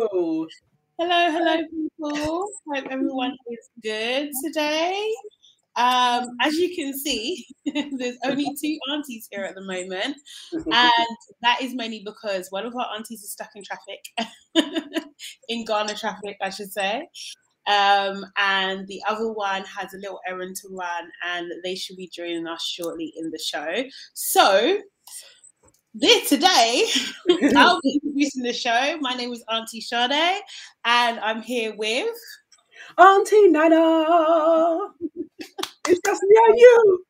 Hello. Hello, people. Hope everyone is good today. Um, as you can see, there's only two aunties here at the moment, and that is mainly because one of our aunties is stuck in traffic, in Ghana traffic, I should say. Um, and the other one has a little errand to run, and they should be joining us shortly in the show. So, this today, I'll be introducing the show. My name is Auntie Sade, and I'm here with Auntie Nana. it's just me and you.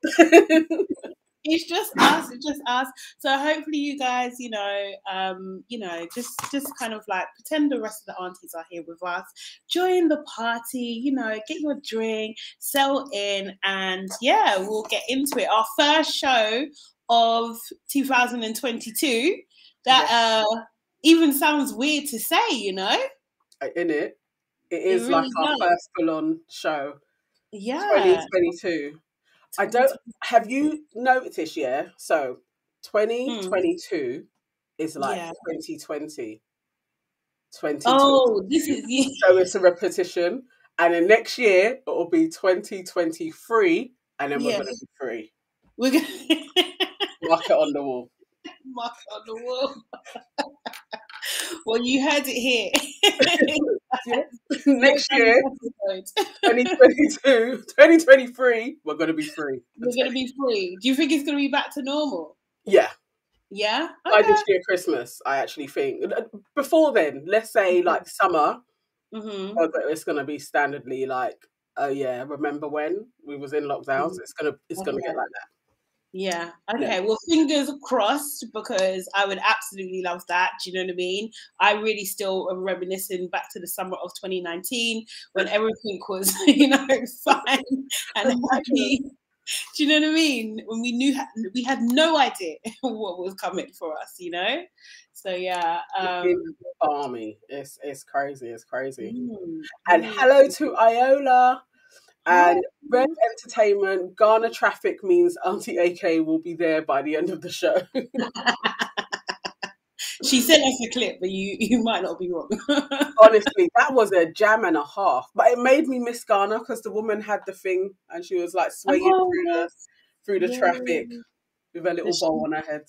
it's just us. It's just us. So hopefully, you guys, you know, um, you know, just just kind of like pretend the rest of the aunties are here with us. Join the party. You know, get your drink, settle in, and yeah, we'll get into it. Our first show of 2022 that uh even sounds weird to say, you know? In it, it is really like our does. first full-on show. Yeah. 2022. I don't. Have you noticed? Yeah. So 2022 is like Hmm. Yeah. 2020. 2020. Oh, this is So it's a repetition. And then next year it will be 2023, and then we're Yeah. going to be free. we're gonna Mark it on the wall. mark on the wall. well, you heard it here. Next year, Episode. 2022, 2023, we're going to be free. We're gonna be free. Do you think it's gonna be back to normal? Yeah, Yeah. by Okay. this year Christmas, I actually think. Uh, before then, let's say mm-hmm. like summer, hmm oh, but it's going to be standardly like, oh yeah, remember when we was in lockdowns? Mm-hmm. It's gonna, it's gonna Okay. get like that. Yeah. Okay. Well, fingers crossed because I would absolutely love that. Do you know what I mean? I really still am reminiscing back to the summer of 2019 when everything was, you know, fine and happy. Do you know what I mean? When we knew we had no idea what was coming for us, you know. So yeah. Um, balmy. It's it's crazy. It's crazy. mm, And mm. hello to Iola. And Red Entertainment, Ghana Traffic means Auntie AK will be there by the end of the show. She sent us a clip, but you you might not be wrong. Honestly, that was a jam and a half. But it made me miss Ghana because the woman had the thing and she was like swaying Oh, through the through the traffic with a little The bowl on her head.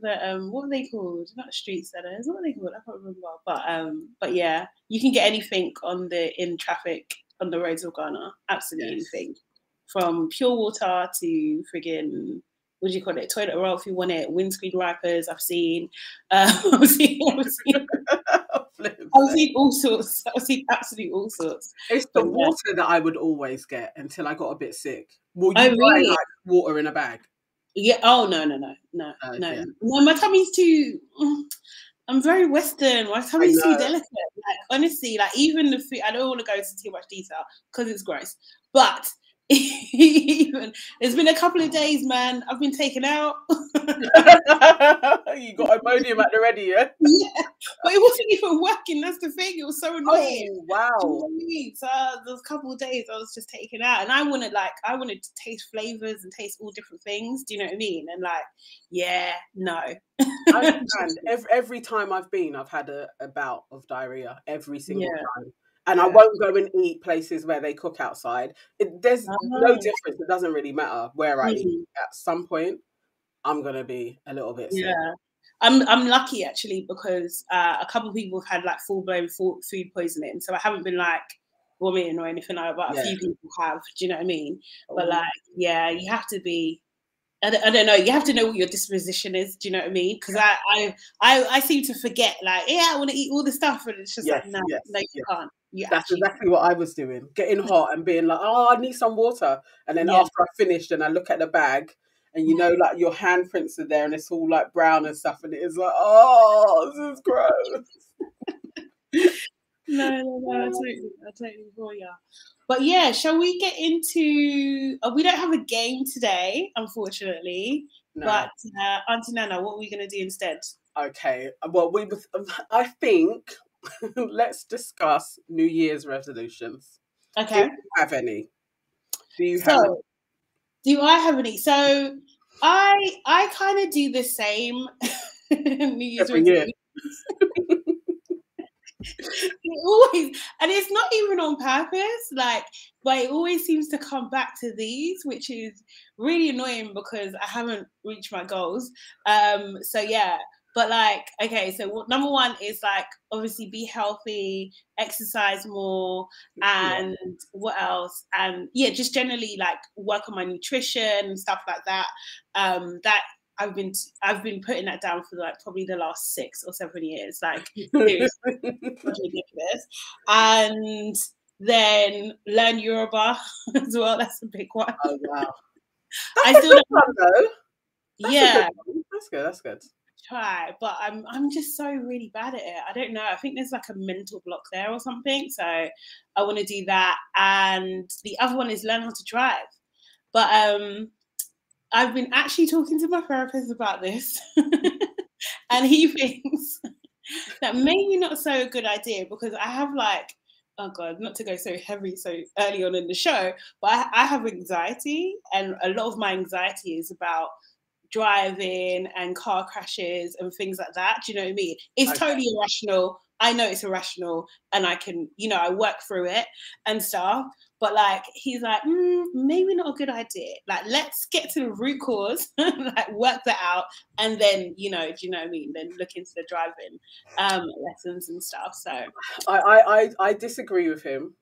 the um what are they called? Not street sellers. What are they called? I can't remember. But um but yeah, you can get anything on the in traffic on the roads of Ghana. Absolutely Yes. anything. From pure water to friggin' what do you call it? Toilet roll if you want it. Windscreen wipers. I've seen. Uh, I've seen. I've seen. I've seen all sorts. I've seen absolutely all sorts. It's the But yeah. water that I would always get until I got a bit sick. Will you Oh, really? like water in a bag? Yeah. Oh no no no no Oh, no yeah. no. My tummy's too. I'm very Western. My tummy's too know. delicate. Like honestly, like even the food. I don't want to go into too much detail because it's gross. But even there's been a couple of days, man. I've been taken out. you got Imodium at the ready, yeah? yeah, but it wasn't even working. That's the thing. It was so annoying. Oh you know wow! what I mean? So uh, a couple of days I was just taken out, and I wanted like I wanted to taste flavors and taste all different things. Do you know what I mean? And like, yeah, no. Every, every time I've been, I've had a, a bout of diarrhea every single Yeah. time. And I won't go and eat places where they cook outside. It, there's no Oh. difference. It doesn't really matter where I eat. Mhm. At some point, I'm gonna be a little bit sick. Yeah. I'm I'm lucky actually because uh, a couple of people have had like full blown food poisoning, so I haven't been like vomiting or anything like that. But Yeah. a few people have. Do you know what I mean? But Oh, like, yeah, you have to be. I don't, I don't know. You have to know what your disposition is. Do you know what I mean? Because I, I I I seem to forget. Like, yeah, I want to eat all the stuff, and it's just Yes, like, no, yes, no, you yes. can't. You That's actually, exactly what I was doing. Getting hot and being like, oh, I need some water. And then Yeah. after I finished and I look at the bag and you know, like your handprints are there and it's all like brown and stuff. And it is like, oh, this is gross. no, no, no. I totally, I totally feel ya. But yeah, shall we get into? Uh, we don't have a game today, unfortunately. No. But uh, Auntie Nana, what are we going to do instead? Okay. Well, we. I think let's discuss New Year's resolutions. Do Okay. you have any? Do you have? Do I have any? So, I I kind of do the same New Year's Every year. resolutions. it always, and it's not even on purpose, like, but it always seems to come back to these, which is really annoying because I haven't reached my goals. Um, so yeah, but like, okay, so number one is like obviously be healthy, exercise more, and yeah. what else? And yeah, just generally like work on my nutrition and stuff like that. Um, that I've been I've been putting that down for like probably the last six or seven years. Like ridiculous. And then learn Yoruba as well. That's a big one. Oh wow. That's I still don't one, though. That's yeah. That's good. That's good. Try, but I'm I'm just so really bad at it. I don't know. I think there's like a mental block there or something. So I want to do that. And the other one is learn how to drive. But um I've been actually talking to my therapist about this, and he thinks that maybe not so a good idea because I have like, oh god, not to go so heavy so early on in the show, but I, I have anxiety, and a lot of my anxiety is about driving and car crashes and things like that. Do you know what I mean? It's okay. totally irrational. I know it's irrational, and I can, you know, I work through it and stuff. But like he's like, mm, maybe not a good idea. Like, let's get to the root cause, like work that out, and then you know, do you know what I mean? Then look into the driving um, lessons and stuff. So I I I disagree with him.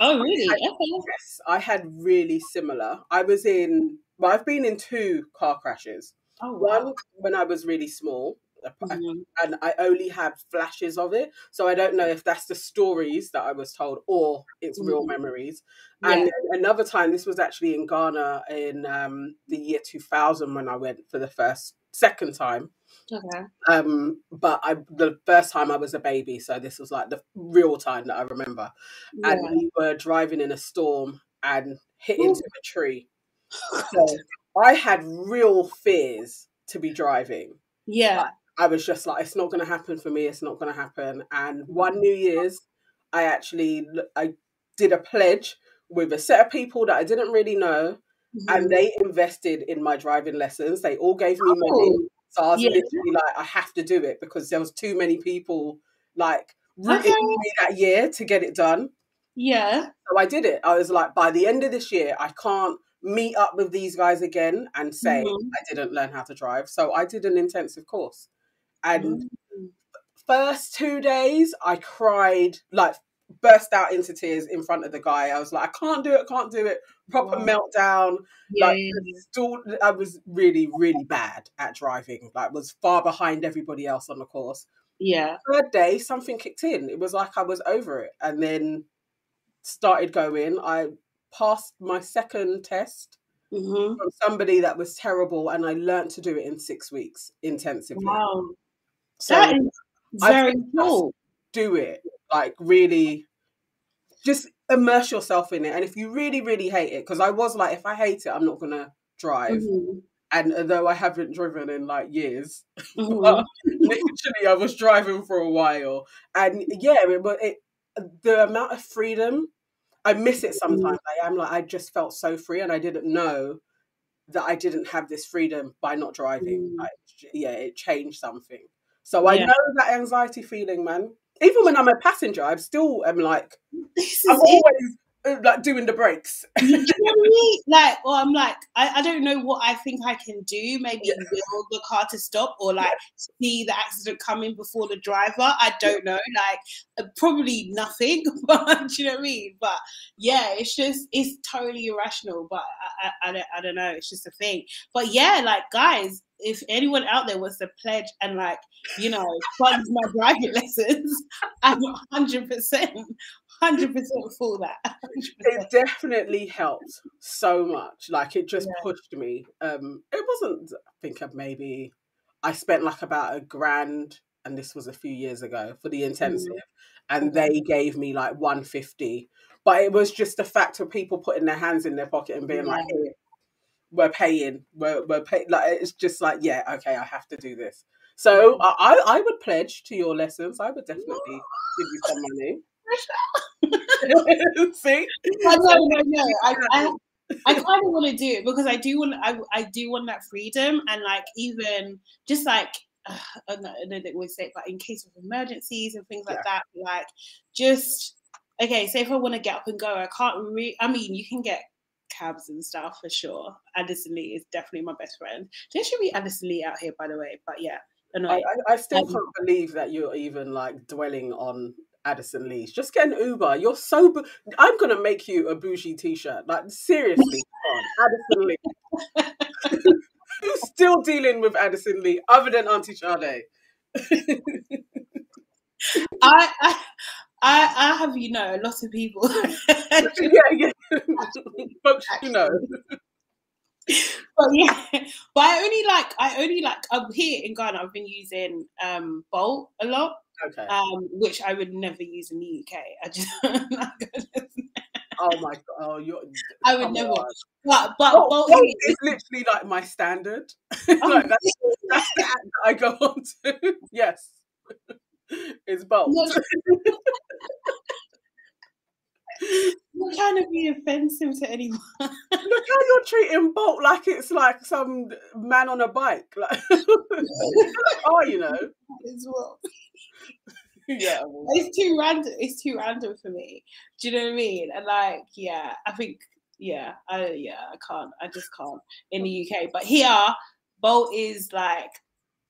Oh really? I had, okay. Yes, I had really similar. I was in. Well, I've been in two car crashes. Oh, wow. One when I was really small, mm-hmm. and I only have flashes of it. So I don't know if that's the stories that I was told or it's mm-hmm. real memories. Yeah. And another time, this was actually in Ghana in um, the year 2000 when I went for the first, second time. Okay. Um, but I the first time I was a baby, so this was like the real time that I remember. Yeah. And we were driving in a storm and hit into a tree. So I had real fears to be driving. Yeah. I was just like, it's not going to happen for me. It's not going to happen. And one New Year's, I actually I did a pledge with a set of people that I didn't really know, mm-hmm. and they invested in my driving lessons. They all gave me oh, money, so I was yeah. literally like, I have to do it because there was too many people like rooting okay. me that year to get it done. Yeah. So I did it. I was like, by the end of this year, I can't meet up with these guys again and say mm-hmm. I didn't learn how to drive. So I did an intensive course. And mm. first two days, I cried, like burst out into tears in front of the guy. I was like, I can't do it, can't do it. Proper wow. meltdown. Yeah, like, still, I was really, really bad at driving. Like, was far behind everybody else on the course. Yeah. Third day, something kicked in. It was like I was over it, and then started going. I passed my second test. Mm-hmm. From somebody that was terrible, and I learned to do it in six weeks intensively. Wow. So that is very cool. Do it like really, just immerse yourself in it. And if you really, really hate it, because I was like, if I hate it, I'm not gonna drive. Mm-hmm. And although I haven't driven in like years, mm-hmm. literally I was driving for a while, and yeah, but it, the amount of freedom I miss it mm-hmm. sometimes. I am like I just felt so free, and I didn't know that I didn't have this freedom by not driving. Mm. Like, yeah, it changed something. So I know that anxiety feeling, man. Even when I'm a passenger, I'm still am like I'm always like doing the brakes. you know I mean? Like, or I'm like, I, I don't know what I think I can do. Maybe yeah. will the car to stop, or like yeah. see the accident coming before the driver. I don't know. Like, uh, probably nothing. But do you know what I mean? But yeah, it's just it's totally irrational. But I, I, I don't I don't know. It's just a thing. But yeah, like guys, if anyone out there wants to pledge and like you know fund my driving lessons, I'm 100 percent 100 percent for that. 100%. It definitely helped so much. Like it just yeah. pushed me. Um, it wasn't. I think of maybe I spent like about a grand, and this was a few years ago for the intensive, mm. and they gave me like 150. But it was just the fact of people putting their hands in their pocket and being yeah. like, Here, we're paying, we're we're paying. Like it's just like, yeah, okay, I have to do this. So I I would pledge to your lessons. I would definitely give you some money. See, I know, no, no. I, I, I kind of want to do it because I do want, I, I do want that freedom and like even just like uh, I know they always say, but in case of emergencies and things like yeah. that, like just okay. So if I want to get up and go, I can't. Re- I mean, you can get cabs and stuff for sure. Addison Lee is definitely my best friend. There should be Addison Lee out here, by the way. But yeah, I, I, I, still um, can't believe that you're even like dwelling on Addison Lee's. Just get an Uber. You're so. Bu- I'm gonna make you a bougie T-shirt. Like seriously, Addison Lee. Who's still dealing with Addison Lee other than Auntie Sade? I, I I, I have, you know, a lot of people. yeah, yeah. Folks, you know. but yeah, but I only like I only like I'm here in Ghana. I've been using um Bolt a lot, okay. um, which I would never use in the UK. I just oh my god, oh you're. I would never. But but oh, Bolt, Bolt is literally like my standard. Oh, like that's, that's the app that I go on to. Yes. It's both. You're trying to be offensive to anyone. Look how you're treating Bolt like it's like some man on a bike. Like, oh, you know. As well. yeah. It's too random. It's too random for me. Do you know what I mean? And like, yeah, I think, yeah, I yeah, I can't. I just can't in the UK. But here, Bolt is like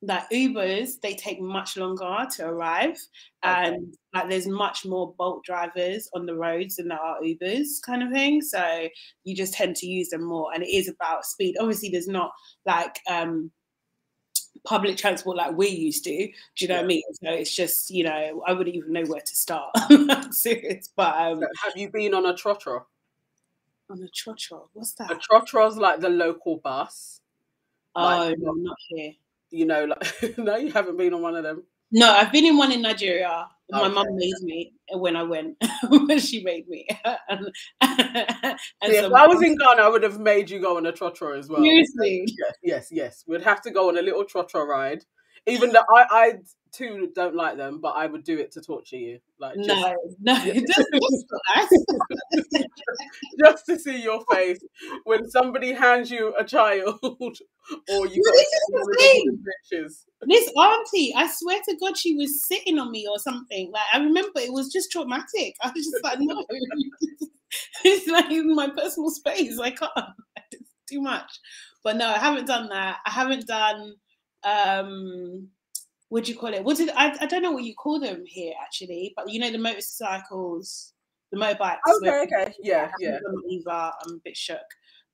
that Ubers they take much longer to arrive, okay. and like there's much more Bolt drivers on the roads than there are Ubers, kind of thing. So you just tend to use them more, and it is about speed. Obviously, there's not like um public transport like we used to. Do you know yeah. what I mean? So it's just you know I wouldn't even know where to start. serious, but um, so have you been on a trotro? On a trotro, what's that? A trotro's like the local bus. Oh like, no, not here you know, like no, you haven't been on one of them. No, I've been in one in Nigeria. Okay. My mum made me when I went. when she made me. and, and yeah, if I was in Ghana, I would have made you go on a trotro as well. Seriously? Yes, yes, yes. We'd have to go on a little trotro ride. Even though I, I too don't like them, but I would do it to torture you. Like just, no, no, just, just to see your face when somebody hands you a child, or you got pictures. This auntie, I swear to God, she was sitting on me or something. Like I remember, it was just traumatic. I was just like, no, it's like my personal space. I can't. It's too much. But no, I haven't done that. I haven't done um what do you call it? What did I, I don't know what you call them here actually, but you know the motorcycles, the motorbikes. Okay, okay, yeah, yeah. Either I'm a bit shook.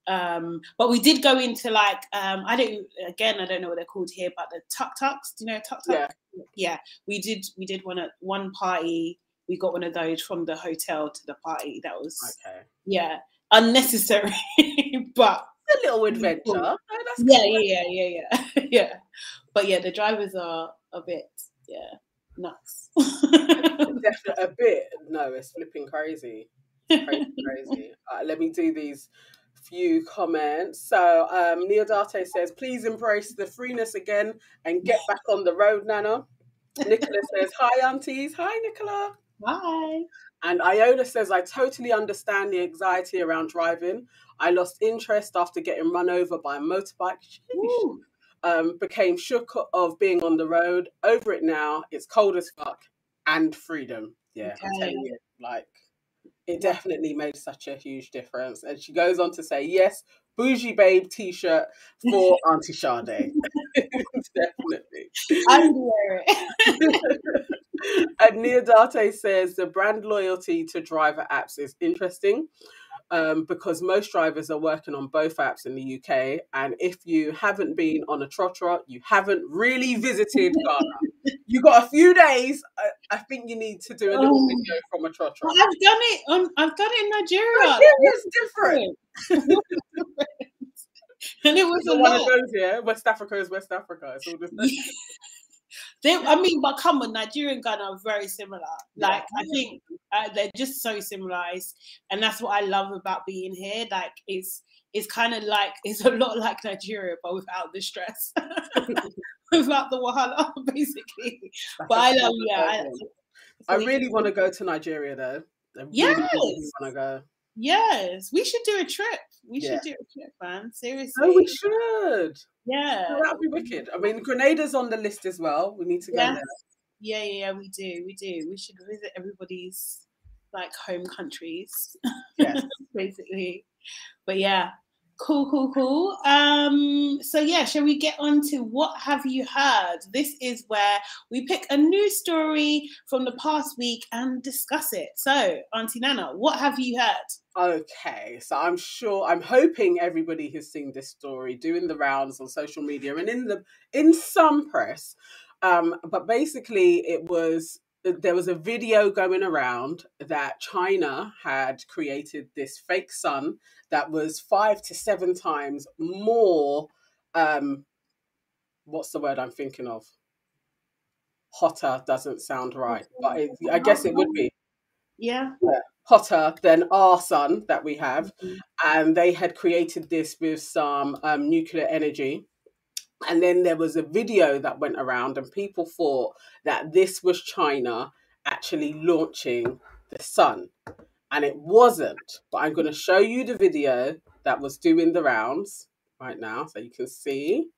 Um, but we did go into like um, I don't again I don't know what they're called here, but the tuk tuks. Do you know tuk tuk? Yeah. yeah, we did we did one at one party. We got one of those from the hotel to the party. That was okay. Yeah, unnecessary, but a little adventure. Oh, yeah, yeah, yeah, yeah, yeah, yeah. But yeah, the drivers are a bit, yeah, nuts. Definitely a bit. No, it's flipping crazy. crazy, crazy. Right, let me do these few comments. So um, Neodate says, please embrace the freeness again and get back on the road, Nana. Nicola says, hi, aunties. Hi, Nicola. Hi. And Iola says, I totally understand the anxiety around driving. I lost interest after getting run over by a motorbike um, became shook of being on the road. Over it now. It's cold as fuck and freedom. Yeah, okay. I'm telling you, like it definitely made such a huge difference. And she goes on to say, yes, bougie babe t-shirt for Auntie Sade. definitely. I wear it. and Neodate says the brand loyalty to driver apps is interesting um, because most drivers are working on both apps in the UK. And if you haven't been on a trotro, you haven't really visited Ghana. you got a few days. I, I, think you need to do a little oh. video from a trotro. I've done it on. I've done it in Nigeria. it's different. and it was a one of those, yeah. West Africa is West Africa. It's all the they, I mean, but come on, Nigeria and Ghana are very similar. Like, yeah. I think uh, they're just so similar, and that's what I love about being here. Like, it's it's kind of like it's a lot like Nigeria, but without the stress, without the wahala, basically. That's but I love, yeah. I, I really want to go to Nigeria though. I really, yes. really want to go. Yes, we should do a trip. We yeah. should do a trip, man. Seriously. Oh, we should. Yeah. Oh, that'd be wicked. I mean, Grenada's on the list as well. We need to go yes. there. Yeah, yeah, yeah, we do. We do. We should visit everybody's like home countries. Yes. basically. But yeah, Cool, cool, cool. Um, so yeah, shall we get on to what have you heard? This is where we pick a new story from the past week and discuss it. So, Auntie Nana, what have you heard? Okay, so I'm sure I'm hoping everybody has seen this story doing the rounds on social media and in the in some press. Um, but basically it was there was a video going around that China had created this fake sun that was five to seven times more. Um, what's the word I'm thinking of? Hotter doesn't sound right, but it, I guess it would be. Yeah. yeah. Hotter than our sun that we have. Mm-hmm. And they had created this with some um, nuclear energy and then there was a video that went around, and people thought that this was China actually launching the sun. And it wasn't. But I'm going to show you the video that was doing the rounds right now so you can see.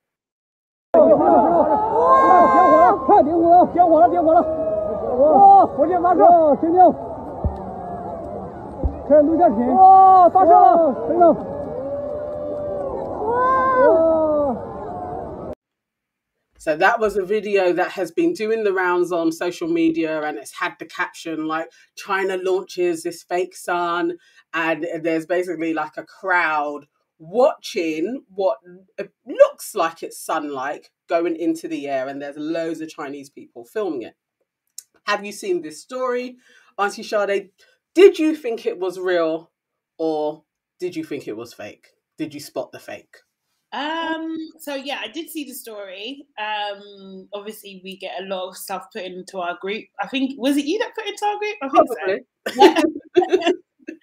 So that was a video that has been doing the rounds on social media and it's had the caption like China launches this fake sun and there's basically like a crowd watching what uh, looks like it's sun-like going into the air and there's loads of Chinese people filming it. Have you seen this story? Auntie Sade, did you think it was real or did you think it was fake? Did you spot the fake? Um, so yeah, I did see the story. Um, obviously we get a lot of stuff put into our group. I think was it you that put into our group? I think so.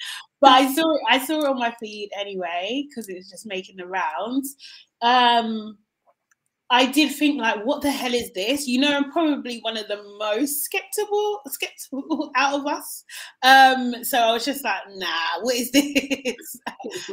but I saw it, I saw it on my feed anyway because it was just making the rounds. Um, I did think like, what the hell is this? You know, I'm probably one of the most skeptical, skeptical out of us. Um, so I was just like, nah, what is this?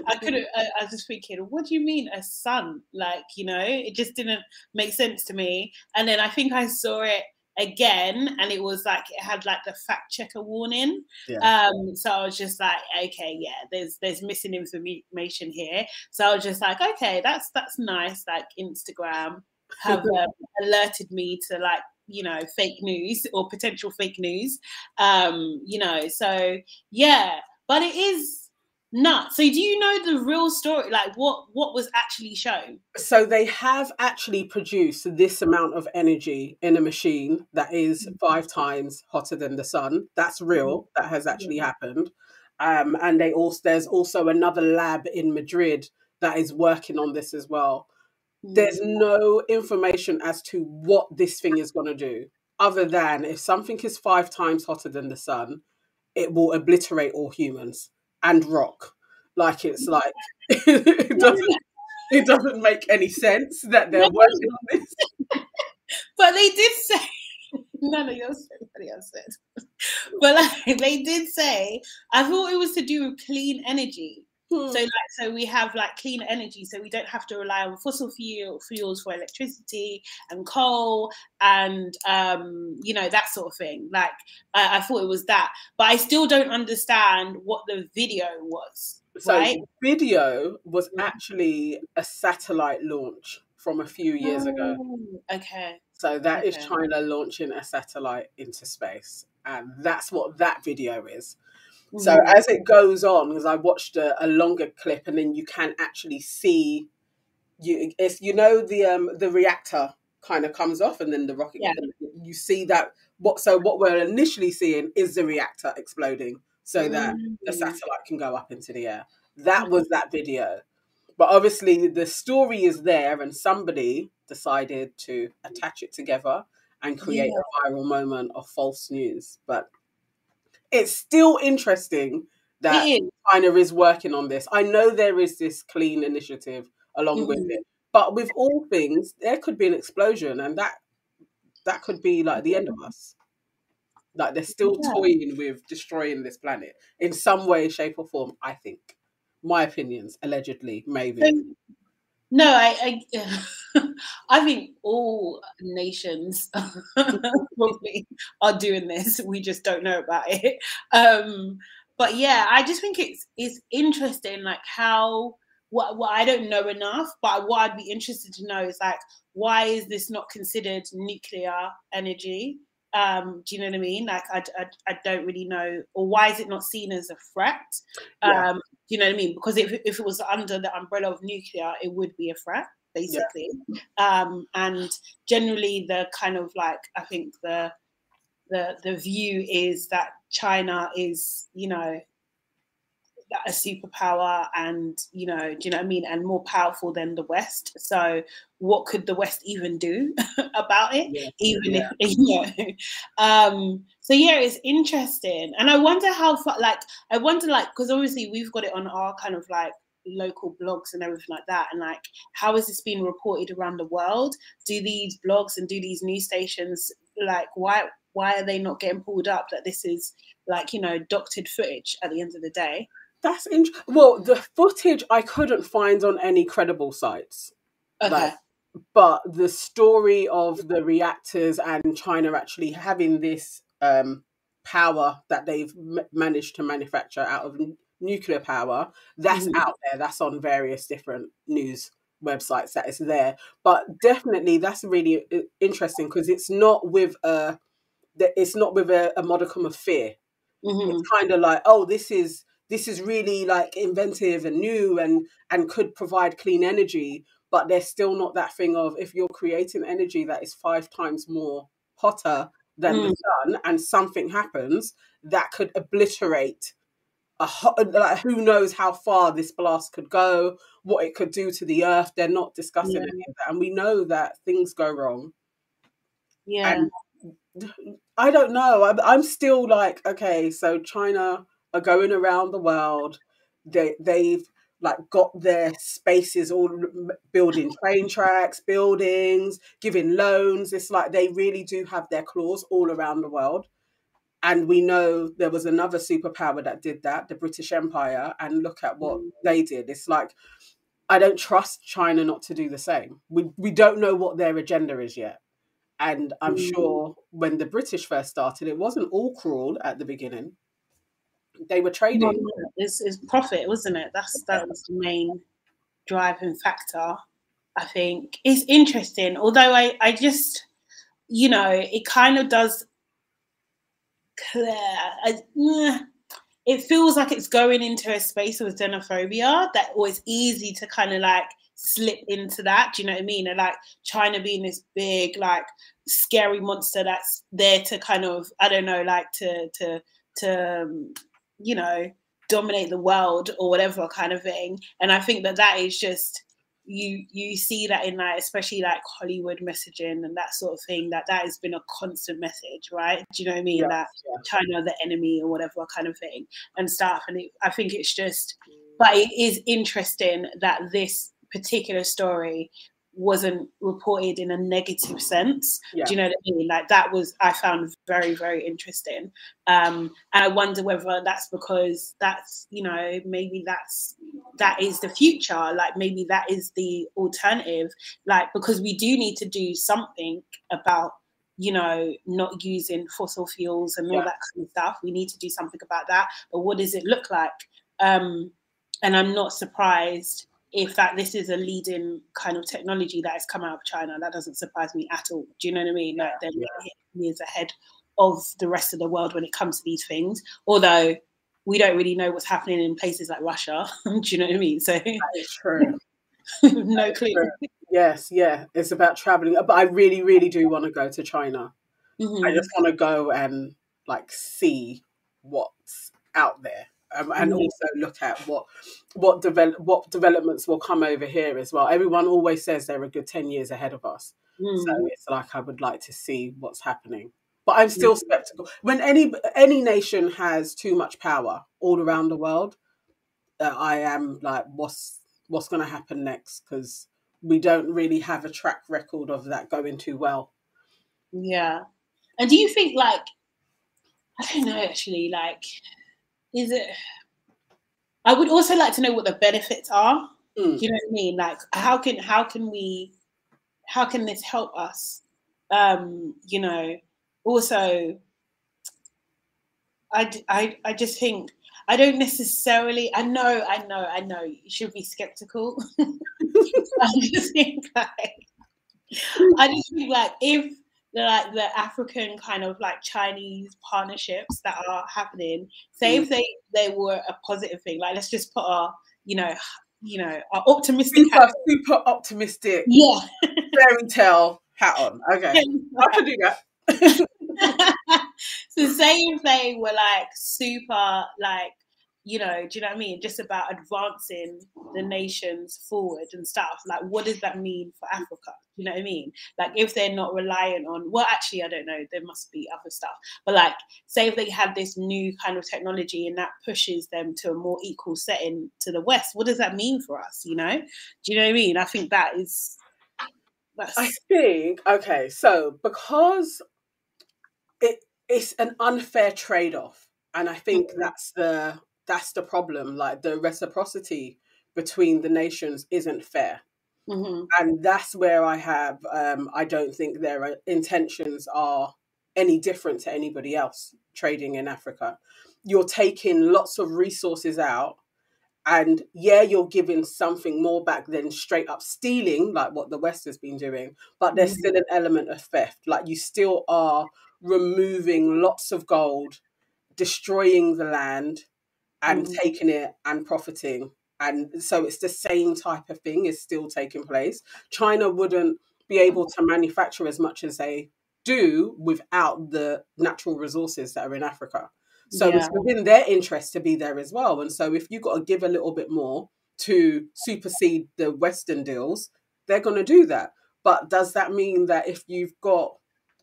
I couldn't. I, I, was just thinking, what do you mean a sun? Like, you know, it just didn't make sense to me. And then I think I saw it again and it was like it had like the fact checker warning yeah. um so i was just like okay yeah there's there's missing information here so i was just like okay that's that's nice like instagram have um, alerted me to like you know fake news or potential fake news um you know so yeah but it is nuts so do you know the real story like what what was actually shown so they have actually produced this amount of energy in a machine that is mm-hmm. five times hotter than the sun that's real mm-hmm. that has actually yeah. happened um and they also there's also another lab in madrid that is working on this as well there's mm. no information as to what this thing is going to do, other than if something is five times hotter than the sun, it will obliterate all humans and rock. Like it's mm. like it doesn't it doesn't make any sense that they're working on this. but they did say none of your somebody else said. But like they did say, I thought it was to do with clean energy. Hmm. So like so we have like clean energy, so we don't have to rely on fossil fuel fuels for electricity and coal and um, you know that sort of thing. Like I, I thought it was that, but I still don't understand what the video was. So right? video was actually a satellite launch from a few years oh, ago. Okay. So that okay. is China launching a satellite into space, and that's what that video is. So mm. as it goes on, because I watched a, a, longer clip, and then you can actually see you. It's you know the um the reactor kind of comes off, and then the rocket. Yeah. You see that what? So what we're initially seeing is the reactor exploding, so that the mm. satellite can go up into the air. That was that video. But obviously, the story is there, and somebody decided to attach it together and create yeah. a viral moment of false news. But it's still interesting that China is working on this. I know there is this clean initiative along mm-hmm. with it, but with all things, there could be an explosion, and that that could be like the end of us. Like they're still yeah. toying with destroying this planet in some way, shape, or form. I think. My opinions, allegedly, maybe. Um, no, I, I, I think all nations probably are doing this. We just don't know about it. Um, but yeah, I just think it's it's interesting, like how what what I don't know enough, but what I'd be interested to know is like why is this not considered nuclear energy? Um, do you know what I mean? Like I, I, I don't really know, or why is it not seen as a threat? Um, you know what I mean? Because if if it was under the umbrella of nuclear, it would be a threat basically. Yeah. Um, and generally, the kind of like I think the the the view is that China is, you know, a superpower and you know do you know what i mean? And more powerful than the west. So what could the west even do about it? Yeah. even yeah. if you know um so yeah it's interesting. And i wonder how far like i wonder like because obviously we've got it on our kind of like local blogs and everything like that. And like how is this being reported around the world? Do these blogs and do these news stations like why why are they not getting pulled up that this is like you know doctored footage at the end of the day that's interesting. Well, the footage I couldn't find on any credible sites. Okay. Like, but the story of the reactors and China actually having this um, power that they've m- managed to manufacture out of n- nuclear power, that's mm-hmm. out there. That's on various different news websites that is there. But definitely, that's really uh, interesting because it's not with a, it's not with a, a modicum of fear. Mm-hmm. It's kind of like, oh, this is this is really like inventive and new and and could provide clean energy but there's still not that thing of if you're creating energy that is five times more hotter than mm. the sun and something happens that could obliterate a hot, like who knows how far this blast could go what it could do to the earth they're not discussing yeah. any of that and we know that things go wrong yeah and i don't know I'm, I'm still like okay so china are going around the world. They they've like got their spaces all building train tracks, buildings, giving loans. It's like they really do have their claws all around the world. And we know there was another superpower that did that, the British Empire, and look at what mm. they did. It's like I don't trust China not to do the same. We we don't know what their agenda is yet. And I'm mm. sure when the British first started, it wasn't all cruel at the beginning they were trading. It's, it's profit, wasn't it? That's that was the main driving factor. I think it's interesting. Although I, I just, you know, it kind of does clear. I, it feels like it's going into a space of xenophobia that was easy to kind of like slip into that. Do you know what I mean? And like China being this big, like scary monster that's there to kind of, I don't know, like to to to um, you know, dominate the world or whatever kind of thing. And I think that that is just you you see that in like especially like Hollywood messaging and that sort of thing that that has been a constant message, right? Do you know what I mean? Yeah, that yeah. China the enemy or whatever kind of thing and stuff. And it, I think it's just, but it is interesting that this particular story wasn't reported in a negative sense. Yeah. Do you know what I mean? Like that was I found very very interesting, um, and I wonder whether that's because that's you know maybe that's that is the future. Like maybe that is the alternative. Like because we do need to do something about you know not using fossil fuels and all yeah. that kind of stuff. We need to do something about that. But what does it look like? Um, and I'm not surprised if that this is a leading kind of technology that has come out of China, that doesn't surprise me at all. Do you know what I mean? Like they're yeah. years ahead of the rest of the world when it comes to these things. Although we don't really know what's happening in places like Russia. Do you know what I mean? So that is true. no clue. True. Yes, yeah. It's about traveling. But I really, really do want to go to China. Mm-hmm. I just want to go and like see what's out there um, and mm-hmm. also look at what what develop what developments will come over here as well. Everyone always says they're a good ten years ahead of us, mm. so it's like I would like to see what's happening. But I'm still mm. skeptical. When any any nation has too much power all around the world, uh, I am like, what's what's going to happen next? Because we don't really have a track record of that going too well. Yeah, and do you think like I don't know actually. Like, is it? I would also like to know what the benefits are. Mm. You know what I mean? Like, how can how can we, how can this help us? Um, you know, also, I I I just think I don't necessarily. I know, I know, I know. You should be skeptical. I just think like, I just think like if the like the African kind of like Chinese partnerships that are happening, say mm. if they they were a positive thing, like let's just put our you know you know our optimistic super, hat super optimistic yeah fairy tale hat on. Okay, I can do that. so say if they were like super like you know, do you know what I mean? Just about advancing the nations forward and stuff. Like, what does that mean for Africa? Do you know what I mean? Like, if they're not reliant on, well, actually, I don't know, there must be other stuff. But, like, say if they have this new kind of technology and that pushes them to a more equal setting to the West, what does that mean for us? You know? Do you know what I mean? I think that is. That's... I think, okay, so because it, it's an unfair trade off. And I think mm-hmm. that's the that's the problem. Like the reciprocity between the nations isn't fair. Mm-hmm. And that's where I have, um, I don't think their intentions are any different to anybody else trading in Africa. You're taking lots of resources out, and yeah, you're giving something more back than straight up stealing, like what the West has been doing, but there's mm-hmm. still an element of theft. Like you still are removing lots of gold, destroying the land, and mm. taking it and profiting. And so it's the same type of thing is still taking place. China wouldn't be able to manufacture as much as they do without the natural resources that are in Africa. So yeah. it's within their interest to be there as well. And so if you've got to give a little bit more to supersede the Western deals, they're going to do that. But does that mean that if you've got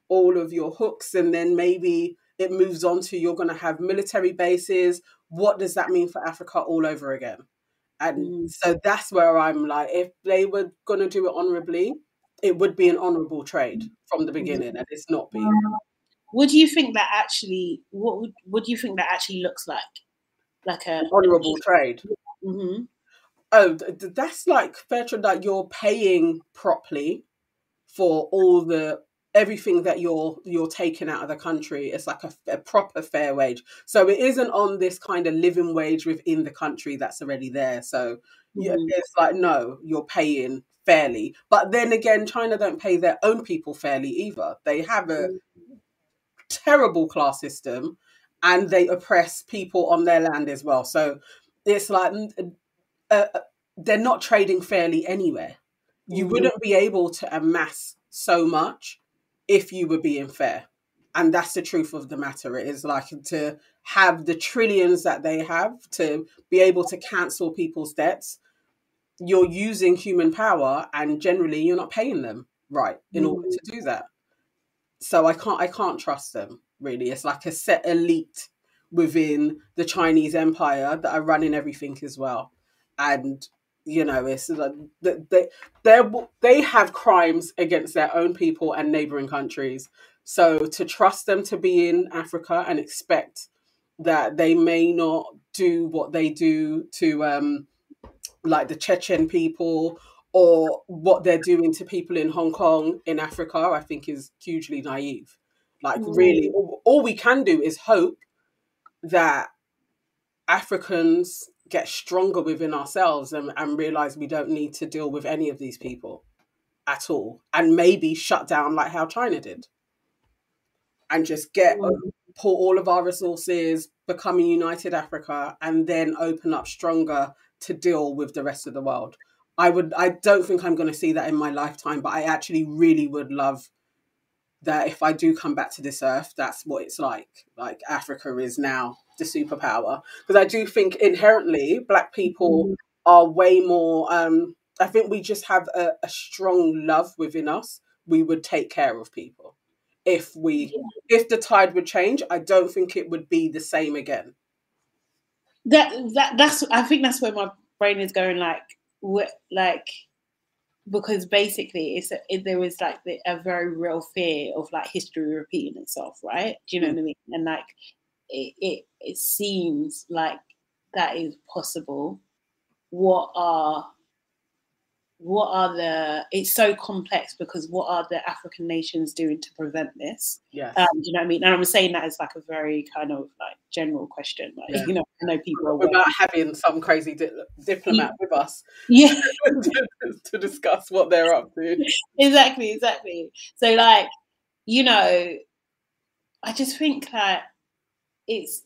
all of your hooks and then maybe it moves on to you're going to have military bases what does that mean for Africa all over again? And mm. so that's where I'm like, if they were going to do it honorably, it would be an honorable trade from the beginning, mm. and it's not being. Do you think that actually? What would you think that actually looks like? Like a honorable trade. Mm-hmm. Oh, that's like fair trade. Like you're paying properly for all the everything that you're you're taking out of the country is like a, a, proper fair wage so it isn't on this kind of living wage within the country that's already there so mm-hmm. yeah, it's like no you're paying fairly but then again china don't pay their own people fairly either they have a mm-hmm. terrible class system and they oppress people on their land as well so it's like uh, uh, they're not trading fairly anywhere you mm-hmm. wouldn't be able to amass so much if you were being fair. And that's the truth of the matter. It is like to have the trillions that they have to be able to cancel people's debts. You're using human power, and generally, you're not paying them right in mm. order to do that. So I can't, I can't trust them. Really, it's like a set elite within the Chinese empire that are running everything as well. And you know it's like they they they have crimes against their own people and neighboring countries so to trust them to be in africa and expect that they may not do what they do to um like the chechen people or what they're doing to people in hong kong in africa i think is hugely naive like mm. really all, all we can do is hope that africans get stronger within ourselves and, and realize we don't need to deal with any of these people at all. And maybe shut down like how china did. And just get mm. pull all of our resources become a united africa and then open up stronger to deal with the rest of the world. I would i don't think i'm going to see that in my lifetime but i actually really would love that if i do come back to this earth that's what it's like like africa is now the superpower because I do think inherently black people mm. are way more. Um, I think we just have a, a, strong love within us. We would take care of people if we yeah. if the tide would change. I don't think it would be the same again. That that that's I think that's where my brain is going. Like what like because basically it's a, it, there was like the, a very real fear of like history repeating itself, right? Do you know mm. what I mean? And like it, it, it seems like that is possible, what are what are the it's so complex because what are the african nations doing to prevent this? Yeah. Um, you know what i mean? And i'm saying that as like a very kind of like general question like yeah. you know i know people without having some crazy di- diplomat yeah. with us. Yeah. To, to discuss what they're up to. Exactly exactly. So like you know i just think that it's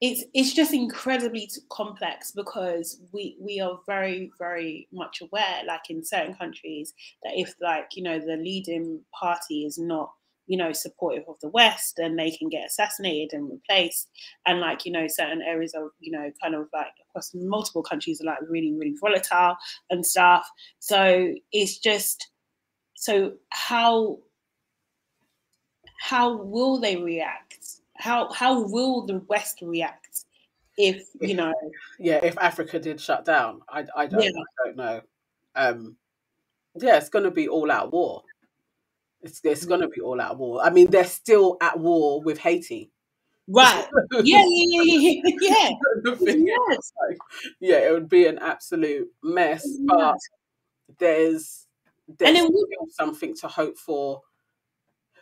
it's it's just incredibly complex because we we are very very much aware like in certain countries that if like you know the leading party is not you know supportive of the west then they can get assassinated and replaced. And like you know certain areas of you know kind of like across multiple countries are like really really volatile and stuff. So it's just so how how will they react how how will the West react if you know? Yeah, if Africa did shut down, I I don't, yeah. I don't know. Um, yeah, it's going to be all out war. It's it's going to be all out war. I mean, they're still at war with Haiti. Right. yeah, yeah, yeah, yeah, yeah. yes. yeah, it would be an absolute mess, but there's there's and it something to hope for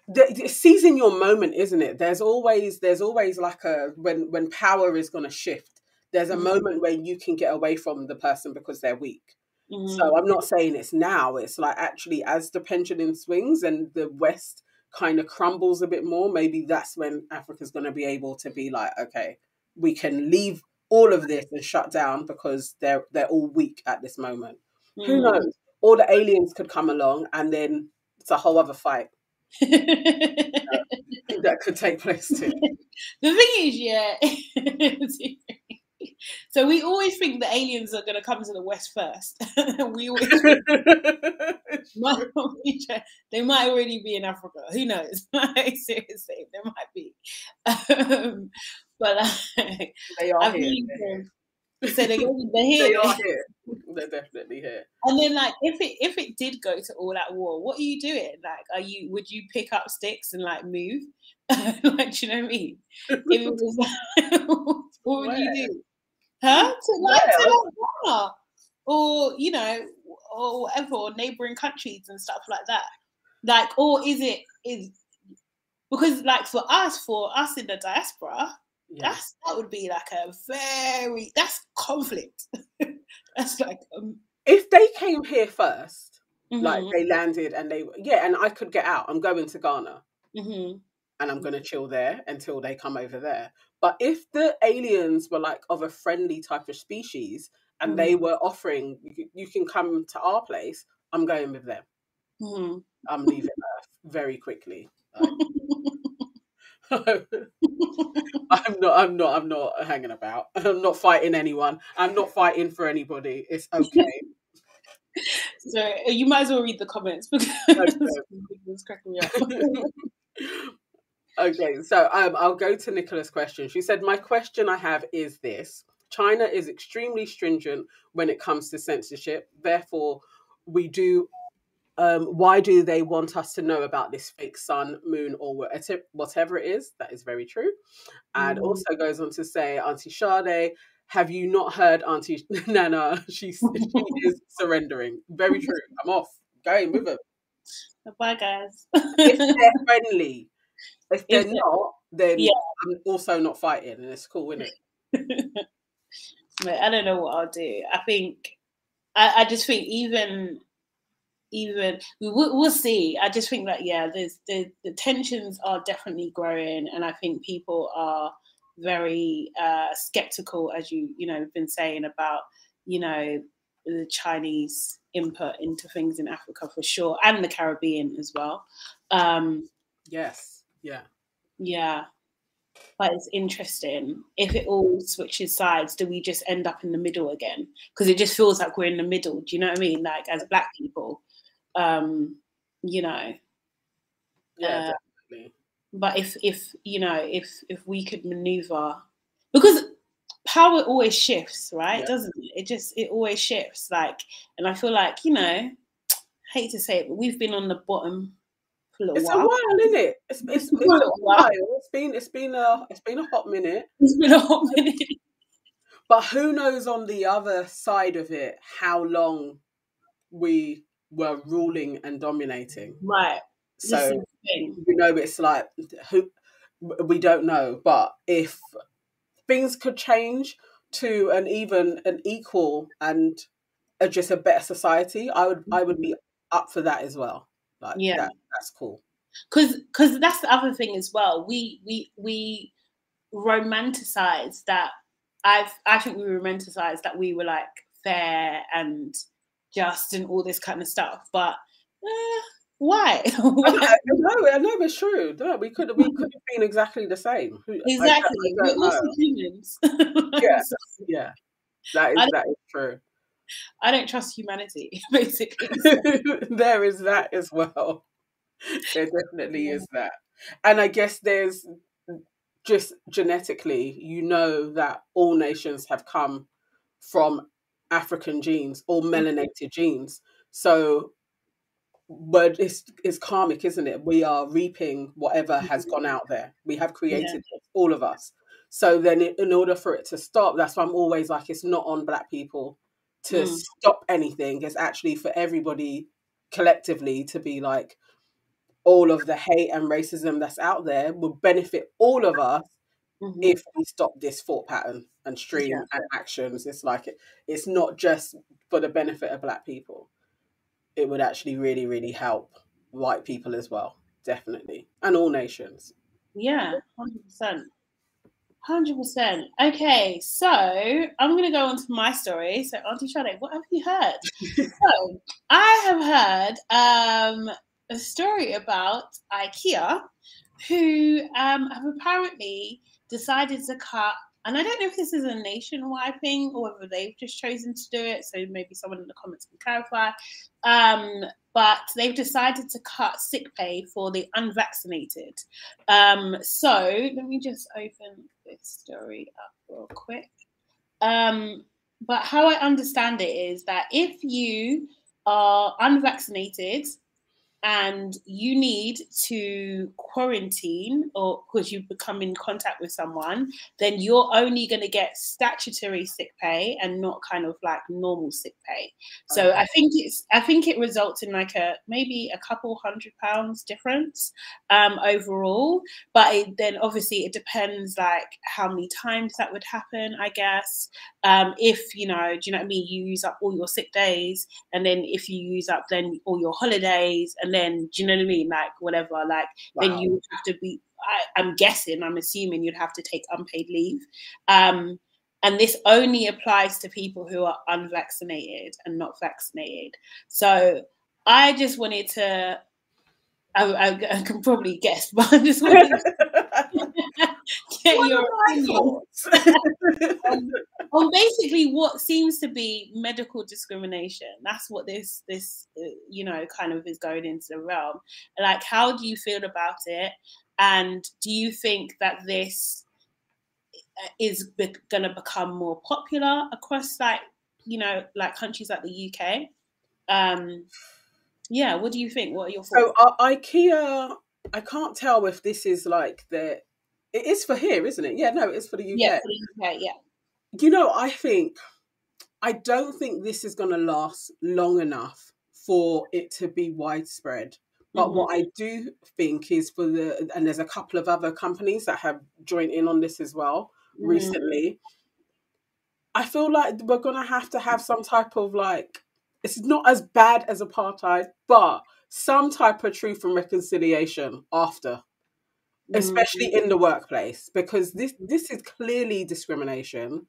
the, seizing your moment isn't it there's always there's always like a when when power is going to shift there's a mm-hmm. moment where you can get away from the person because they're weak mm-hmm. so i'm not saying it's now it's like actually as the pendulum swings and the west kind of crumbles a bit more maybe that's when africa's going to be able to be like okay we can leave all of this and shut down because they're they're all weak at this moment mm-hmm. who knows all the aliens could come along and then it's a whole other fight that could take place too. The thing is, yeah. so we always think the aliens are going to come to the west first. we always might they might already be in Africa. Who knows? Seriously, there might be. Um, but like, they are I here. Mean, so they, they're here. They are here. They're definitely here. And then, like, if it if it did go to all that war, what are you doing? Like, are you would you pick up sticks and like move? like, do you know what I mean? If it was, like, what would Where? you do? Huh? To like, to like or you know, or whatever, or neighboring countries and stuff like that. Like, or is it is because like for us, for us in the diaspora, yeah. that's that would be like a very that's conflict. that's like um, if they came here 1st mm-hmm. like they landed and they yeah, and I could get out. I'm going to Ghana. Mm-hmm. And I'm gonna chill there until they come over there. But if the aliens were like of a friendly type of species and mm-hmm. they were offering, you, you, can come to our place, I'm going with them. Mm-hmm. I'm leaving Earth very quickly. Like, I'm not. I'm not. I'm not hanging about. I'm not fighting anyone. I'm not fighting for anybody. It's okay. so uh, you might as well read the comments because it's cracking me up. okay, so um, I'll go to Nicola's question. She said, "My question I have is this: China is extremely stringent when it comes to censorship. Therefore, we do um, why do they want us to know about this fake sun, moon, or whatever it is? That is very true. And mm. also goes on to say, Auntie Sade, have you not heard Auntie Nana? She, she is surrendering. Very true. I'm off. Go Going with them. Bye, guys. if they're friendly. If they're if not, then yeah. I'm also not fighting, and it's cool, isn't it? I don't know what I'll do. I think, I, I just think even even we will, we'll see. I just think that yeah, there's the the tensions are definitely growing, and I think people are very uh, skeptical, as you you know been saying about you know the Chinese input into things in Africa for sure, and the Caribbean as well. Um, yes, yeah, yeah. But it's interesting if it all switches sides. Do we just end up in the middle again? Because it just feels like we're in the middle. Do you know what I mean? Like as Black people, um, you know. Yeah, uh, definitely. But if if you know if if we could maneuver, because power always shifts, right? Yeah. Doesn't it? It just it always shifts. Like, and I feel like you know, hate to say it, but we've been on the bottom for a little it's while. a while, isn't it? It's, it's, it's, a a while. It's been it's been a it's been a hot minute. It's been a hot minute. But who knows on the other side of it how long we were ruling and dominating. Right. So you know, it's like who we don't know. But if things could change to an even an equal and a, just a better society, I would I would be up for that as well. Like, yeah, that, that's cool. Because because that's the other thing as well. We we we romanticize that. I've I think we romanticize that we were like fair and just and all this kind of stuff, but. Eh, why? I know, I know it's true. No, we could we could have been exactly the same. Exactly. I, I We're also humans. yeah, yeah. That is that is true. I don't trust humanity, basically. there is that as well. There definitely yeah. is that. And I guess there's just genetically, you know that all nations have come from African genes or mm-hmm. melanated genes. So but it's it's karmic, isn't it? We are reaping whatever has gone out there. We have created yeah. it, all of us. So then, in order for it to stop, that's why I'm always like, it's not on Black people to mm. stop anything. It's actually for everybody collectively to be like, all of the hate and racism that's out there will benefit all of us mm-hmm. if we stop this thought pattern and stream yeah. and actions. It's like it, it's not just for the benefit of Black people it would actually really, really help white people as well, definitely, and all nations. Yeah, hundred percent. Hundred percent. Okay, so I'm gonna go on to my story. So, Auntie Sade, what have you heard? so, I have heard um, a story about IKEA, who um, have apparently decided to cut and I don't know if this is a nationwide thing or whether they've just chosen to do it. So maybe someone in the comments can clarify. Um, but they've decided to cut sick pay for the unvaccinated. Um, so let me just open this story up real quick. Um, but how I understand it is that if you are unvaccinated and you need to quarantine or because you become in contact with someone, then you're only going to get statutory sick pay and not kind of like normal sick pay. So okay. I think it's I think it results in like a maybe a couple hundred pounds difference um, overall. But it, then obviously it depends like how many times that would happen. I guess um, if you know, do you know what I mean? You use up all your sick days, and then if you use up then all your holidays and and then do you know what I mean? Like whatever, like wow. then you would have to be. I, I'm guessing, I'm assuming you'd have to take unpaid leave. Um, and this only applies to people who are unvaccinated and not vaccinated. So I just wanted to. I, I, I can probably guess, but I just wanted to get what your opinion on, on basically what seems to be medical discrimination. That's what this this uh, you know kind of is going into the realm. Like, how do you feel about it? And do you think that this uh, is be- going to become more popular across like you know like countries like the UK? Um, yeah, what do you think? What are your thoughts? So uh, IKEA, I can't tell if this is like the. It is for here, isn't it? Yeah, no, it's for the UK. Yeah, for the UK. Yeah. You know, I think I don't think this is going to last long enough for it to be widespread. But mm-hmm. what I do think is for the, and there's a couple of other companies that have joined in on this as well mm-hmm. recently. I feel like we're going to have to have some type of like, it's not as bad as apartheid, but some type of truth and reconciliation after especially mm-hmm. in the workplace because this this is clearly discrimination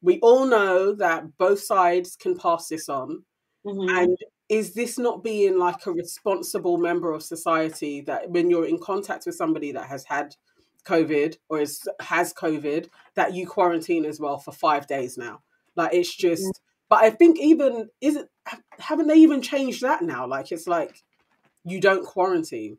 we all know that both sides can pass this on. Mm-hmm. And is this not being like a responsible member of society that when you're in contact with somebody that has had COVID or is, has COVID, that you quarantine as well for five days now? Like it's just, mm-hmm. but I think even, is it, haven't they even changed that now? Like it's like you don't quarantine.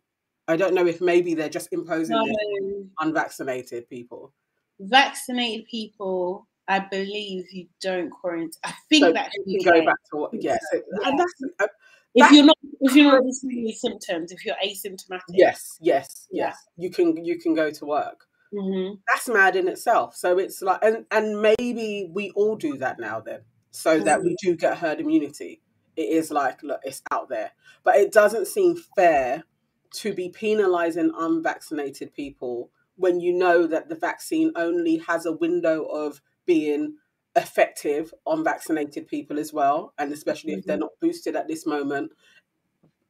I don't know if maybe they're just imposing no. unvaccinated people. Vaccinated people I believe you don't quarantine. I think so that you can go back to what, yes, yeah. and that's uh, if you're not if you're not displaying symptoms, if you're asymptomatic. Yes, yes, yeah. yes. You can you can go to work. Mm-hmm. That's mad in itself. So it's like, and and maybe we all do that now then, so mm-hmm. that we mm-hmm. do get herd immunity. It is like, look, it's out there, but it doesn't seem fair to be penalizing unvaccinated people when you know that the vaccine only has a window of being effective on vaccinated people as well, and especially mm-hmm. if they're mm-hmm. not boosted at this moment.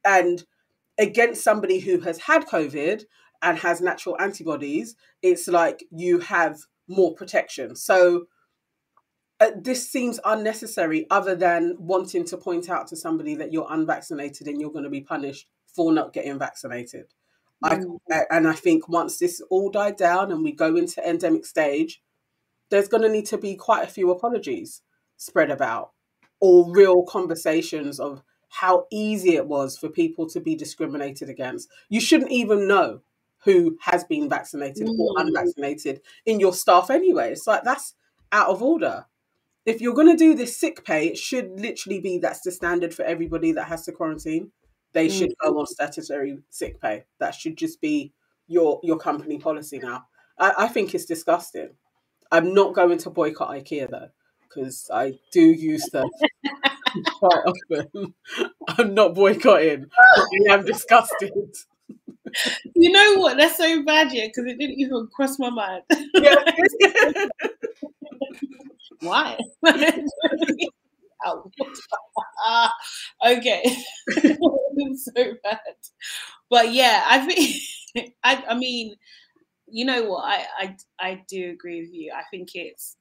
And against somebody who has had COVID and has natural antibodies, it's like you have more protection. So uh, this seems unnecessary, other than wanting to point out to somebody that you're unvaccinated and you're going to be punished for not getting vaccinated. Mm. I, and I think once this all died down and we go into endemic stage, there's going to need to be quite a few apologies spread about or real conversations of how easy it was for people to be discriminated against. You shouldn't even know who has been vaccinated mm. or unvaccinated in your staff anyway. It's like that's out of order. If you're going to do this sick pay, it should literally be that's the standard for everybody that has to quarantine. They mm. should go on statutory sick pay. That should just be your your company policy now. I, I think it's disgusting. I'm not going to boycott IKEA though, because I do use them quite often. I'm not boycotting. I'm disgusted. You know what? That's so bad, yeah, because it didn't even cross my mind. Why? okay, so bad. But yeah, I think I, I mean you know what? I, I I do agree with you. I think it's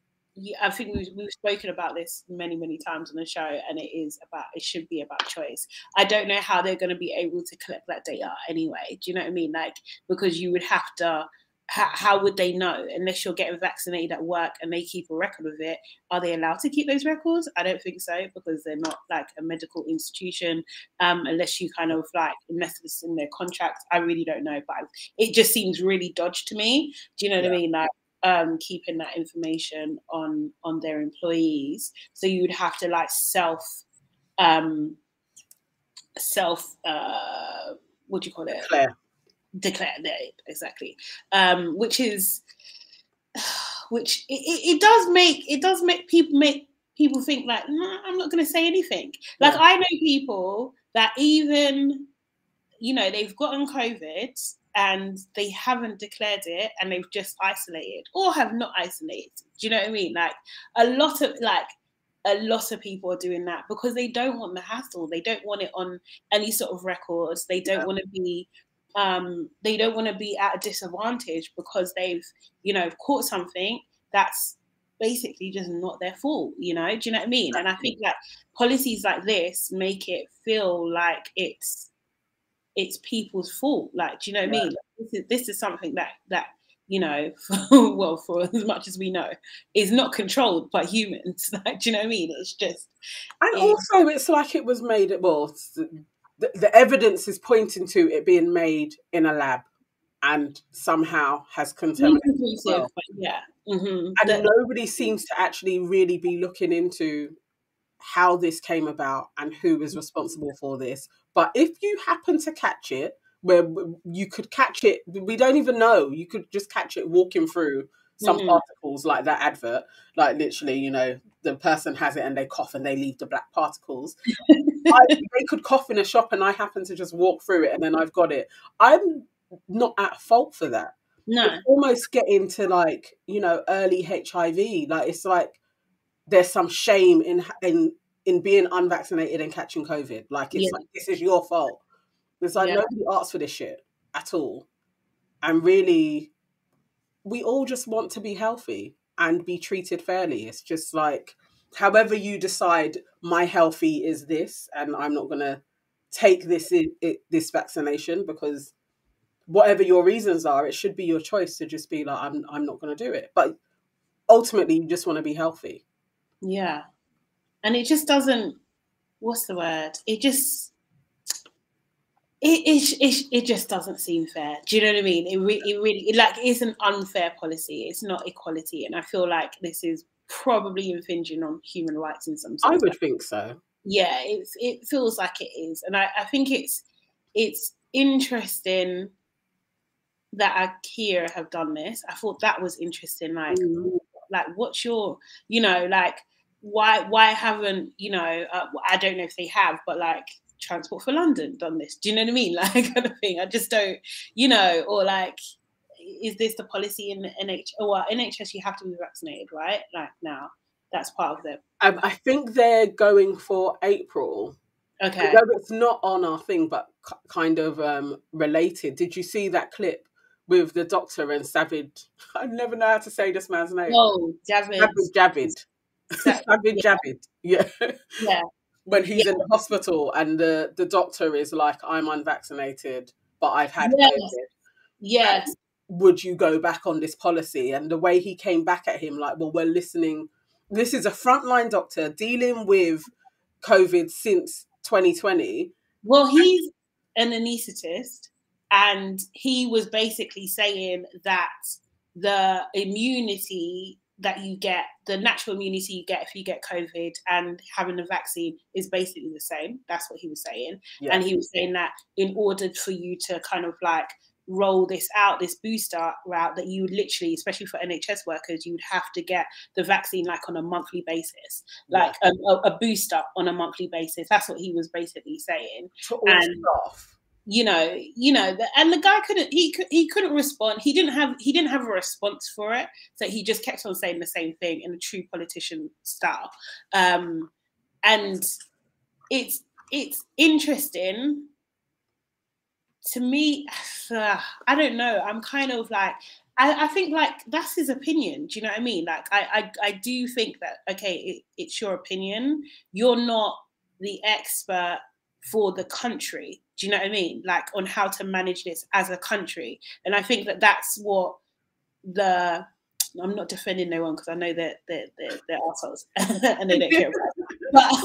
I think we've, we've spoken about this many, many times on the show, and it is about it should be about choice. I don't know how they're going to be able to collect that data anyway. Do you know what I mean? Like because you would have to how, how would they know unless you're getting vaccinated at work and they keep a record of it? Are they allowed to keep those records? I don't think so because they're not like a medical institution. Um, unless you kind of like invest this in their contracts, I really don't know. But it just seems really dodged to me. Do you know what yeah. I mean? Like um, keeping that information on on their employees. So you would have to like self um, self uh, what do you call it? Declare declare it exactly. Um which is which it, it, does make it does make people make people think like nah, i'm not going to say anything. Like yeah. i know people that even you know they've gotten covid and they haven't declared it and they've just isolated or have not isolated. Do you know what i mean? Like a lot of like a lot of people are doing that because they don't want the hassle. They don't want it on any sort of records. They don't yeah. want to be um, they don't want to be at a disadvantage because they've, you know, caught something that's basically just not their fault, you know? Do you know what I mean? And I think that policies like this make it feel like it's it's people's fault. Like, do you know what yeah. I mean? This is this is something that that you know, for, well, for as much as we know, is not controlled by humans. Like, do you know what I mean? It's just, and also it's like it was made. Well, the, the evidence is pointing to it being made in a lab and somehow has contaminated. Yeah. Mm-hmm. And the, nobody seems to actually really be looking into how this came about and who is responsible for this. But if you happen to catch it, where you could catch it, we don't even know. You could just catch it walking through some mm-hmm. particles like that advert. Like literally, you know, the person has it and they cough and they leave the black particles. I, they could cough in a shop and I happen to just walk through it and then I've got it. I'm not at fault for that. No. It's almost getting to like, you know, early HIV. Like it's like there's some shame in in in being unvaccinated and catching COVID. Like it's yeah. like this is your fault. It's like yeah. nobody asked for this shit at all. And really we all just want to be healthy and be treated fairly. It's just like however you decide my healthy is this and i'm not going to take this this vaccination because whatever your reasons are it should be your choice to just be like i'm i'm not going to do it. But ultimately you just want to be healthy. Yeah. And it just doesn't what's the word? It just it, it, it, it just doesn't seem fair. Do you know what I mean? It, re- it really, it, like, it's an unfair policy. It's not equality. And I feel like this is probably infringing on human rights in some sense. I would think so. Yeah, it's it feels like it is, and I, I think it's it's interesting that IKEA have done this. I thought that was interesting. Like, mm. like what's your, you know, like why why haven't you know? Uh, I don't know if they have, but like Transport for London done this. Do you know what I mean? Like kind of thing. I just don't, you know, or like, is this the policy in NHS? Oh, well, NHS you have to be vaccinated, right? Like now, that's part of it. Um, I think they're going for April. Okay. Although it's not on our thing, but kind of um, related. Did you see that clip with the doctor and Savage? I never know how to say this man's name. Oh, Javid. Javid. Yeah. Javid. Yeah. Yeah when he's yeah. in the hospital and the the doctor is like, "I'm unvaccinated, but I've had yes. COVID." Yes. Would you go back on this policy? And the way he came back at him, like, "Well, we're listening. This is a frontline doctor dealing with COVID since 2020." Well, he's an anaesthetist, and he was basically saying that the immunity that you get, the natural immunity you get if you get COVID and having a vaccine is basically the same. That's what he was saying. Yeah. And he was saying that in order for you to kind of like roll this out, this booster route, that you literally, especially for NHS workers, you would have to get the vaccine like on a monthly basis, like yeah. a, a, booster on a monthly basis. That's what he was basically saying. and, staff you know, you know, the, and the guy couldn't he he couldn't respond. He didn't have he didn't have a response for it, so he just kept on saying the same thing in a true politician style. Um, and it's it's interesting to me. Uh, I don't know. I'm kind of like I, I, think like that's his opinion. Do you know what I mean? Like I I, I do think that okay, it, it's your opinion. You're not the expert for the country. Do you know what I mean? Like on how to manage this as a country. And I think that that's what the I'm not defending no one because I know that they're, they're, they're assholes and they don't care about.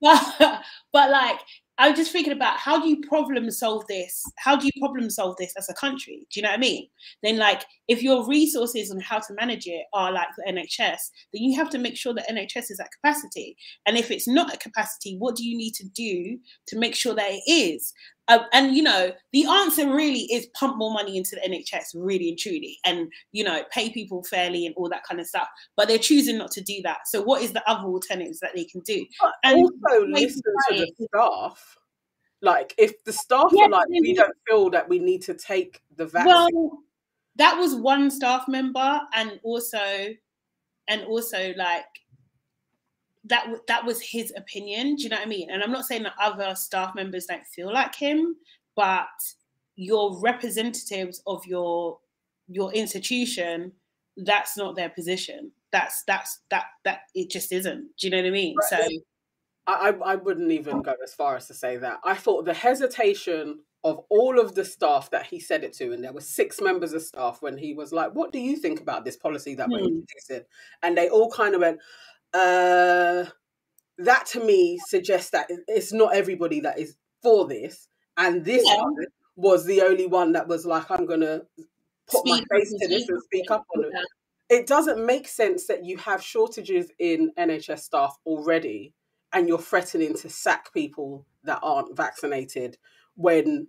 But, but, but like I'm just thinking about how do you problem solve this? How do you problem solve this as a country? Do you know what I mean? Then, like, if your resources on how to manage it are like the NHS, then you have to make sure that NHS is at capacity. And if it's not at capacity, what do you need to do to make sure that it is? Uh, and you know, the answer really is pump more money into the NHS, really and truly, and you know, pay people fairly and all that kind of stuff. But they're choosing not to do that. So, what is the other alternatives that they can do? But and also listen to the staff. Like, if the staff yeah, are like, we don't feel that we need to take the vaccine. Well, that was one staff member, and also, and also like that that was his opinion. Do you know what I mean? And I'm not saying that other staff members don't feel like him, but your representatives of your your institution, that's not their position. That's that's that that it just isn't. Do you know what I mean? Right. So I, I wouldn't even go as far as to say that. I thought the hesitation of all of the staff that he said it to, and there were six members of staff when he was like, "What do you think about this policy that we're hmm. introducing?" And they all kind of went, uh, that to me suggests that it's not everybody that is for this, and this yeah. was the only one that was like, I'm gonna put speak my face to this and speak up on it. It doesn't make sense that you have shortages in NHS staff already, and you're threatening to sack people that aren't vaccinated when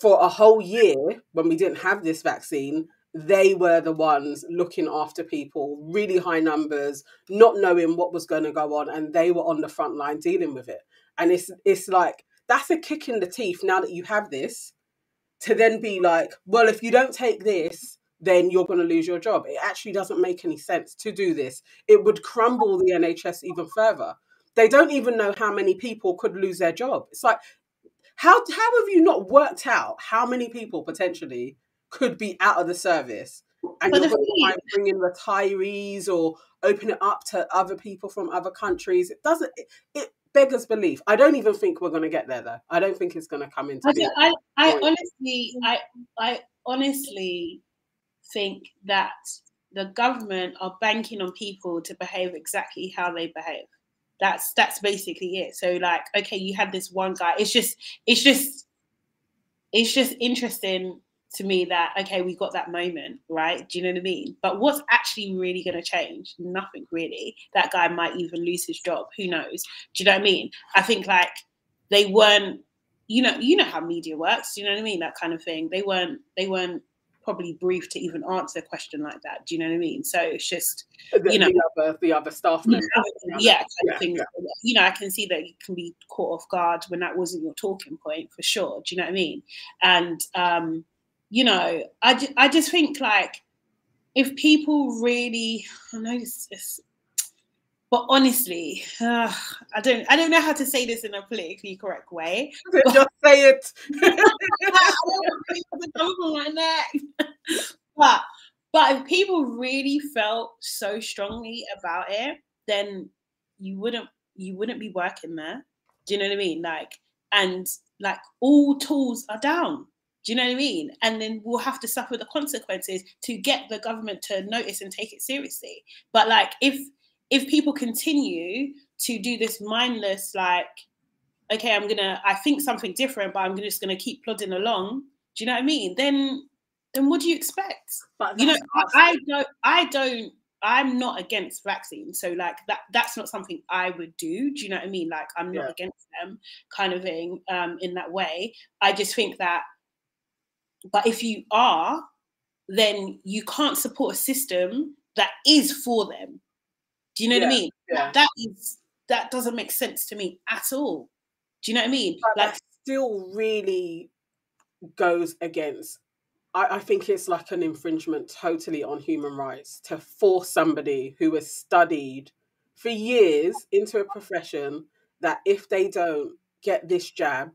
for a whole year when we didn't have this vaccine they were the ones looking after people, really high numbers, not knowing what was going to go on, and they were on the front line dealing with it. And it's it's like that's a kick in the teeth now that you have this to then be like, well, if you don't take this, then you're going to lose your job. It actually doesn't make any sense to do this. It would crumble the NHS even further. They don't even know how many people could lose their job. It's like, how how have you not worked out how many people potentially could be out of the service and but you're going to try and bring in retirees or open it up to other people from other countries. It doesn't. It, it beggars belief. I don't even think we're going to get there, though. I don't think it's going to come into. I, I, I honestly, I, I honestly think that the government are banking on people to behave exactly how they behave. That's that's basically it. So, like, okay, you had this one guy. It's just, it's just, it's just interesting to me that okay we got that moment right? Do you know what i mean? But what's actually really going to change? Nothing really. That guy might even lose his job. Who knows? Do you know what i mean? I think like they weren't you know you know how media works do you know what i mean? That kind of thing. They weren't they weren't probably briefed to even answer a question like that. Do you know what I mean? So it's just the, you know. the other the other staff members. Yeah, yeah, yeah, you know, I can see that you can be caught off guard when that wasn't your talking point for sure. Do you know what I mean? And um, you know, I, ju- I just think like if people really, I know this, this but honestly, uh, I don't I don't know how to say this in a politically correct way. Just say it. but but if people really felt so strongly about it, then you wouldn't you wouldn't be working there. Do you know what I mean? Like and like all tools are down. Do you know what I mean? And then we'll have to suffer the consequences to get the government to notice and take it seriously. But like if if people continue to do this mindless, like, okay, I'm gonna, I think something different, but I'm just gonna keep plodding along. Do you know what I mean? Then, then what do you expect? But you know, I, I don't, I don't, I'm not against vaccines, so like that, that's not something I would do. Do you know what I mean? Like, I'm not yeah. against them, kind of thing, um, in that way. I just think that, but if you are, then you can't support a system that is for them do you know yeah, what I mean? Yeah. That is that doesn't make sense to me at all. Do you know what I mean? But like still really goes against I, I think it's like an infringement totally on human rights to force somebody who has studied for years into a profession that if they don't get this jab,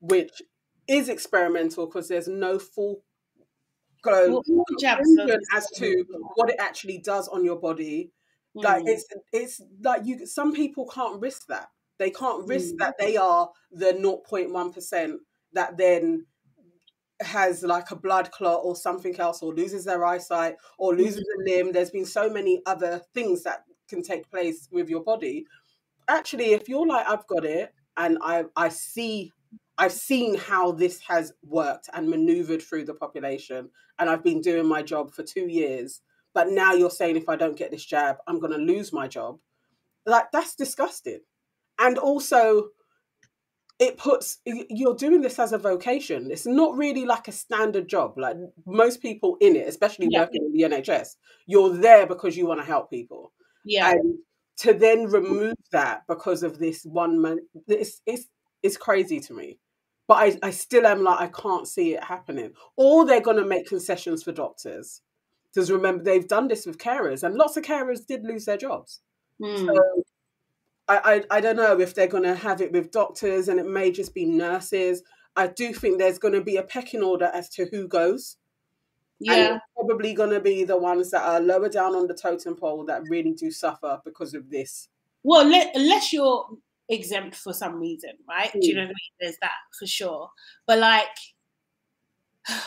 which is experimental because there's no full glow well, as to what it actually does on your body like mm. it's it's like you some people can't risk that. They can't risk mm. that they are the 0.1% that then has like a blood clot or something else or loses their eyesight or loses mm. a limb. There's been so many other things that can take place with your body. Actually, if you're like, I've got it and I I see I've seen how this has worked and maneuvered through the population, and I've been doing my job for two years. But now you're saying if I don't get this jab, I'm going to lose my job. Like that's disgusting. And also, it puts you're doing this as a vocation. It's not really like a standard job. Like most people in it, especially yeah. working in the NHS, you're there because you want to help people. Yeah. And to then remove that because of this one man, it's it's it's crazy to me. But I, I still am like I can't see it happening. Or they're gonna make concessions for doctors. Because remember, they've done this with carers, and lots of carers did lose their jobs. Mm. So I, I, I don't know if they're going to have it with doctors, and it may just be nurses. I do think there's going to be a pecking order as to who goes. Yeah, probably going to be the ones that are lower down on the totem pole that really do suffer because of this. Well, let, unless you're exempt for some reason, right? Mm. Do you hmm. know what I mean? There's that for sure. But like.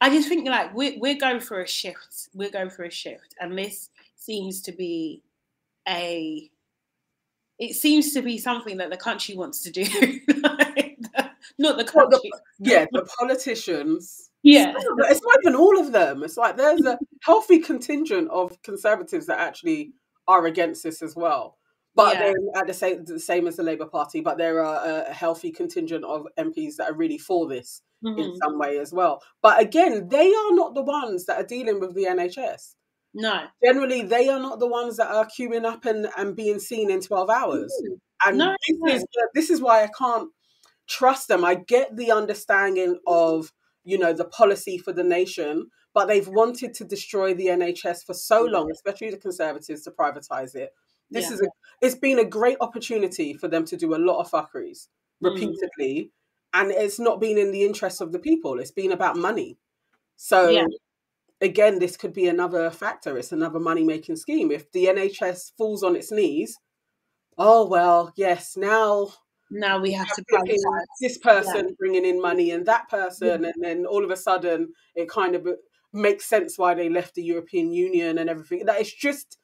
I just think like we're we're going for a shift. We're going for a shift, and this seems to be a. It seems to be something that the country wants to do. like, not the country. Well, the, yeah, the politicians. Yeah, it's not even all of them. It's like there's a healthy contingent of conservatives that actually are against this as well. But yeah. then at the same the same as the Labour Party, but there are a healthy contingent of MPs that are really for this mm-hmm. in some way as well. But again, they are not the ones that are dealing with the NHS. No. Generally, they are not the ones that are queuing up and, and being seen in 12 hours. Mm. And no, this, no. Is, this is why I can't trust them. I get the understanding of, you know, the policy for the nation, but they've wanted to destroy the NHS for so long, especially the Conservatives, to privatise it. This yeah. is a, it's been a great opportunity for them to do a lot of fuckeries mm. repeatedly. Mm and it's not been in the interest of the people. It's been about money. So yeah. again, this could be another factor. It's another money making scheme. If the NHS falls on its knees, oh well, yes, now now we have to pay this person yeah. bringing in money and that person, yeah. and then all of a sudden it kind of makes sense why they left the European Union and everything. That it's just,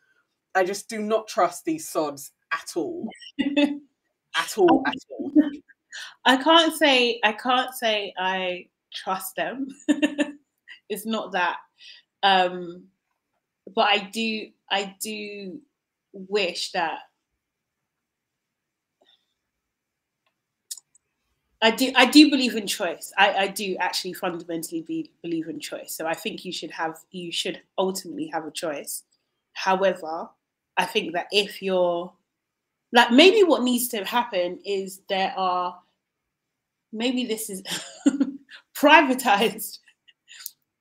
I just do not trust these sods at all, at all, at all. I can't say I can't say I trust them. it's not that. Um, but I do I do wish that I do I do believe in choice. I, I do actually fundamentally be, believe in choice. So I think you should have you should ultimately have a choice. However, I think that if you're like maybe what needs to happen is there are maybe this is privatized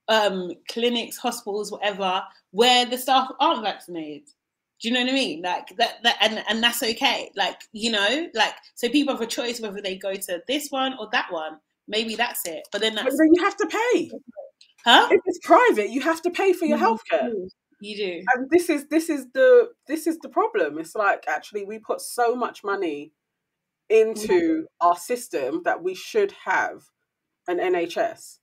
um, clinics, hospitals, whatever, where the staff aren't vaccinated. Do you know what I mean? Like that, that, and and that's okay. Like you know, like so people have a choice whether they go to this one or that one. Maybe that's it. But then that's but then you have to pay. Huh? If it's private, you have to pay for your healthcare. You do. And this is this is the this is the problem. It's like actually we put so much money into mm-hmm. our system that we should have an NHS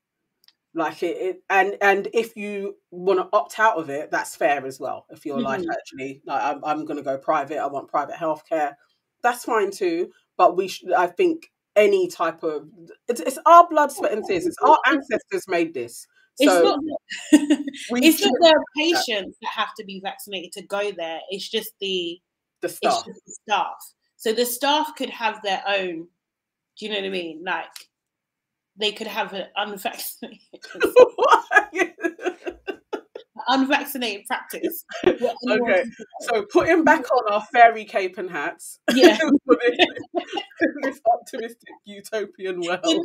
like it, it, and and if you want to opt out of it that's fair as well if you're mm-hmm. like actually like i'm, I'm going to go private i want private healthcare that's fine too but we should i think any type of it's, it's our blood sweat and tears it's our ancestors made this so it's not, it's not the patients that. have to be vaccinated to go there it's just the the staff the staff so the staff could have their own do you know what i mean like they could have an unvaccinated unvaccinated practice. okay, so putting back on our fairy cape and hats. Yeah, this, optimistic utopian world.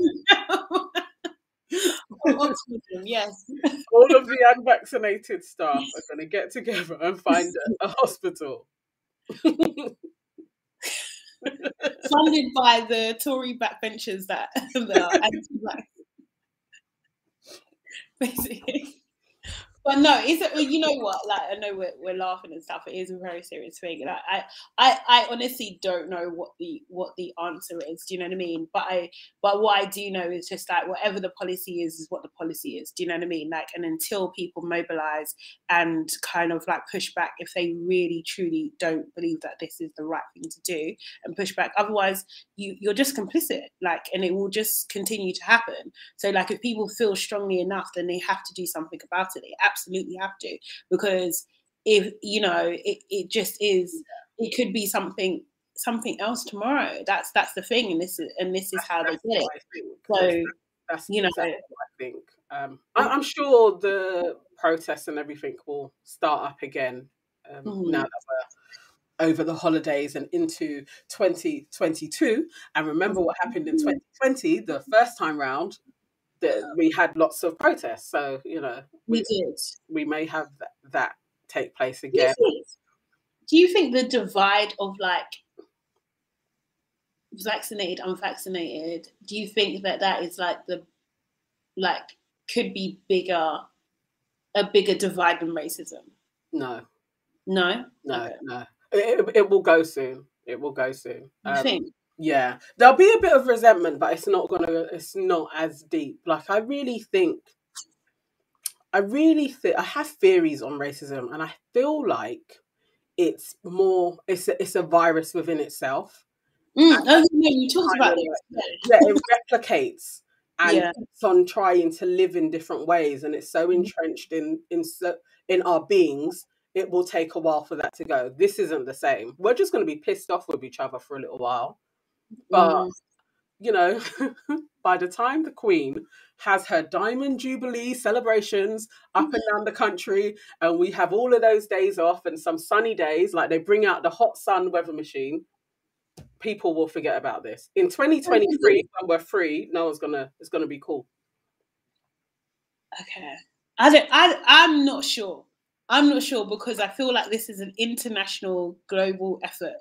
Yes. All of the unvaccinated staff are going to get together and find a, a hospital funded by the Tory backbenchers that, that are anti-black. Basically. But no, it's you know what? Like I know we're, we're laughing and stuff. It is a very serious thing. Like I, I, I honestly don't know what the what the answer is. Do you know what I mean? But I, but what I do know is just like whatever the policy is, is what the policy is. Do you know what I mean? Like, and until people mobilize and kind of like push back, if they really truly don't believe that this is the right thing to do, and push back, otherwise you you're just complicit. Like, and it will just continue to happen. So like, if people feel strongly enough, then they have to do something about it. They absolutely have to because if you know it, it just is it could be something something else tomorrow. That's that's the thing and this is and this is how they did it. so that's you know exactly i think. Um, I, am sure the protests and everything will start up again um, mm-hmm. now that we're over the holidays and into 2022 and remember what happened in 2020 the first time round that we had lots of protests. So you know, we, we did. We may have that, that take place again. Do you think the divide of like vaccinated, unvaccinated? Do you think that that is like the like could be bigger, a bigger divide than racism? No. No. No. Okay. No. It, it will go soon. It will go soon. You um, think? Yeah, there'll be a bit of resentment, but it's not gonna. It's not as deep. Like I really think, I really think I have theories on racism, and I feel like it's more. It's a, it's a virus within itself. Mm, oh, yeah, you talked about it. Yeah, it replicates and yeah. keeps on trying to live in different ways, and it's so mm. entrenched in in in our beings. It will take a while for that to go. This isn't the same. We're just going to be pissed off with each other for a little while but mm. you know, by the time the Queen has her Diamond Jubilee celebrations up and down the country, and we have all of those days off and some sunny days, like they bring out the hot sun weather machine, people will forget about this. In 2023, when we're free, no one's gonna it's gonna be cool. Okay. I don't I I'm not sure. I'm not sure because I feel like this is an international global effort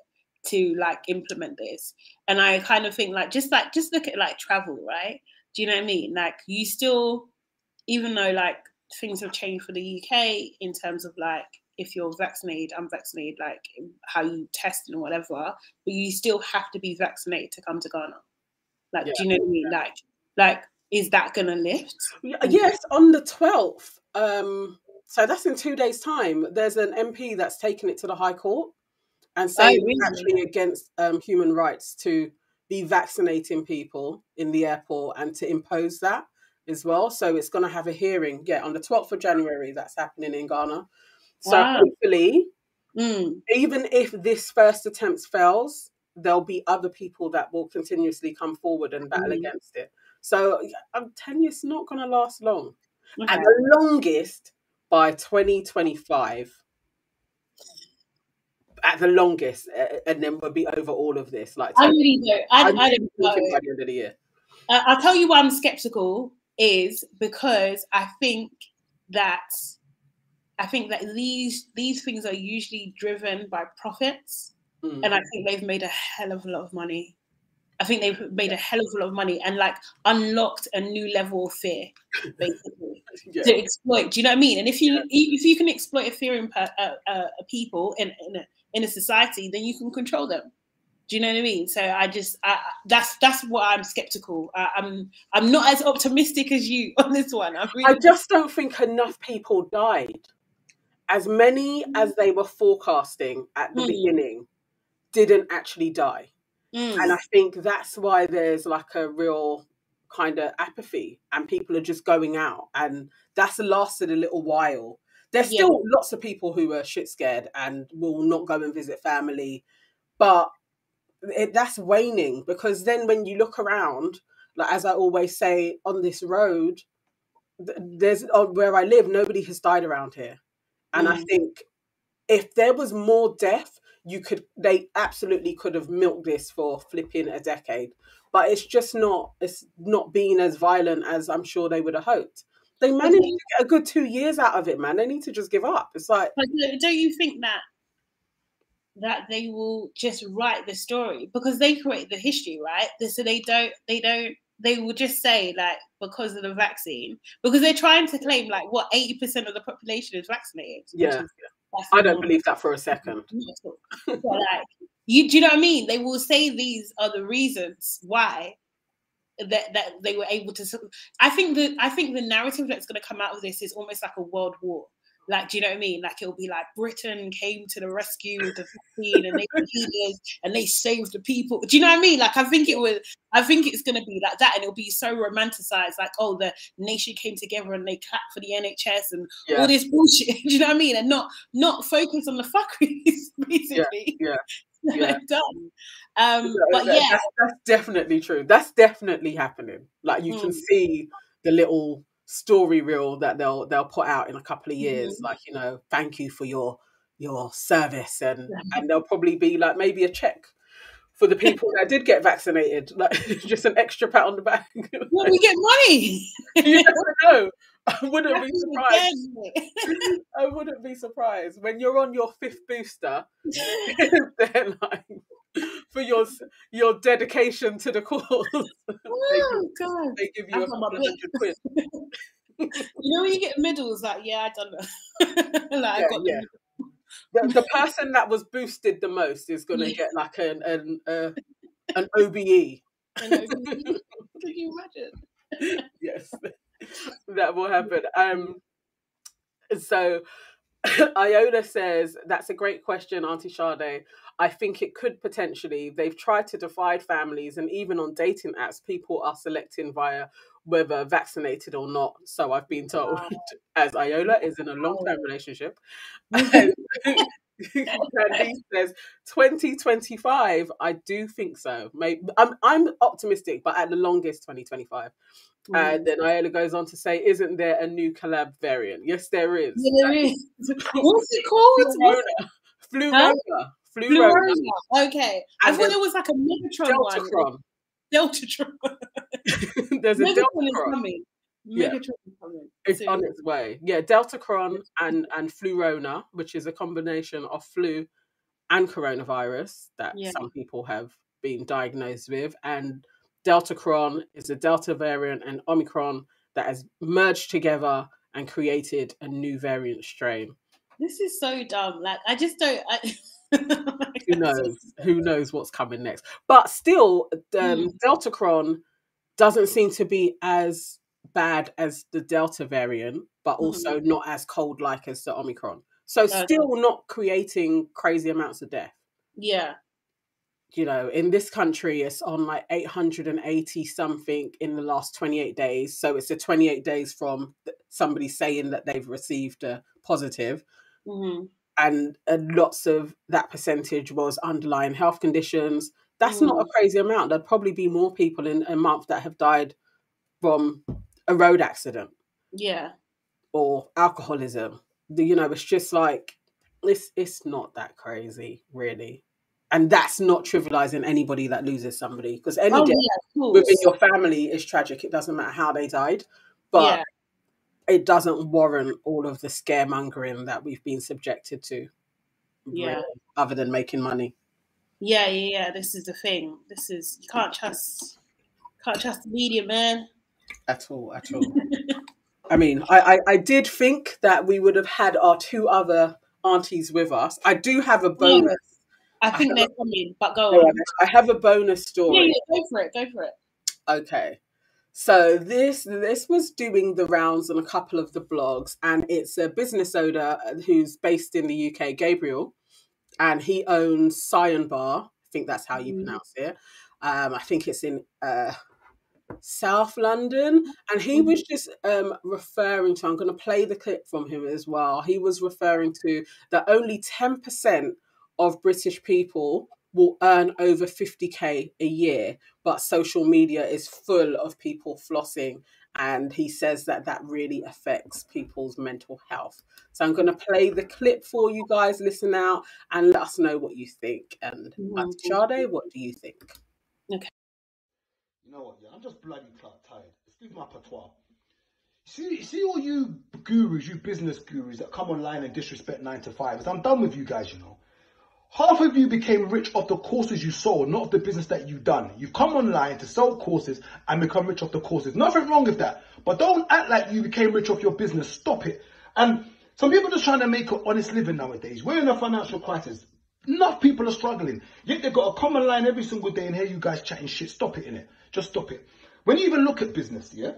to like implement this. And I kind of think like just like just look at like travel, right? Do you know what I mean? Like you still, even though like things have changed for the UK in terms of like if you're vaccinated, unvaccinated, like how you test and whatever, but you still have to be vaccinated to come to Ghana. Like, yeah. do you know what I mean? Like, like is that gonna lift? Yes, on the twelfth. Um, so that's in two days' time. There's an MP that's taken it to the High Court and saying oh, really? it's actually against um, human rights to be vaccinating people in the airport and to impose that. as well. So it's going to have a hearing, yeah, on the 12th of January. That's happening in Ghana. So wow. hopefully, mm. even if this first attempt fails, there'll be other people that will continuously come forward and battle mm. against it. So I'm telling you, it's not going to last long. Okay. At the longest, by 2025 at the longest, and then we'll be over all of this. Like I really don't. I, I don't know. By the end of the year, uh, I'll tell you why I'm skeptical is because I think that I think that these these things are usually driven by profits, mm. and I think they've made a hell of a lot of money. I think they've made a hell of a lot of money and like unlocked a new level of fear, basically, yeah. to exploit. Do you know what I mean? And if you yeah. if you can exploit a fear in uh, uh, people in in a, in a society, then you can control them. Do you know what I mean? So I just I, that's that's what I'm skeptical. I, am I'm, I'm not as optimistic as you on this one. I, really I just don't think enough people died. As many as mm. they were forecasting at the mm. beginning didn't actually die, mm. and I think that's why there's like a real kind of apathy, and people are just going out, and that's lasted a little while. There's still yeah. lots of people who are shit scared and will not go and visit family, but it, that's waning because then when you look around, like as I always say, on this road, there's uh, where I live, nobody has died around here, and mm. I think if there was more death, you could they absolutely could have milked this for flipping a decade, but it's just not. It's not being as violent as I'm sure they would have hoped. They managed to get a good two years out of it, man. They need to just give up. It's like, don't you think that that they will just write the story because they create the history, right? So they don't, they don't, they will just say like because of the vaccine because they're trying to claim like what eighty percent of the population is vaccinated. Yeah, is, I don't believe that for a second. like, you do you know what I mean? They will say these are the reasons why that that they were able to. I think the I think the narrative that's going to come out of this is almost like a world war. Like, do you know what I mean? Like, it'll be like Britain came to the rescue with the vaccine and they were leaders and they saved the people. Do you know what I mean? Like, I think it was, I think it's going to be like that and it'll be so romanticized. Like, oh, the nation came together and they clapped for the NHS and yeah. all this bullshit. do you know what I mean? And not, not focus on the fuckeries, basically. Yeah. yeah. Yeah. done. Um, but that, yeah, that's, that's, definitely true. That's definitely happening. Like you mm. can see the little story reel that they'll they'll put out in a couple of years mm-hmm. like you know thank you for your your service and yeah. and there'll probably be like maybe a check for the people that did get vaccinated like just an extra pat on the back well we get money you never know I wouldn't be surprised. I wouldn't be surprised when you're on your fifth booster. they're like, for your your dedication to the cause. Oh they, God! They give you a hundred quid. you know when you get medals, like yeah, I done that. like, yeah, yeah. The, the, person that was boosted the most is going to yeah. get like an an uh, an OBE. An OBE? Can you imagine? yes, that will happen. Um, so Iola says that's a great question, Auntie Sade. I think it could potentially. They've tried to divide families, and even on dating apps, people are selecting via whether vaccinated or not. So I've been told, wow. as Iola is in a long term relationship. Says 2025. I do think so. Maybe I'm I'm optimistic, but at the longest 2025. Mm. And then Iola goes on to say, "Isn't there a new collab variant? Yes, there is. Yeah, there is. What's it called? Flurona. Huh? Flurona. Okay. And I thought it was like a Megatron Deltacron. one. Deltatron. There's a. Is coming. Yeah. It's soon. on its way. Yeah, Delta Deltacron and and Flurona, which is a combination of flu and coronavirus that yeah. some people have been diagnosed with, and Delta Deltacron is a Delta variant and Omicron that has merged together and created a new variant strain. This is so dumb. Like I just don't. I... who knows? Who knows what's coming next? But still, um, mm. Deltacron doesn't seem to be as bad as the Delta variant, but also mm. not as cold like as the Omicron. So still not creating crazy amounts of death. Yeah. you know, in this country, it's on like 880 something in the last 28 days. So it's a 28 days from somebody saying that they've received a positive. Mm-hmm. And uh, lots of that percentage was underlying health conditions. That's mm-hmm. not a mm. crazy amount. There'd probably be more people in a month that have died from a road accident. Yeah. Or alcoholism. You know, it's just like, it's, it's not that crazy, really and that's not trivializing anybody that loses somebody because any oh, death yeah, within your family is tragic. It doesn't matter how they died, but yeah. It doesn't warrant all of the scaremongering that we've been subjected to. Yeah, really, other than making money. Yeah, yeah, yeah. This is the thing. This is you can't trust, can't trust the media, man. At all, at all. I mean, I, I, I did think that we would have had our two other aunties with us. I do have a bonus. I think I they're a, coming, but go on. I have a bonus story. Yeah, yeah, go for it. Go for it. Okay. So this this was doing the rounds on a couple of the blogs, and it's a business owner who's based in the UK, Gabriel, and he owns Cyan Bar. I think that's how you mm. pronounce it. Um, I think it's in uh, South London, and he was mm-hmm. just um, referring to. I'm going to play the clip from him as well. He was referring to that only ten percent of British people will earn over 50k a year, but social media is full of people flossing. And he says that that really affects people's mental health. So I'm going to play the clip for you guys. Listen out and let us know what you think. And mm-hmm. Sade, what do you think? Okay. You know what? Yeah, I'm just bloody tired. Excuse my patois. See, see all you gurus, you business gurus that come online and disrespect nine to fives. I'm done with you guys, you know. Half of you became rich off the courses you sold, not the business that you've done. You've come online to sell courses and become rich off the courses. Nothing wrong with that. But don't act like you became rich off your business. Stop it. And some people are just trying to make an honest living nowadays. We're in a financial crisis. Enough people are struggling. Yet they've got to come online every single day and hear you guys chatting shit. Stop it, in it. Just stop it. When you even look at business, yeah?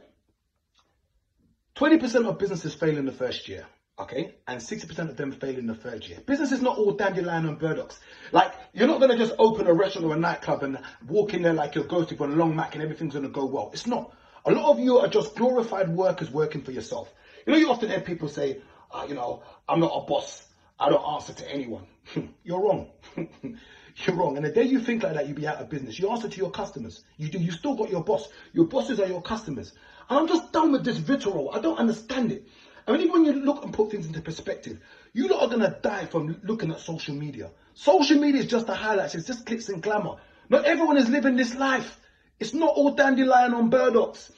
20% of businesses fail in the first year okay, and 60% of them fail in the third year. Business is not all dandelion and burdocks. Like, you're not to just open a restaurant or a nightclub and walk in there like you're ghosted on a long Mac and everything's to go well. It's not. A lot of you are just glorified workers working for yourself. You know, you often hear people say, uh, you know, I'm not a boss. I don't answer to anyone. you're wrong. you're wrong. And the day you think like that, you'll be out of business. You answer to your customers. You do. You still got your boss. Your bosses are your customers. And I'm just done with this vitriol. I don't understand it. I mean, when you look and put things into perspective, you lot are gonna die from looking at social media. Social media is just the highlights, it's just clicks and glamour. Not everyone is living this life. It's not all dandelion on burdocks.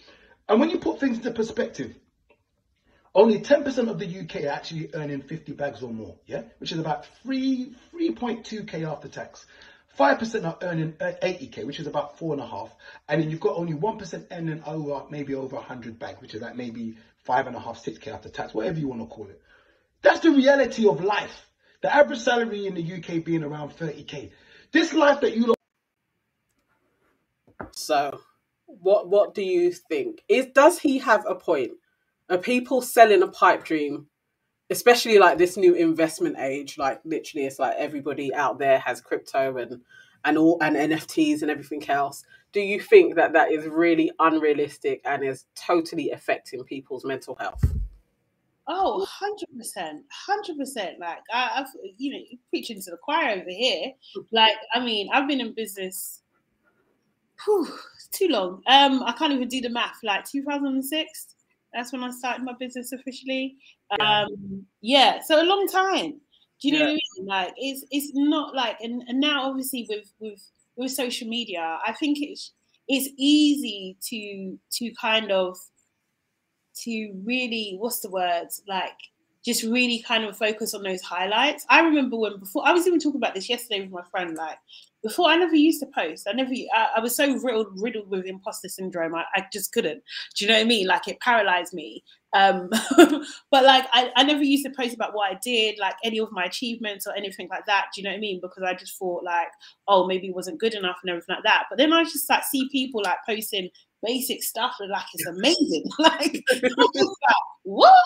And when you put things into perspective, only 10% of the UK are actually earning 50 bags or more, yeah? Which is about 3, 3.2k after tax. 5% are earning 80k, uh, which is about four and a half. And then you've got only 1% earning over, maybe over 100 bags, which is like maybe five and a half, six K after tax, whatever you want to call it. That's the reality of life. The average salary in the UK being around 30K. This life that you So, what what do you think? Is does he have a point? Are people selling a pipe dream, especially like this new investment age? Like literally, it's like everybody out there has crypto and and all and NFTs and everything else do you think that that is really unrealistic and is totally affecting people's mental health? Oh, 100%. 100%. Like, I, have you know, preaching to the choir over here. Like, I mean, I've been in business whew, too long. Um, I can't even do the math. Like, 2006, that's when I started my business officially. Yeah. Um, yeah, so a long time. Do you know yeah. what I mean? Like, it's it's not like, and, and now obviously with with with social media, I think it's it's easy to to kind of to really what's the word? Like just really kind of focus on those highlights. I remember when before I was even talking about this yesterday with my friend. Like before, I never used to post. I never. I, I was so riddled, riddled with imposter syndrome. I, I, just couldn't. Do you know what I mean? Like it paralyzed me. Um, but like I, I never used to post about what I did, like any of my achievements or anything like that. Do you know what I mean? Because I just thought like, oh, maybe it wasn't good enough and everything like that. But then I just like see people like posting basic stuff and like it's amazing. like, like what?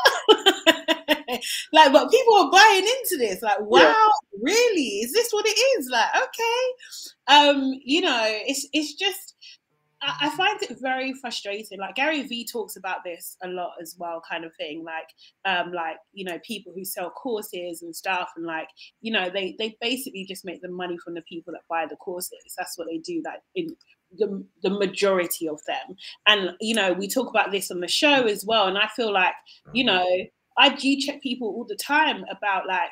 like, but people are buying into this. Like, wow, yeah. really? Is this what it is? Like, okay. um, you know, it's it's just I, find it very frustrating. Like Gary Vee talks about this a lot as well, kind of thing. Like, um, like you know, people who sell courses and stuff, and like you know, they they basically just make the money from the people that buy the courses. That's what they do. That in the the majority of them, and you know, we talk about this on the show as well. And I feel like you know, I do check people all the time about like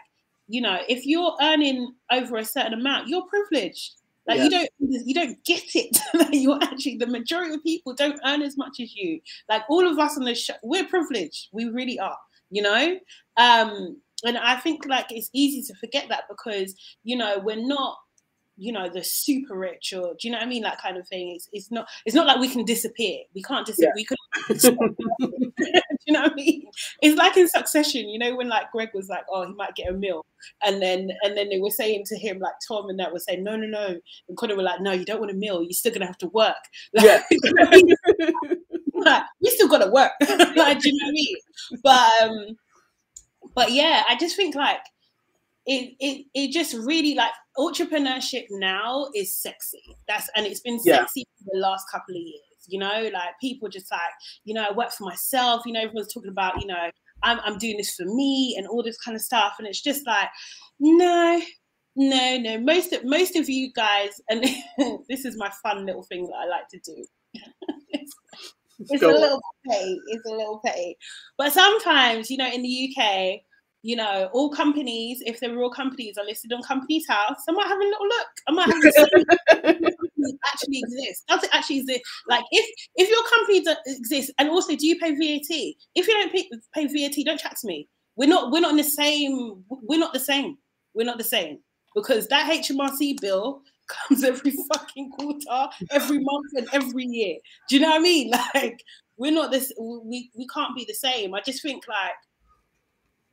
you know, if you're earning over a certain amount, you're privileged like yeah. you don't you don't get it. you're actually the majority of people don't earn as much as you. Like all of us on the show, we're privileged. We really are. You know. Um, and I think like it's easy to forget that because you know we're not you know the super rich or do you know what I mean? That kind of thing. It's, it's not it's not like we can disappear. We can't disappear. Yeah. we could you know what I mean? It's like in succession you know when like Greg was like oh he might get a meal. And then and then they were saying to him like Tom and that were saying no no no. And Connor were like no you don't want a meal. You're still gonna have to work. Like, yeah. like, we still gotta work. Like do you know what I mean? But um but yeah I just think like it, it it just really like entrepreneurship now is sexy. That's and it's been sexy for the last couple of years. You know, like people just like, you know, I work for myself. You know, everyone's talking about, you know, I'm I'm doing this for me and all this kind of stuff. And it's just like, no, no, no. Most of most of you guys, and this is my fun little thing that I like to do. it's, it's a little petty. It's a little petty. But sometimes, you know, in the UK, you know, all companies, if they're real companies, are listed on Companies House. I might have a little look. I might have see actually. Does it actually exist? Like, if if your company exists, and also, do you pay VAT? If you don't pay, pay VAT, don't chat to me. We're not. We're not in the same. We're not the same. We're not the same because that HMRC bill comes every fucking quarter, every month, and every year. Do you know what I mean? Like, we're not this. We we can't be the same. I just think like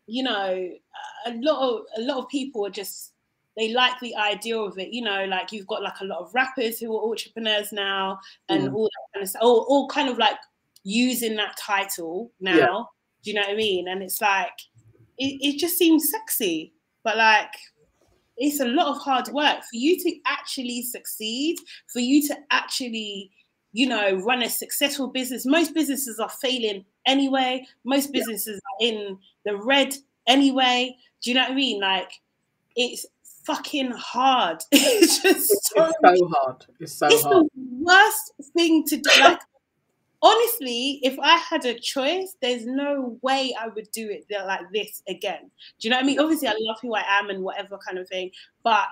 you know, a lot of a lot of people are just they like the idea of it. You know, like you've got like a lot of rappers who are entrepreneurs now, and mm. all that kind of stuff, all, all kind of like using that title now. Yeah. Do you know what I mean? And it's like it, it just seems sexy, but like it's a lot of hard work for you to actually succeed, for you to actually, you know, run a successful business. Most businesses are failing anyway. Most businesses yeah. are in the red anyway. Do you know what I mean? Like, it's fucking hard. it's just so, it's so hard. It's so it's hard. the worst thing to do. Like, honestly, if I had a choice, there's no way I would do it like this again. Do you know what I mean? Obviously, I love who I am and whatever kind of thing, but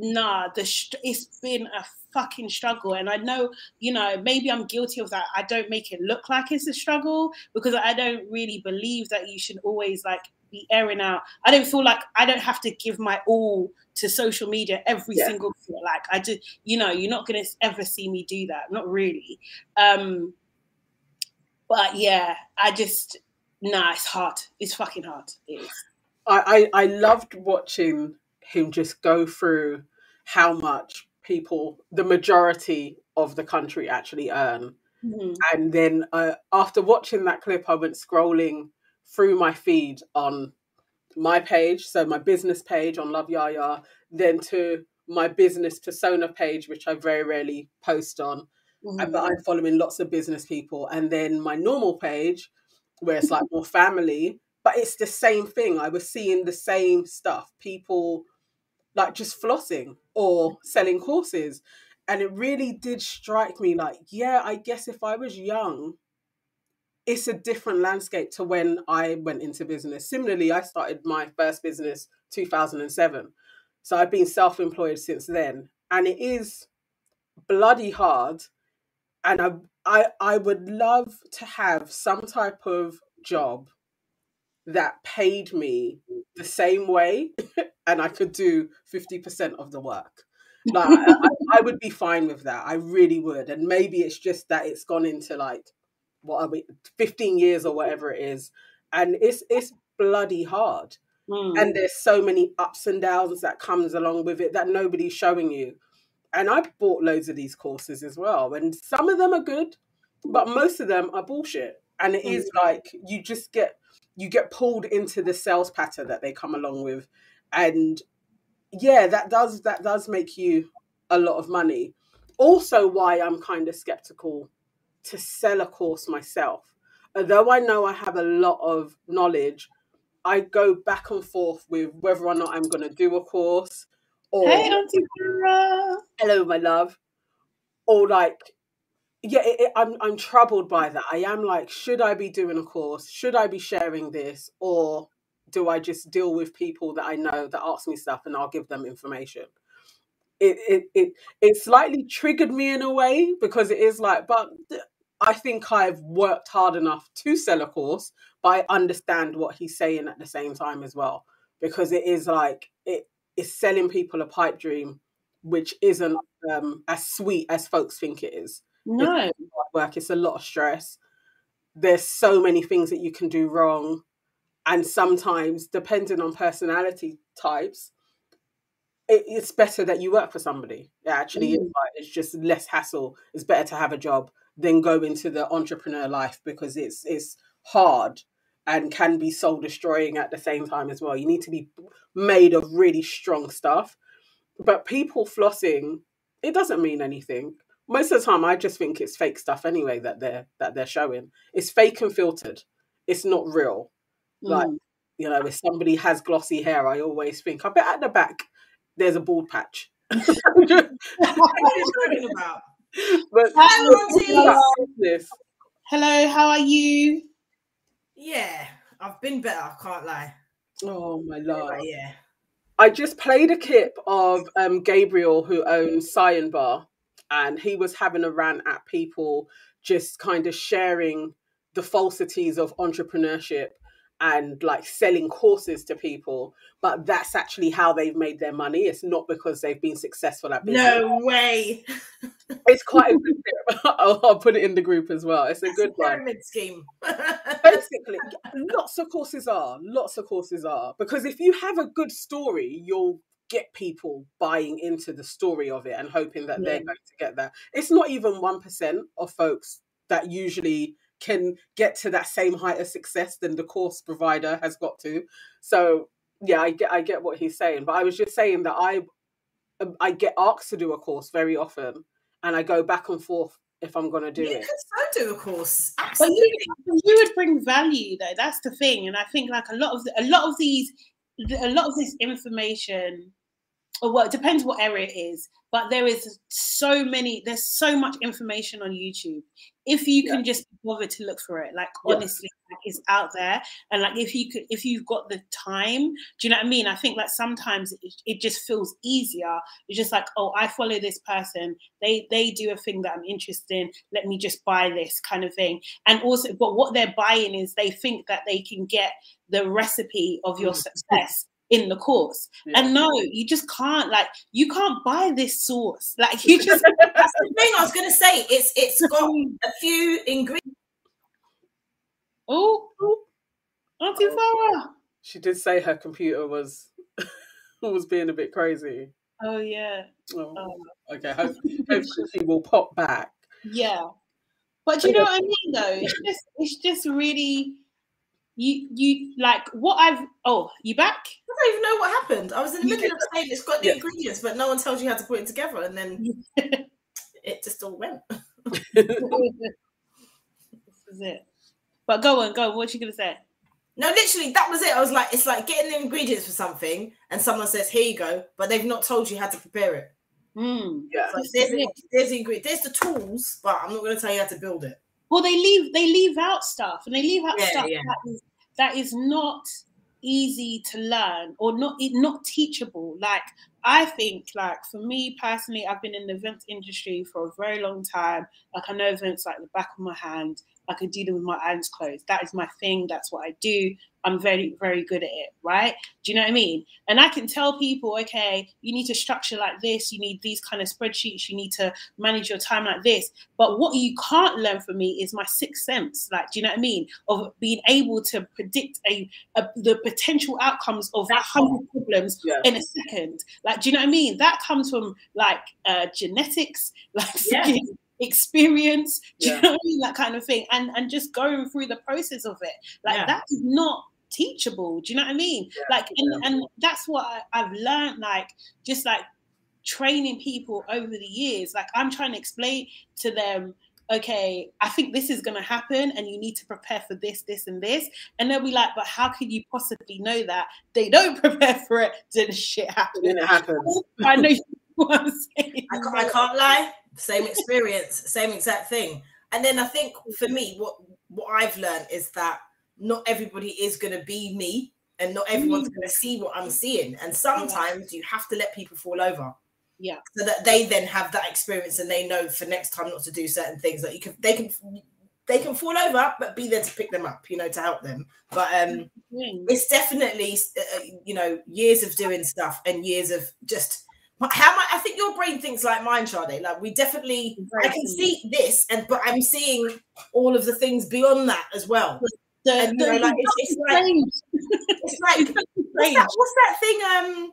nah, the it's been a fucking struggle. And I know, you know, maybe I'm guilty of that. I don't make it look like it's a struggle because I don't really believe that you should always like be airing out. I don't feel like I don't have to give my all to social media every yeah. single like I just you know you're not gonna ever see me do that not really um but yeah I just nah it's hard it's fucking hard it is I, I I loved watching him just go through how much people, the majority of the country, actually earn. Mm-hmm. And then uh, after watching that clip, I went scrolling through my feed on my page, so my business page on Love Yaya, then to my business persona page, which I very rarely post on. Mm-hmm. But I'm following lots of business people, and then my normal page, where it's like more family, but it's the same thing. I was seeing the same stuff. People like just flossing or selling courses. And it really did strike me like, yeah, I guess if I was young, it's a different landscape to when I went into business. Similarly, I started my first business 2007. So I've been self-employed since then. And it is bloody hard. And I I I would love to have some type of job that paid me the same way and I could do 50% of the work. Like, I, I, would be fine with that. I really would. And maybe it's just that it's gone into like, what are we, 15 years or whatever it is. And it's, it's bloody hard. Mm. And there's so many ups and downs that comes along with it that nobody's showing you. And I bought loads of these courses as well. And some of them are good, but most of them are bullshit. And it mm. is like, you just get you get pulled into the sales pattern that they come along with and yeah that does that does make you a lot of money. Also, why I'm kind of skeptical to sell a course myself. Although I know I have a lot of knowledge, I go back and forth with whether or not I'm going to do a course. Or, hey, Auntie Sarah. Hello, my love. Or like, yeah, it, it, I'm I'm troubled by that. I am like, should I be doing a course? Should I be sharing this, or do I just deal with people that I know that ask me stuff and I'll give them information? It it it it slightly triggered me in a way because it is like, but I think I've worked hard enough to sell a course, but I understand what he's saying at the same time as well because it is like it is selling people a pipe dream, which isn't um, as sweet as folks think it is. No, it's work. It's a lot of stress. There's so many things that you can do wrong, and sometimes, depending on personality types, it, it's better that you work for somebody. It actually, mm. it's just less hassle. It's better to have a job than go into the entrepreneur life because it's it's hard and can be soul destroying at the same time as well. You need to be made of really strong stuff. But people flossing, it doesn't mean anything. Most of the time I just think it's fake stuff anyway that they're that they're showing. It's fake and filtered. It's not real. Mm. Like, you know, if somebody has glossy hair, I always think, I bet at the back there's a bald patch. what are you talking about? But Hello, Hello, how are you? Yeah, I've been better. I can't lie. Oh my lord! Yeah. I just played a clip of um, Gabriel, who owns Cyan Bar, and he was having a rant at people, just kind of sharing the falsities of entrepreneurship and like selling courses to people but that's actually how they've made their money it's not because they've been successful at business. no way it's quite a good I'll, I'll, put it in the group as well it's a that's good a pyramid one. scheme basically lots of courses are lots of courses are because if you have a good story you'll get people buying into the story of it and hoping that yeah. they're going to get that it's not even 1% of folks that usually can get to that same height of success than the course provider has got to. So yeah, I get I get what he's saying, but I was just saying that I um, I get asked to do a course very often, and I go back and forth if I'm going to do you it. You can do a course, absolutely. But you, you would bring value though. That's the thing, and I think like a lot of the, a lot of these a lot of this information or well, it depends what area it is, but there is so many, there's so much information on YouTube. If you can yeah. just bother to look for it, like yeah. honestly, like, it's out there. And like if you could, if you've got the time, do you know what I mean? I think like sometimes it, it just feels easier. It's just like, oh, I follow this person. They they do a thing that I'm interested in. Let me just buy this kind of thing. And also, but what they're buying is they think that they can get the recipe of your mm. success in the course. Yeah. And no, you just can't like you can't buy this sauce. Like you just that's the thing I was gonna say. It's it's got a few ingredients. Oh, oh. Auntie Farah. She did say her computer was was being a bit crazy. Oh yeah. Oh, oh. Okay, hopefully, hopefully she will pop back. Yeah. But you know what I mean though? It's just it's just really you you like what I've oh, you back? I don't even know what happened. I was in the middle of saying it's got the yeah. ingredients, but no one tells you how to put it together, and then it just all went. this is it. But go on, go on. What you gonna say? No, literally, that was it. I was like, it's like getting the ingredients for something, and someone says, "Here you go," but they've not told you how to prepare it. Mm. Yeah, like, there's, the, there's the ingredients, there's the tools, but I'm not going to tell you how to build it. Well, they leave they leave out stuff, and they leave out yeah, stuff yeah. that is that is not easy to learn or not not teachable. Like i think like for me personally i've been in the events industry for a very long time. Like i know events like the back of my hand I can do them with my eyes closed. That is my thing. That's what I do. I'm very, very good at it, right? Do you know what I mean? And I can tell people, okay, you need to structure like this, you need these kind of spreadsheets, you need to manage your time like this. But what you can't learn from me is my sixth sense, like, do you know what I mean? Of being able to predict a, a the potential outcomes of a hundred problems yeah. in a second. Like, do you know what I mean? That comes from like uh, genetics, like yeah experience, yeah. you know I mean? That kind of thing. And and just going through the process of it. Like yeah. that is not teachable. Do you know what I mean? Yeah. Like and, and that's what I, I've learned, like just like training people over the years. Like I'm trying to explain to them, okay, I think this is going to happen and you need to prepare for this, this, and this. And they'll be like, but how can you possibly know that? They don't prepare for it, then shit happens. Then it happens. I know what I'm saying. I, can't, I can't lie. Same experience, same exact thing. And then I think for me, what what I've learned is that not everybody is going to be me, and not everyone's mm. going to see what I'm seeing. And sometimes you have to let people fall over. Yeah. So that they then have that experience and they know for next time not to do certain things that you can they can they can fall over but be there to pick them up you know to help them but um mm-hmm. it's definitely uh, uh, you know years of doing stuff and years of just how much I think your brain thinks like mine, Sade. Like we definitely, I can see this, and but I'm seeing all of the things beyond that as well. The, and, the, know, like, it's, it's, like, it's like what's that, what's that thing? Um,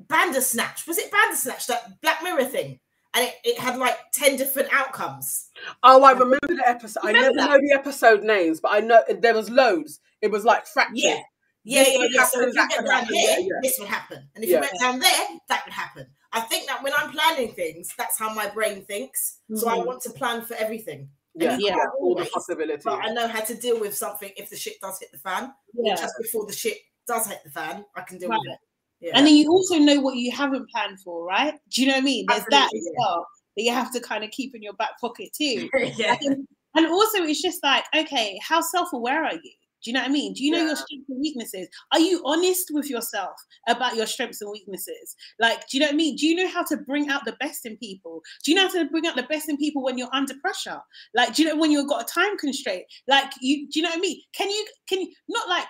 Bandersnatch. Was it Bandersnatch? That Black Mirror thing, and it, it had like ten different outcomes. Oh, I remember the episode. Remember I never that? know the episode names, but I know there was loads. It was like fractured. Yeah. Yeah, yeah, yeah. So if you get down here, yeah. this would happen. And if yeah. you went down there, that would happen. I think that when I'm planning things, that's how my brain thinks. Mm-hmm. So I mm-hmm. want to plan for everything. Yeah, yeah. all the possibilities. But I know how to deal with something if the shit does hit the fan. Yeah. Just before the shit does hit the fan, I can deal right. with it. Yeah. And then you also know what you haven't planned for, right? Do you know what I mean? There's Absolutely, that as yeah. well that you have to kind of keep in your back pocket too. yeah. And, and also, it's just like, okay, how self aware are you? Do you know what I mean? Do you know yeah. your strengths and weaknesses? Are you honest with yourself about your strengths and weaknesses? Like, do you know what I mean? Do you know how to bring out the best in people? Do you know how to bring out the best in people when you're under pressure? Like, do you know when you've got a time constraint? Like, you do you know what I mean? Can you can you not like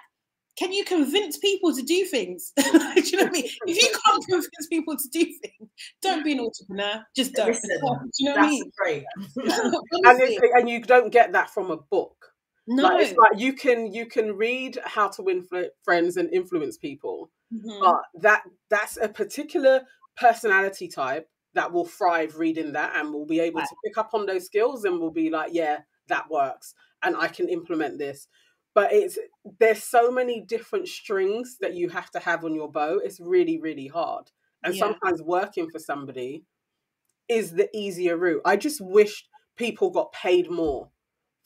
can you convince people to do things? do you know what I mean? If you can't convince people to do things, don't be an entrepreneur. Just don't. Listen, do you know what I mean? Great. and, and you don't get that from a book. No, like, it's like you can you can read how to win friends and influence people, mm-hmm. but that that's a particular personality type that will thrive reading that and will be able right. to pick up on those skills and will be like, yeah, that works, and I can implement this. But it's there's so many different strings that you have to have on your bow. It's really really hard, and yeah. sometimes working for somebody is the easier route. I just wish people got paid more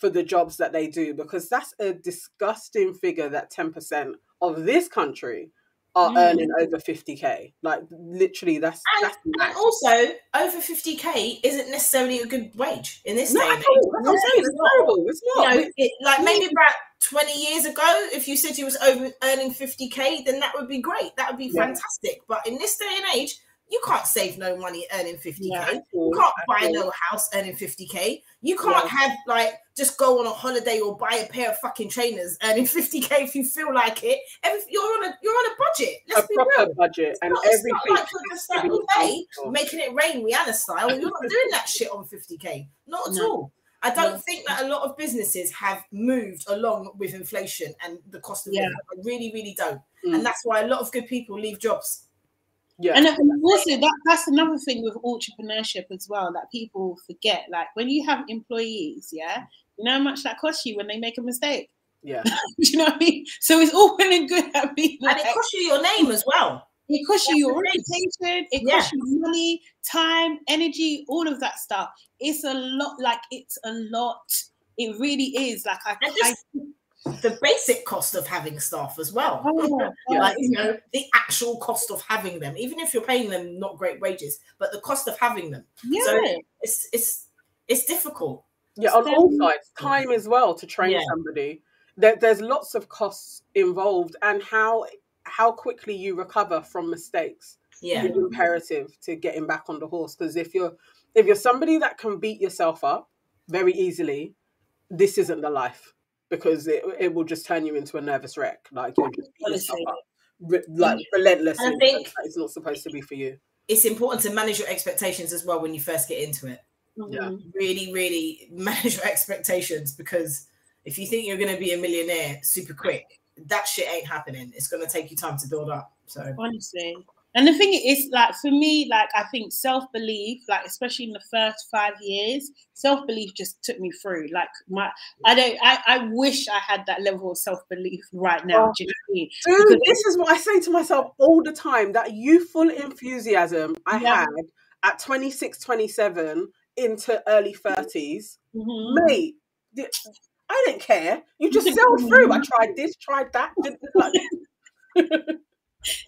for the jobs that they do because that's a disgusting figure that 10% of this country are mm. earning over 50k like literally that's, and, that's and also over 50k isn't necessarily a good wage in this no, day and. I'm saying it's terrible it's not you know, it, like maybe about 20 years ago if you said you was over earning 50k then that would be great that would be yeah. fantastic but in this day and age you can't save no money earning 50k. Yeah, you can't buy no house earning 50k. You can't yeah. have like just go on a holiday or buy a pair of fucking trainers earning 50k if you feel like it. Every, you're on a you're on a budget. Let's a be proper real. budget it's and not, everything. It's not like you're just like day making it rain Rihanna style. You're not doing that shit on 50k. Not at no. all. I don't no. think that a lot of businesses have moved along with inflation and the cost of yeah. living. I really, really don't. Mm. And that's why a lot of good people leave jobs yeah. Uh, and also that that's another thing with entrepreneurship as well that people forget. Like when you have employees, yeah, you know how much that costs you when they make a mistake. Yeah. Do you know what I mean? So it's all well and good at being like, and it costs you your name as well. It costs you your reputation, it yeah. costs you money, time, energy, all of that stuff. It's a lot, like it's a lot. It really is. Like I, just, I the basic cost of having staff as well. Oh, yeah. Like, you know, the actual cost of having them, even if you're paying them not great wages, but the cost of having them. Yeah. So it's it's it's difficult. Yeah, on all sides, time as well to train yeah. somebody. There, there's lots of costs involved, and how how quickly you recover from mistakes yeah. is imperative to getting back on the horse. Because if you're if you're somebody that can beat yourself up very easily, this isn't the life because it, it will just turn you into a nervous wreck. Like you'll just beat yourself up, re- like relentlessly. I think it's not supposed to be for you. It's important to manage your expectations as well when you first get into it. Yeah. Mm-hmm. Really, really manage your expectations because if you think you're going to be a millionaire super quick, that shit ain't happening. It's going to take you time to build up. So honestly, And the thing is, like for me, like I think self belief, like especially in the first five years, self belief just took me through. Like my, I don't, I, I wish I had that level of self belief right now. Oh, you know Dude, this is what I say to myself all the time. That youthful enthusiasm I yeah. had at 26, 27 into early 30s, mm-hmm. mate. I didn't care. You just sailed through. I tried this, tried that. Like,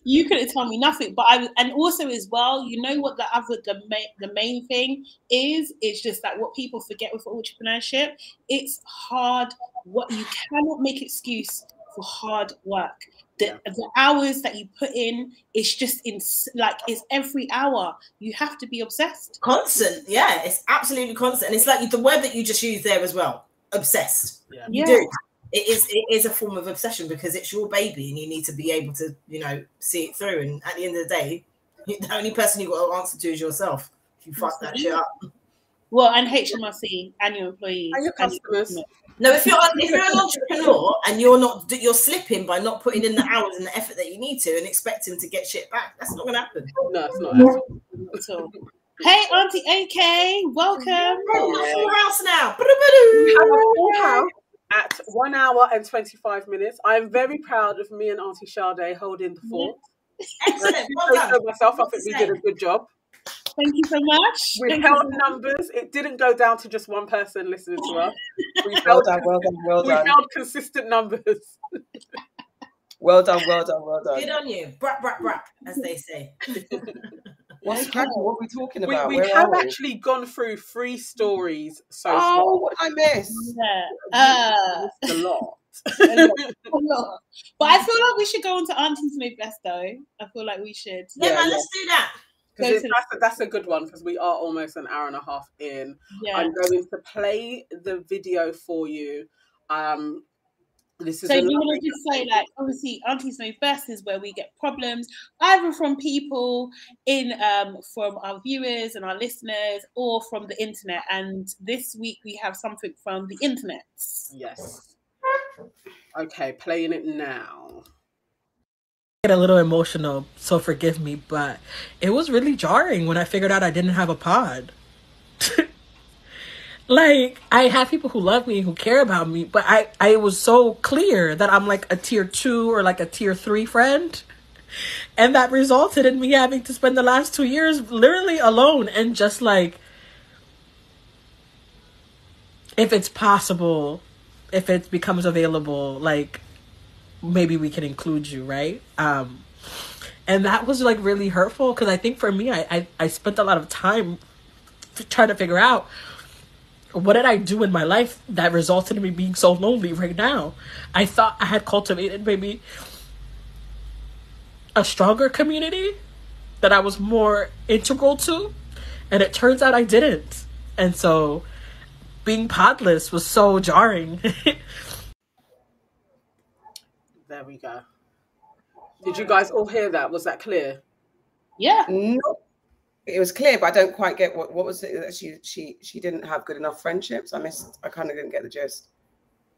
you couldn't tell me nothing. But I and also as well, you know what the other the main the main thing is? It's just that what people forget with entrepreneurship, it's hard. What you cannot make excuse for hard work. The, yeah. the hours that you put in, it's just in like it's every hour. You have to be obsessed. Constant, yeah, it's absolutely constant. And it's like the word that you just used there as well, obsessed. Yeah. You yeah. do it is it is a form of obsession because it's your baby and you need to be able to you know see it through. And at the end of the day the only person you got to answer to is yourself if you fuck that shit up. Well and hmrc and your employees and your customers. no if you're if you're an entrepreneur and you're not you're slipping by not putting in the hours and the effort that you need to and expecting to get shit back that's not gonna happen. No it's not at all. Hey, Auntie AK, welcome. Hey, full house now. We have a full house at one hour and 25 minutes. I'm very proud of me and Auntie Sade holding the fort. Mm-hmm. Excellent. Well done. myself, I think we did a good job. Thank you so much. We Thank held numbers. It didn't go down to just one person listening to us. We well done, well done, well done. We held consistent numbers. well done, well done, well done. Good on you. Brat, brat, brat, as they say. What's cracking? What are we talking about? We, we have we? actually gone through three stories so oh, far. Oh, what I miss? Yeah. Uh, a lot. a lot. But I feel like we should go on to Auntie's Know Best though. I feel like we should. Yeah, yeah man, let's do that. Because that's, a, that's a good one because we are almost an hour and a half in. Yeah. I'm going to play the video for you. Um, this is so you want to just say like obviously aunties know best is where we get problems either from people in um from our viewers and our listeners or from the internet. And this week we have something from the internet. Yes. Okay playing it now. Get a little emotional so forgive me but it was really jarring when i figured out i didn't have a pod like I have people who love me who care about me, but I I was so clear that I'm like a tier 2 or like a tier 3 friend. And that resulted in me having to spend the last 2 years literally alone and just like if it's possible, if it becomes available, like maybe we can include you, right? Um and that was like really hurtful because I think for me I, I I spent a lot of time trying to figure out what did I do in my life that resulted in me being so lonely right now? I thought I had cultivated maybe a stronger community that I was more integral to, and it turns out I didn't. And so being podless was so jarring. there we go. Did you guys all hear that? Was that clear? Yeah. Nope it was clear, but I don't quite get what what was it that she she she didn't have good enough friendships. I missed. I kind of didn't get the gist.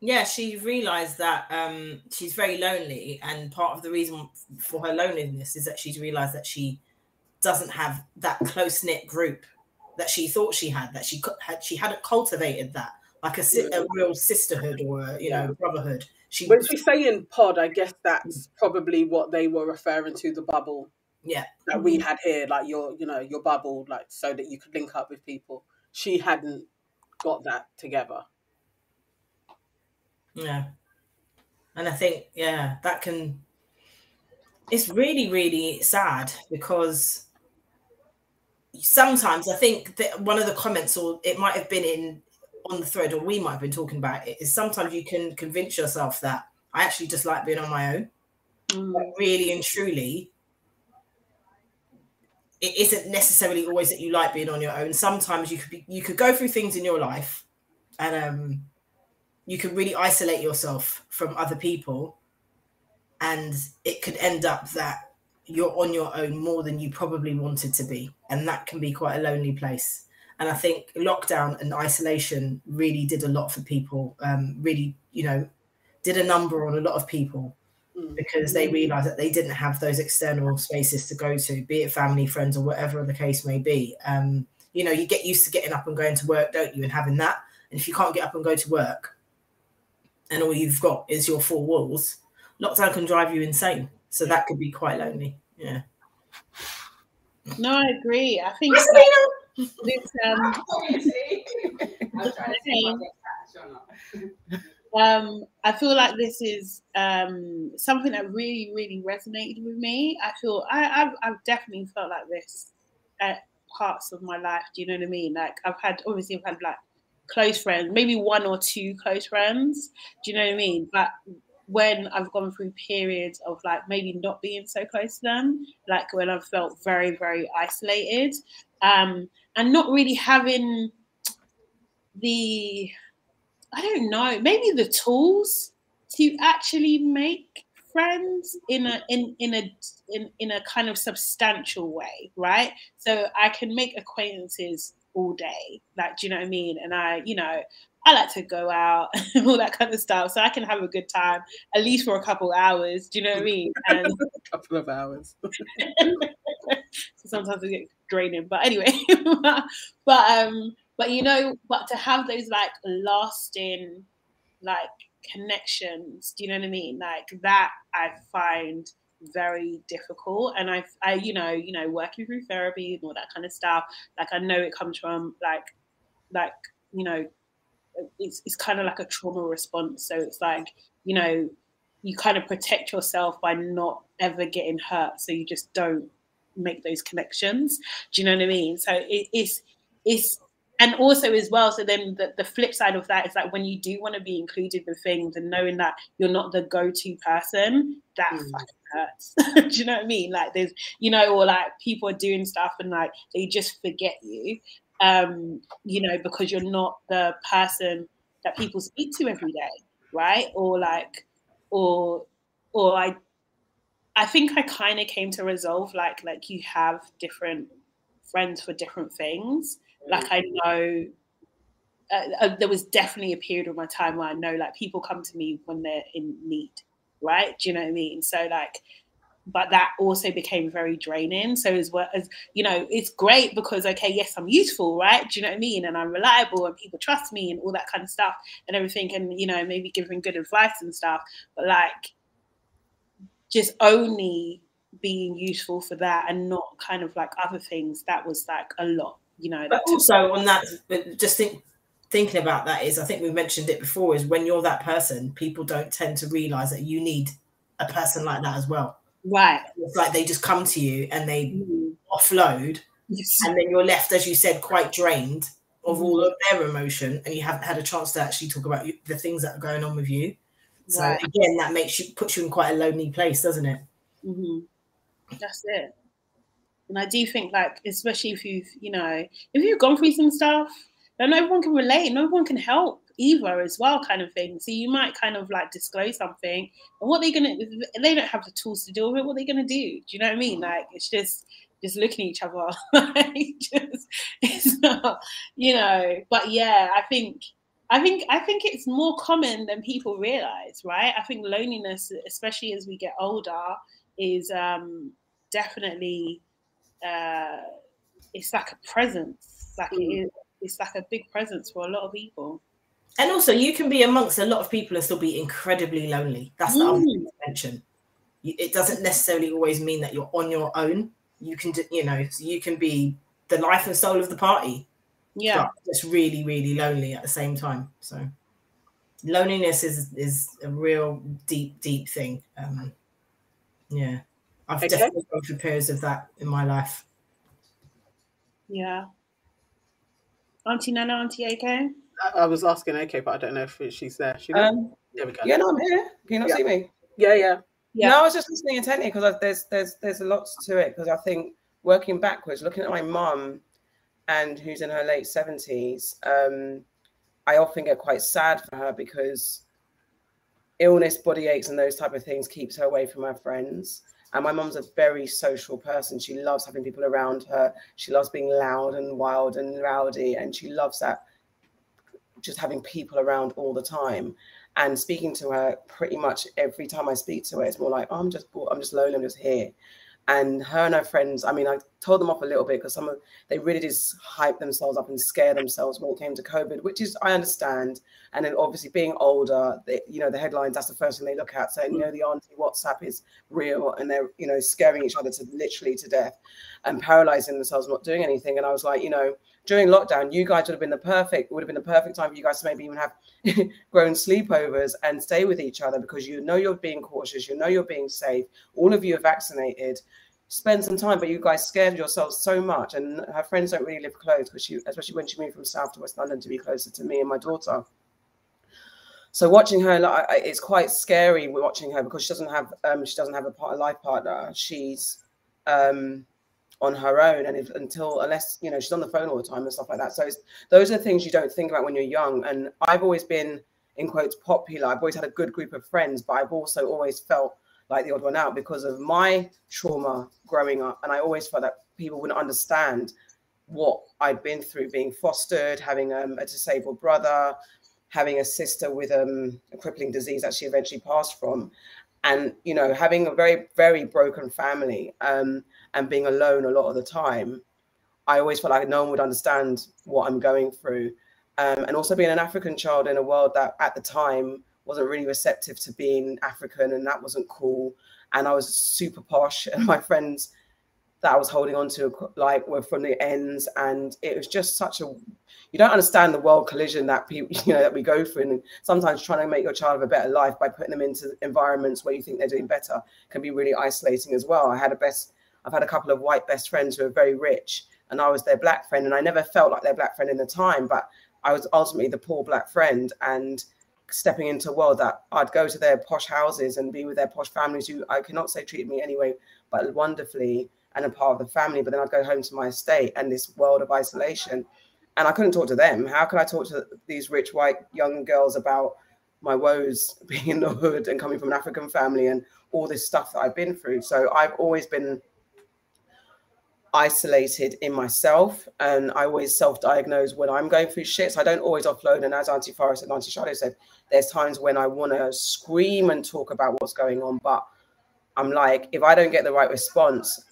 Yeah, she realized that um, she's very lonely, and part of the reason for her loneliness is that she's realized that she doesn't have that close knit group that she thought she had. That she had she hadn't cultivated that like a, a real sisterhood or a, you know brotherhood. She when she's saying pod, I guess that's probably what they were referring to the bubble yeah. that we had here like your you know your bubble like so that you could link up with people. She hadn't got that together. Yeah. And i think yeah that can it's really really sad because sometimes i think that one of the comments or it might have been in on the thread or we might have been talking about it is sometimes you can convince yourself that i actually just like being on my own. Mm. really and truly it isn't necessarily always that you like being on your own. Sometimes you could be you could go through things in your life and um you can really isolate yourself from other people and it could end up that you're on your own more than you probably wanted to be. And that can be quite a lonely place. And i think lockdown and isolation really did a lot for people um, really you know did a number on a lot of people mm. because they realized that they didn't have those external spaces to go to, be it family, friends, or whatever the case may be. Um, you know, you get used to getting up and going to work, don't you, and having that. And if you can't get up and go to work, and all you've got is your four walls, lockdown can drive you insane. So that could be quite lonely. Yeah. No, I agree. I think this, um, um, I feel like this is um, something that really, really resonated with me. I feel I, have I've definitely felt like this at parts of my life. Do you know what I mean? Like I've had, obviously, I've had like close friends, maybe one or two close friends. Do you know what I mean? But when I've gone through periods of like maybe not being so close to them, like when I've felt very, very isolated, um, and not really having the, I don't know, maybe the tools to actually make friends in a in in a in, in a kind of substantial way, right? So I can make acquaintances all day. Like, do you know what I mean? And I, you know, I like to go out, all that kind of stuff, so I can have a good time at least for a couple hours. Do you know what I mean? And a couple of hours. so sometimes it get draining, but anyway, but um, but you know, but to have those like lasting, like connections, do you know what I mean? Like that, I find very difficult and i i you know you know working through therapy and all that kind of stuff like i know it comes from like like you know it's, it's kind of like a trauma response. So it's like, you know, you kind of protect yourself by not ever getting hurt. So you just don't make those connections. Do you know what I mean? So it, it's, it's, and also as well, so then the, the flip side of that is that when you do want to be included with things and knowing that you're not the go-to person, that mm. fucking hurts. do you know what I mean? Like there's, you know, or like people are doing stuff and like they just forget you um, you know, because you're not the person that people speak to every day, right? Or like, or, or I, I think I kind of came to resolve like, like you have different friends for different things. Like I know uh, uh, there was definitely a period of my time where I know like people come to me when they're in need, right? Do you know what I mean? So like but that also became very draining. So as well as you know, it's great because okay, yes, I'm useful, right? Do you know what I mean? And I'm reliable, and people trust me, and all that kind of stuff, and everything, and you know, maybe giving good advice and stuff. But like, just only being useful for that, and not kind of like other things. That was like a lot, you know. But also on that, just think thinking about that is, I think we've mentioned it before, is when you're that person, people don't tend to realize that you need a person like that as well. Right. It's like they just come to you and they mm. offload, yes. and then you're left, as you said, quite drained of all mm-hmm. of their emotion, and you haven't had a chance to actually talk about the things that are going on with you. So right. again, that makes you puts you in quite a lonely place, doesn't it? Mm-hmm. That's it. And I do think, like, especially if you've, you know, if you've gone through some stuff, then no one can relate, no one can help either as well kind of thing. So you might kind of like disclose something and what they're gonna they don't have the tools to deal with it what they're gonna do. Do you know what i mean? Like it's just just looking at each other. Like just it's not you know but yeah i think I think I think it's more common than people realize, right? I think loneliness, especially as we get older, is um, definitely uh, it's like a presence. Like mm. it is, it's like a big presence for a lot of people. And also, you can be amongst a lot of people and still be incredibly lonely. That's the mm. other thing to mention. It doesn't necessarily always mean that you're on your own. You can, you know, you can be the life and soul of the party. Yeah, just really, really lonely at the same time. So, loneliness is is a real deep, deep thing. Um, yeah, I've okay. definitely gone through periods of that in my life. Yeah, Auntie Nana, Auntie AK. I was asking AK, but I don't know if she's there. She um, there we go. Yeah, no, I'm here. Can you not yeah. see me? Yeah, yeah. Yeah. No, I was just listening intently because there's there's there's a lot to it because I think working backwards, looking at my mum and who's in her late seventies, um, I often get quite sad for her because illness, body aches, and those type of things keeps her away from her friends. And my mum's a very social person. She loves having people around her. She loves being loud and wild and rowdy, and she loves that just having people around all the time. And speaking to her, pretty much every time I speak to her, it's more like, oh, I'm just I'm just lonely, I'm just here and her and her friends i mean i told them off a little bit because some of they really just hype themselves up and scare themselves when it came to covid which is i understand. And then obviously being older they, you know the headlines that's the first thing they look at saying you know the auntie whatsapp is real and they're you know scaring each other to literally to death and paralyzing themselves not doing anything. And i was like you know during lockdown you guys would have been the perfect would have been the perfect time for you guys to maybe even have grown sleepovers and stay with each other because you know you're being cautious you know you're being safe all of you are vaccinated spend some time, but you guys scared yourselves so much. And her friends don't really live close because she, especially when she moved from South to West London to be closer to me and my daughter. So watching her, it's quite scary watching her because she doesn't have, um, she doesn't have a, part, a life partner. She's um, on her own, and if, until unless you know she's on the phone all the time and stuff like that. So those are things you don't think about when you're young. And I've always been in quotes popular. I've always had a good group of friends, but I've also always felt like the odd one out because of my trauma growing up. And I always felt that people wouldn't understand what I'd been through being fostered, having um, a disabled brother, having a sister with um, a crippling disease that she eventually passed from. And, you know, having a very, very broken family um, and being alone a lot of the time, I always felt like no one would understand what I'm going through. Um, and also being an African child in a world that at the time wasn't really receptive to being African, and that wasn't cool. And I was super posh, and my friends that I was holding on to like were from the ends, and it was just such a you don't understand the world collision that people you know that we go through, and sometimes trying to make your child have a better life by putting them into environments where you think they're doing better can be really isolating as well. I had a best I've had a couple of white best friends who are very rich, and I was their black friend, and I never felt like their black friend in the time, but I was ultimately the poor black friend, and stepping into a world that I'd go to their posh houses and be with their posh families who I cannot say treated me anyway, but wonderfully and a part of the family. But then I'd go home to my estate and this world of isolation. And I couldn't talk to them. How could I talk to these rich white young girls about my woes being in the hood and coming from an African family and all this stuff that I've been through? So I've always been isolated in myself and I always self-diagnose when I'm going through shit. So I don't always offload. And as Auntie Forrest and Auntie Shadow said, there's times when I want to scream and talk about what's going on, but I'm like, if I don't get the right response,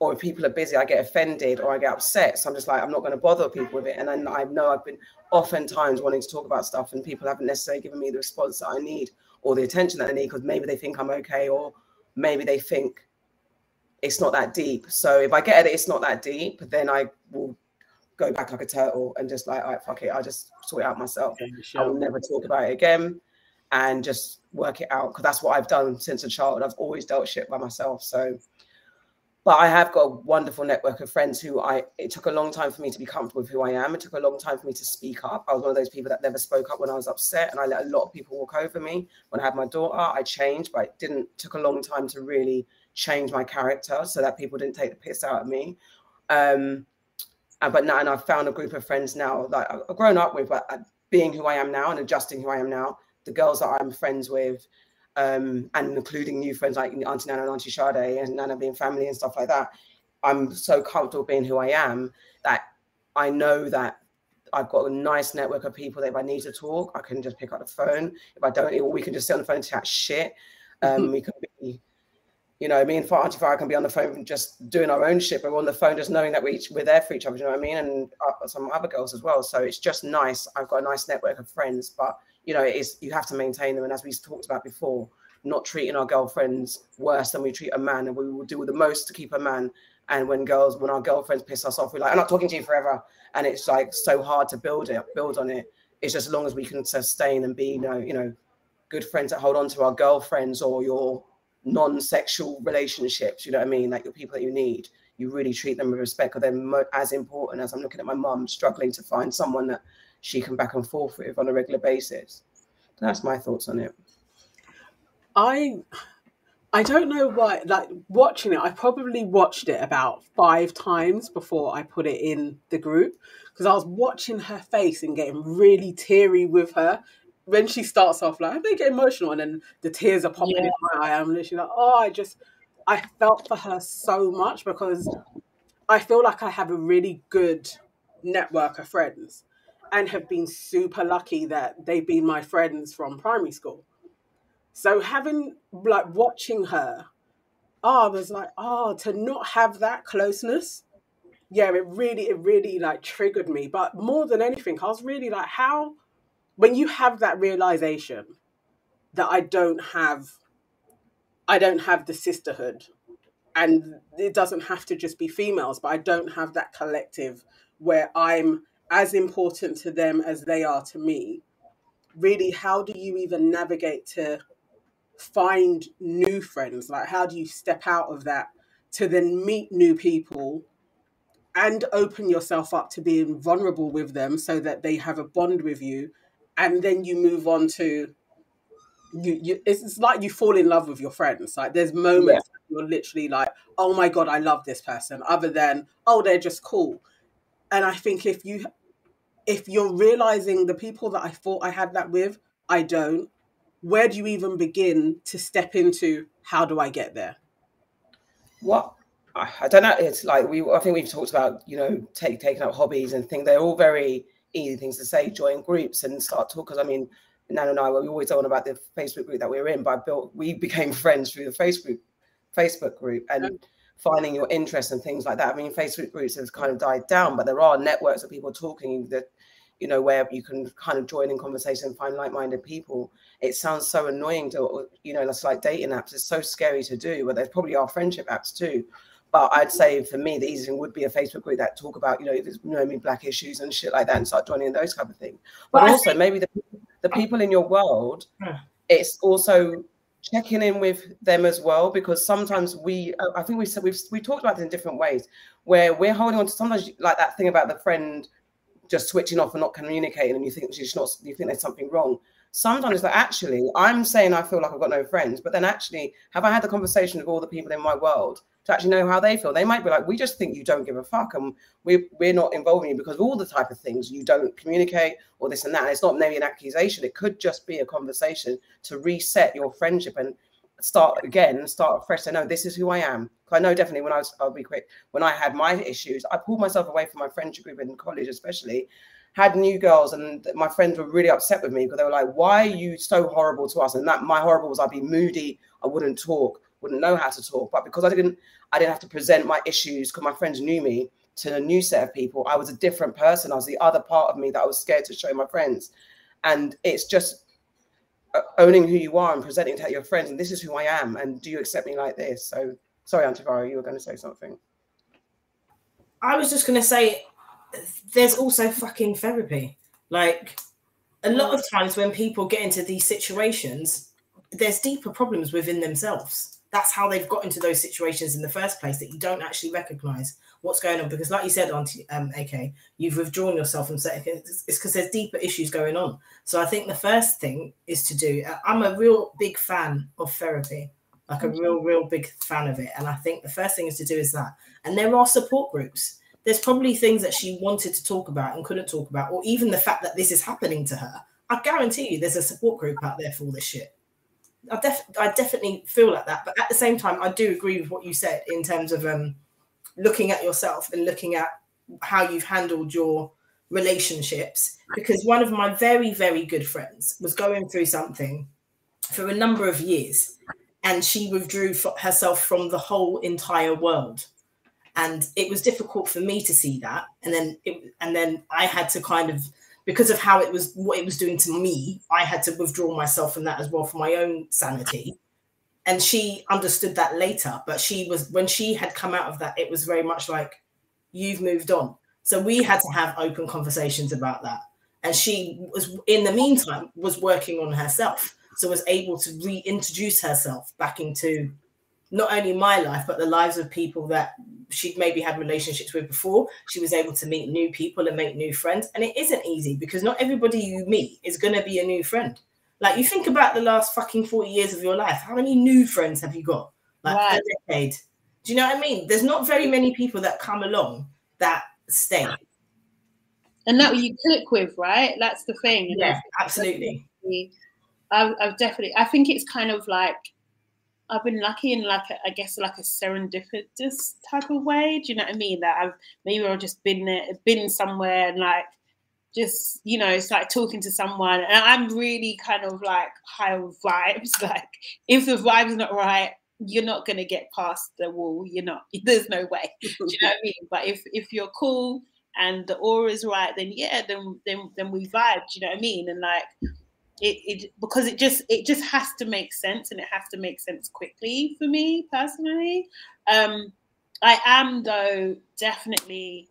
or if people are busy, I get offended or I get upset. So I'm just like, I'm not going to bother people with it. And then I know I've been oftentimes wanting to talk about stuff, and people haven't necessarily given me the response that I need or the attention that I need because maybe they think I'm okay, or maybe they think it's not that deep. So if I get it, it's not that deep, then I will go back like a turtle and just like, all right, fuck it, I'll just sort it out myself. Sure. I will never talk about it again and just work it out because that's what I've done since a child. I've always dealt shit by myself. So, but I have got a wonderful network of friends who I, it took a long time for me to be comfortable with who I am. It took a long time for me to speak up. I was one of those people that never spoke up when I was upset and I let a lot of people walk over me. When I had my daughter, I changed, but it didn't, took a long time to really change my character so that people didn't take the piss out of me. Um, uh, but now, and I've found a group of friends now that I've grown up with, but uh, being who I am now and adjusting who I am now, the girls that I'm friends with, um, and including new friends like Auntie Nana and Auntie Sade and Nana being family and stuff like that. I'm so comfortable being who I am that I know that I've got a nice network of people that if I need to talk, I can just pick up the phone. If I don't, we can just sit on the phone and chat shit. Um, we can be you know, me and Auntie Farah can be on the phone just doing our own shit, but we're on the phone just knowing that we each, we're there for each other. You know what I mean? And uh, some other girls as well. So it's just nice. I've got a nice network of friends, but you know, it is you have to maintain them. And as we talked about before, not treating our girlfriends worse than we treat a man, and we will do the most to keep a man. And when girls, when our girlfriends piss us off, we're like, I'm not talking to you forever. And it's like so hard to build it, build on it. It's just as long as we can sustain and be, you know, you know, good friends that hold on to our girlfriends or your non-sexual relationships you know what i mean? Like the people that you need you really treat them with respect because they're mo- as important as i'm looking at my mum struggling to find someone that she can back and forth with on a regular basis. That's my thoughts on it. I i don't know why like watching it i probably watched it about five times before i put it in the group because i was watching her face and getting really teary with her when she starts off like I may get emotional and then the tears are popping yeah. in my eye. I'm literally like, oh, I just I felt for her so much because I feel like I have a really good network of friends. and have been super lucky that they've been my friends from primary school. So having like watching her, oh, I was like, oh, to not have that closeness, yeah, it really, it really like triggered me. But more than anything, I was really like, how when you have that realization that I don't have I don't have the sisterhood and it doesn't have to just be females, but I don't have that collective where I'm as important to them as they are to me. Really, how do you even navigate to find new friends? Like, how do you step out of that to then meet new people and open yourself up to being vulnerable with them so that they have a bond with you? And then you move on to you, you it's, like you fall in love with your friends. Like there's moments yeah. you're literally like, oh my god, I love this person. Other than oh, they're just cool. And I think if you if you're realizing the people that I thought I had that with, I don't. Where do you even begin to step into how do I get there? What I don't know. It's like we. I think we've talked about you know take, taking up hobbies and things. They're all very easy things to say. Join groups and start talk. Because I mean, Nan and I, we always on about the Facebook group that we are in, but I built, we became friends through the Facebook Facebook group and finding your interest and things like that. I mean, Facebook groups have kind of died down, but there are networks of people talking that, you know, where you can kind of join in conversation and find like-minded people. It sounds so annoying to, you know, it's like dating apps. It's so scary to do, but there probably are friendship apps too. But I'd say for me, the easiest thing would be a Facebook group that talk about, you know, if there's you know, I mean, black issues and shit like that, and start joining those type of things. But well, also think- maybe the the people in your world, it's also checking in with them as well because sometimes we uh, i think we said we've we talked about it in different ways where we're holding on to sometimes like that thing about the friend just switching off and not communicating and you think she's not you think there's something wrong sometimes that actually i'm saying i feel like i've got no friends but then actually have i had the conversation with all the people in my world to actually know how they feel. They might be like, we just think you don't give a fuck, and we're we're not involving you because of all the type of things you don't communicate or this and that. And it's not maybe an accusation; it could just be a conversation to reset your friendship and start again, start fresh. I know this is who I am. I know definitely when I was, I'll be quick. When I had my issues, I pulled myself away from my friendship group in college, especially. Had new girls, and my friends were really upset with me because they were like, "Why are you so horrible to us?" And that my horrible was I'd be moody, I wouldn't talk, wouldn't know how to talk. But because I didn't, I didn't have to present my issues because my friends knew me to a new set of people. I was a different person. I was the other part of me that I was scared to show my friends. And it's just owning who you are and presenting to your friends. And this is who I am. And do you accept me like this? So sorry, Antivara, you were going to say something. I was just going to say there's also fucking therapy. Like a lot of times when people get into these situations, there's deeper problems within themselves. That's how they've got into those situations in the first place that you don't actually recognize what's going on. Because like you said auntie um ak you've withdrawn yourself from certain it's because there's deeper issues going on. So i think the first thing is to do uh, i'm a real big fan of therapy. Like a real real big fan of it. And i think the first thing is to do is that. And there are support groups there's probably things that she wanted to talk about and couldn't talk about or even the fact that this is happening to her i guarantee you there's a support group out there for all this shit I, def- I definitely feel like that. But at the same time, I do agree with what you said in terms of um, looking at yourself and looking at how you've handled your relationships. Because one of my very, very good friends was going through something for a number of years and she withdrew herself from the whole entire world and it was difficult for me to see that. And then it, and then i had to kind of because of how it was what it was doing to me i had to withdraw myself from that as well for my own sanity. And she understood that later but she was when she had come out of that it was very much like you've moved on. So we had to have open conversations about that. And she was in the meantime was working on herself. So was able to reintroduce herself back into not only my life but the lives of people that she'd maybe had relationships with before she was able to meet new people and make new friends. And it isn't easy because not everybody you meet is going to be a new friend. Like you think about the last fucking 40 years of your life how many new friends have you got? Like right. a decade. Do you know what i mean? There's not very many people that come along that stay. And that you click with right? That's the thing. Yeah absolutely. I've, I've definitely i think it's kind of like I've been lucky in like a, I guess like a serendipitous type of way. Do you know what I mean? That I've maybe I've just been there, been somewhere and like just you know it's like talking to someone. And i'm really kind of like high vibes. Like if the vibe's not right you're not going to get past the wall. You're not there's no way. Do you know what i mean? But if if you're cool and the aura is right then yeah then then then we vibe. Do you know what i mean? And like it, it because it just it just has to make sense and it has to make sense quickly for me personally um i am though definitely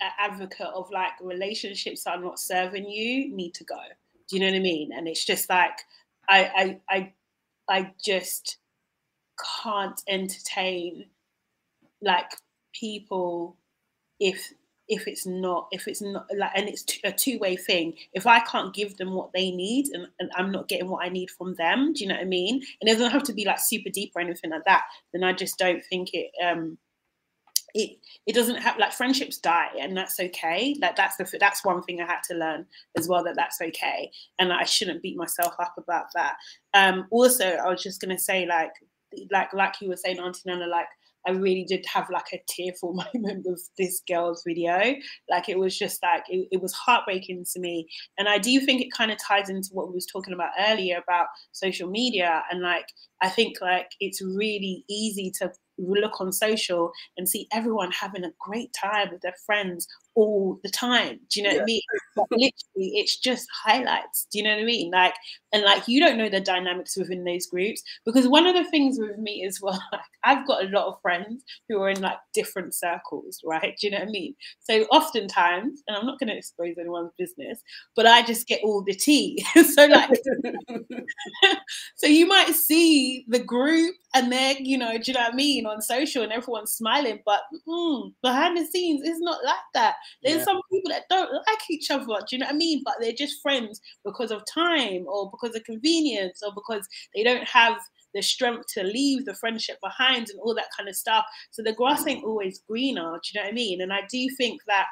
an advocate of like relationships that are not serving you need to go. Do you know what I mean? And it's just like I I I I just can't entertain like people if if it's not if it's not like and it's a two-way thing. If i can't give them what they need and, and i'm not getting what i need from them do you know what i mean? And it doesn't have to be like super deep or anything like that. Then i just don't think it um it it doesn't have like friendships die and that's okay. Like that's the that's one thing i had to learn as well that that's okay and i shouldn't beat myself up about that. Um also i was just going to say like like like you were saying auntie nana like I really did have like a tearful moment with this girl's video. Like it was just like it, it was heartbreaking to me. And I do think it kind of ties into what we was talking about earlier about social media. And like I think like it's really easy to look on social and see everyone having a great time with their friends all the time. Do you know yeah. what I mean? But literally, it's just highlights. Do you know what I mean? Like, and like you don't know the dynamics within those groups because one of the things with me as well, like, I've got a lot of friends who are in like different circles, right? Do you know what I mean? So oftentimes, and I'm not going to expose anyone's business, but I just get all the tea. so like, so you might see the group and they're, you know, do you know what I mean, on social and everyone's smiling, but mm, behind the scenes, it's not like that. There's yeah. some people that don't like each other, do you know what I mean? But they're just friends because of time or because of convenience or because they don't have the strength to leave the friendship behind and all that kind of stuff. So the grass ain't always greener, do you know what I mean? And I do think that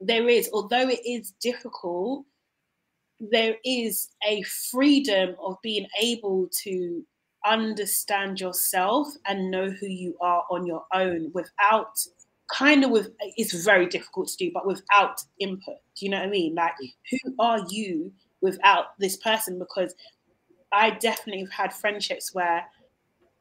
there is, although it is difficult, there is a freedom of being able to understand yourself and know who you are on your own without kind of with it's very difficult to do but without input do you know what i mean like mm. who are you without this person because i definitely have had friendships where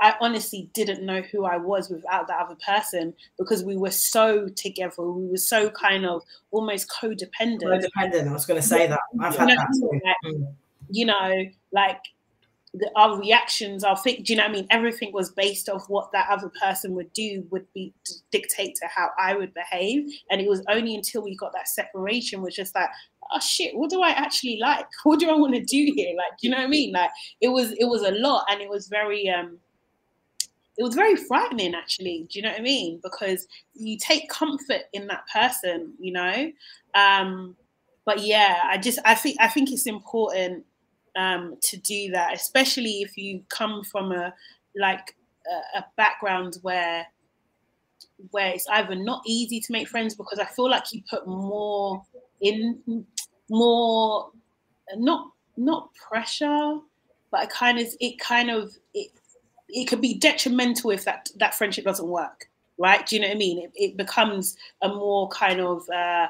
i honestly didn't know who i was without that other person because we were so together. We were so kind of almost codependent. Codependent i was going to say that. I've had that too. Like, mm. you know like the, our reactions, our think, do you know what I mean? Everything was based off what that other person would do, would be dictate to how I would behave. And it was only until we got that separation, was just like, oh shit, what do I actually like? What do I want to do here? Like, do you know what I mean? Like it was, it was a lot, and it was very, um, it was very frightening actually. Do you know what I mean? Because you take comfort in that person, you know. Um, but yeah, I just, I think, I think it's important um, to do that, especially if you come from a like a, a background where where it's either not easy to make friends because I feel like you put more in more not not pressure, but it kind of it kind of it it could be detrimental if that that friendship doesn't work, right? Do you know what I mean? It, it becomes a more kind of uh,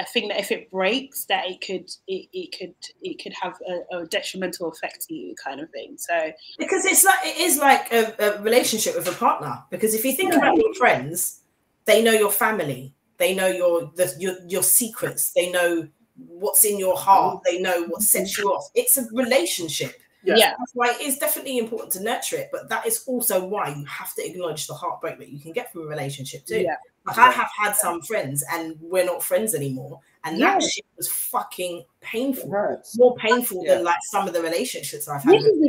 I think that if it breaks, that it could it, it could it could have a, a, detrimental effect to you, kind of thing. So because it's like it is like a, a relationship with a partner. Because if you think yeah. about your friends, they know your family, they know your the, your your secrets, they know what's in your heart, they know what sets you off. It's a relationship. Yeah. yeah. That's why it's definitely important to nurture it, but that is also why you have to acknowledge the heartbreak that you can get from a relationship too. Yeah. Like I have had some friends and we're not friends anymore. And yeah. that shit was fucking painful. More painful yeah. than like some of the relationships I've had. Like, even,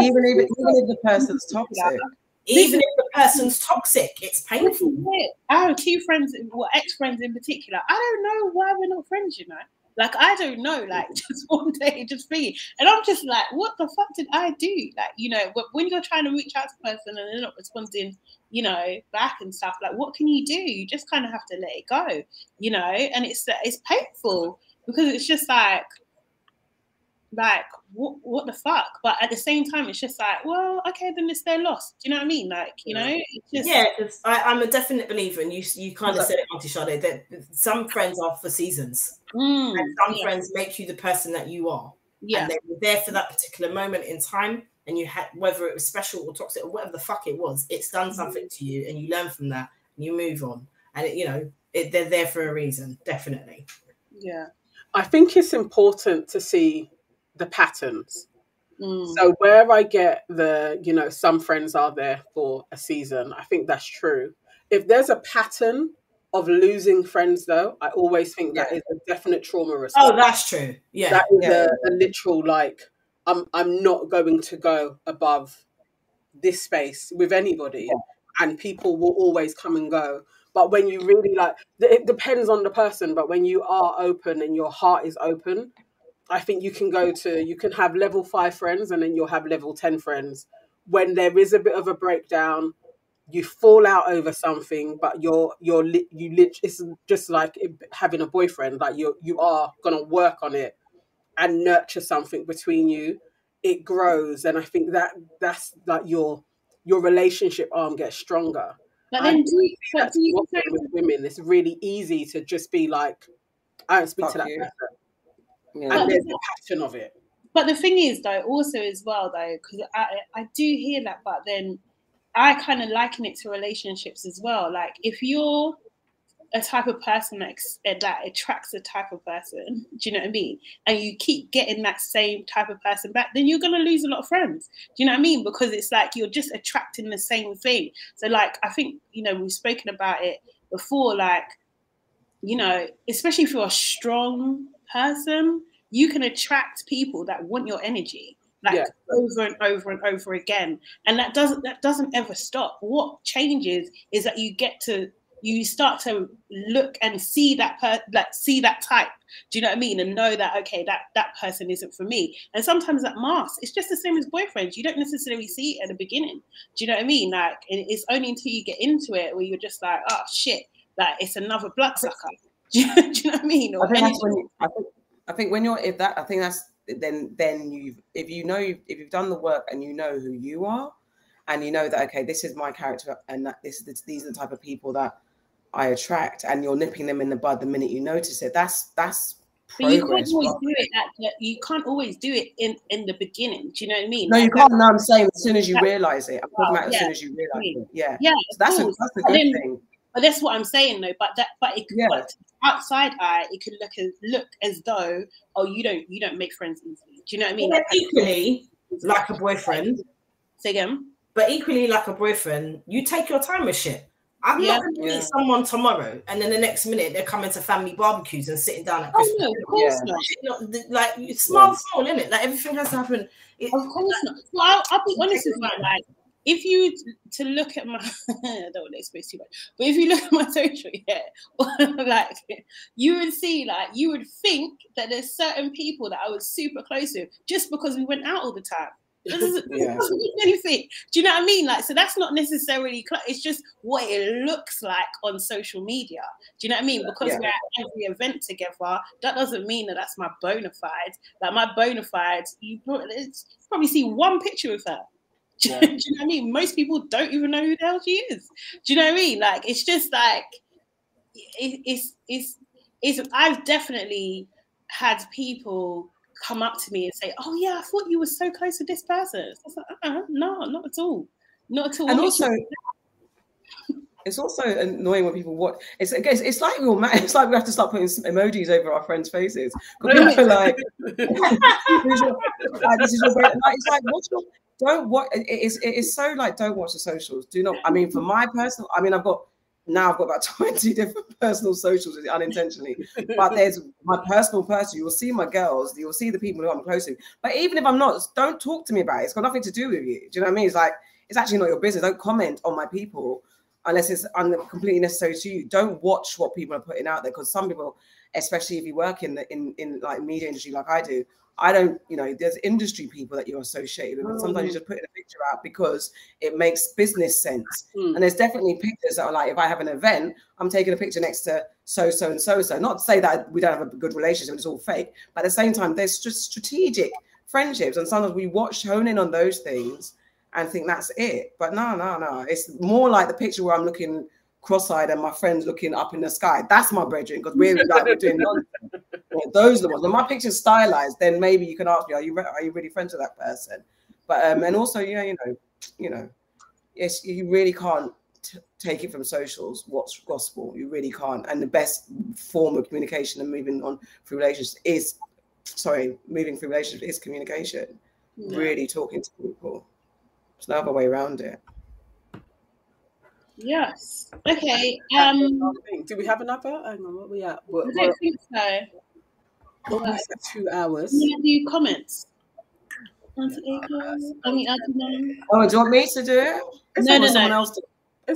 even, even, if the person's toxic. Even if the person's toxic, it's painful. I have two friends, well, ex-friends in particular. I don't know why we're not friends, you know. Like I don't know, like just one day, just me, and I'm just like, what the fuck did I do? Like you know, when you're trying to reach out to a person and they're not responding, you know, back and stuff, like what can you do? You just kind of have to let it go, you know, and it's it's painful because it's just like like what, what the fuck? But at the same time it's just like well okay then it's their loss. Do you know what i mean? Like you know just... yeah I, am a definite believer and you you kind of said it auntie Sade, that some friends are for seasons. Mm, and some yeah. friends make you the person that you are. Yeah. and they were there for that particular moment in time and you had whether it was special or toxic or whatever the fuck it was it's done mm-hmm. something to you and you learn from that and you move on. And it, you know it, they're there for a reason definitely. Yeah. I think it's important to see the patterns. Mm. So where I get the, you know, some friends are there for a season, I think that's true. If there's a pattern of losing friends though, I always think that yeah. is a definite trauma response. Oh, that's true. Yeah. That is yeah. a, a literal like I'm I'm not going to go above this space with anybody. Yeah. And people will always come and go. But when you really like, it depends on the person. But when you are open and your heart is open, I think you can go to you can have level five friends and then you'll have level ten friends. When there is a bit of a breakdown, you fall out over something, but you're you're you lit. It's just like having a boyfriend. Like you you are gonna work on it and nurture something between you. It grows, and I think that that's like your your relationship arm gets stronger. But then, do you, but do you with women? It's really easy to just be like, I don't speak Fuck to that you. person yeah. and there's a passion of it. But the thing is, though, also as well, though, because I, I do hear that, but then I kind of liken it to relationships as well. Like if you're a type of person that, eh, that attracts a type of person, do you know what I mean? And you keep getting that same type of person back, then you're gonna lose a lot of friends. Do you know what I mean? Because it's like you're just attracting the same thing. So like I think you know we've spoken about it before. Like you know, especially if you're a strong person, you can attract people that want your energy like yeah. over and over and over again. And that doesn't that doesn't ever stop. What changes is that you get to you start to look and see that per like see that type. Do you know what i mean? And know that okay that that person isn't for me. And sometimes that mask it's just the same as boyfriends. You don't necessarily see it at the beginning. Do you know what i mean? Like it's only until you get into it where you're just like oh shit. Like it's another bloodsucker do you, do you know what i mean or I think, you, I think I think when you're if that I think that's then then you've if you know you've, if you've done the work and you know who you are and you know that okay this is my character and that this, these are the type of people that I attract and you're nipping them in the bud the minute you notice it that's that's but you can't always do it you can't always do it in in the beginning. Do you know what I mean? No, you can't. No, I'm saying as soon as you realize it. I'm talking about as soon as you realize it. Yeah. Yeah. So that's a, that's a good then, thing. But that's what I'm saying though. But that but it yeah. but outside eye, it could look as look as though oh you don't you don't make friends easily. Do you know what I mean? Like, equally, like a boyfriend. Say again. But equally, like a boyfriend, you take your time with shit. I'm yeah, not going to meet yeah. someone tomorrow, and then the next minute they're coming to family barbecues and sitting down at Christmas. Oh no, of course yeah. not. like small, yeah. small, isn't it? Like everything has to happen. It, of course not. Well, I'll, I'll be honest with you. Like if you to look at my I don't want to expose too much, but if you look at my social, yeah, like you would see, like you would think that there's certain people that I was super close with just because we went out all the time. Doesn't, yeah. doesn't mean anything. Do you know what I mean? Like, so that's not necessarily. It's just what it looks like on social media. Do you know what I mean? Because yeah. we're at every event together, that doesn't mean that that's my bona fide. Like my bona fide, you probably see one picture of her yeah. Do you know what I mean? Most people don't even know who the hell she is. Do you know what I mean? Like it's just like it, it's it's it's I've definitely had people come up to me and say, "Oh yeah, I thought you were so close to this person." I was like, uh-uh, "No, not at all, not at all." And also, it's also annoying when people watch. It's it's, it's like we all it's like we have to start putting emojis over our friends' faces people are like, "This is your, like, it's like what's your don't watch it is it is so like don't watch the socials. Do not i mean for my personal i mean i've got now i've got about 20 different personal socials unintentionally. But there's my personal person you'll see my girls you'll see the people who i'm close to. But even if i'm not don't talk to me about it it's got nothing to do with you. Do you know what i mean? It's like it's actually not your business. Don't comment on my people unless it's un- completely necessary to you. Don't watch what people are putting out there because some people, especially if you work in the in in like media industry like I do, I don't, you know, there's industry people that you're associated with. Sometimes you mm. just put a picture out because it makes business sense. Mm. And there's definitely pictures that are like, if I have an event, I'm taking a picture next to so, so, and so, so. Not to say that we don't have a good relationship, it's all fake. But at the same time, there's just strategic friendships. And sometimes we watch, hone in on those things and think that's it. But no, no, no. It's more like the picture where I'm looking cross-eyed and my friends looking up in the sky. That's my brethren because we're like we're doing nonsense. those are the ones. When my picture's stylized, then maybe you can ask me, are you are you really friends with that person? But um, and also, you know, you know, you know, yes, you really can't t- take it from socials. What's gospel? You really can't. And the best form of communication and moving on through relationships is, sorry, moving through relationships is communication. Yeah. Really talking to people. There's no other way around it. Yes. Okay. Um, do we have another? Hang on, what we at? What, I don't think so. Almost at two hours. Can you comments? Auntie Aiko? I mean, Auntie Oh, do you want me to do it? It's no, no, no. Else to...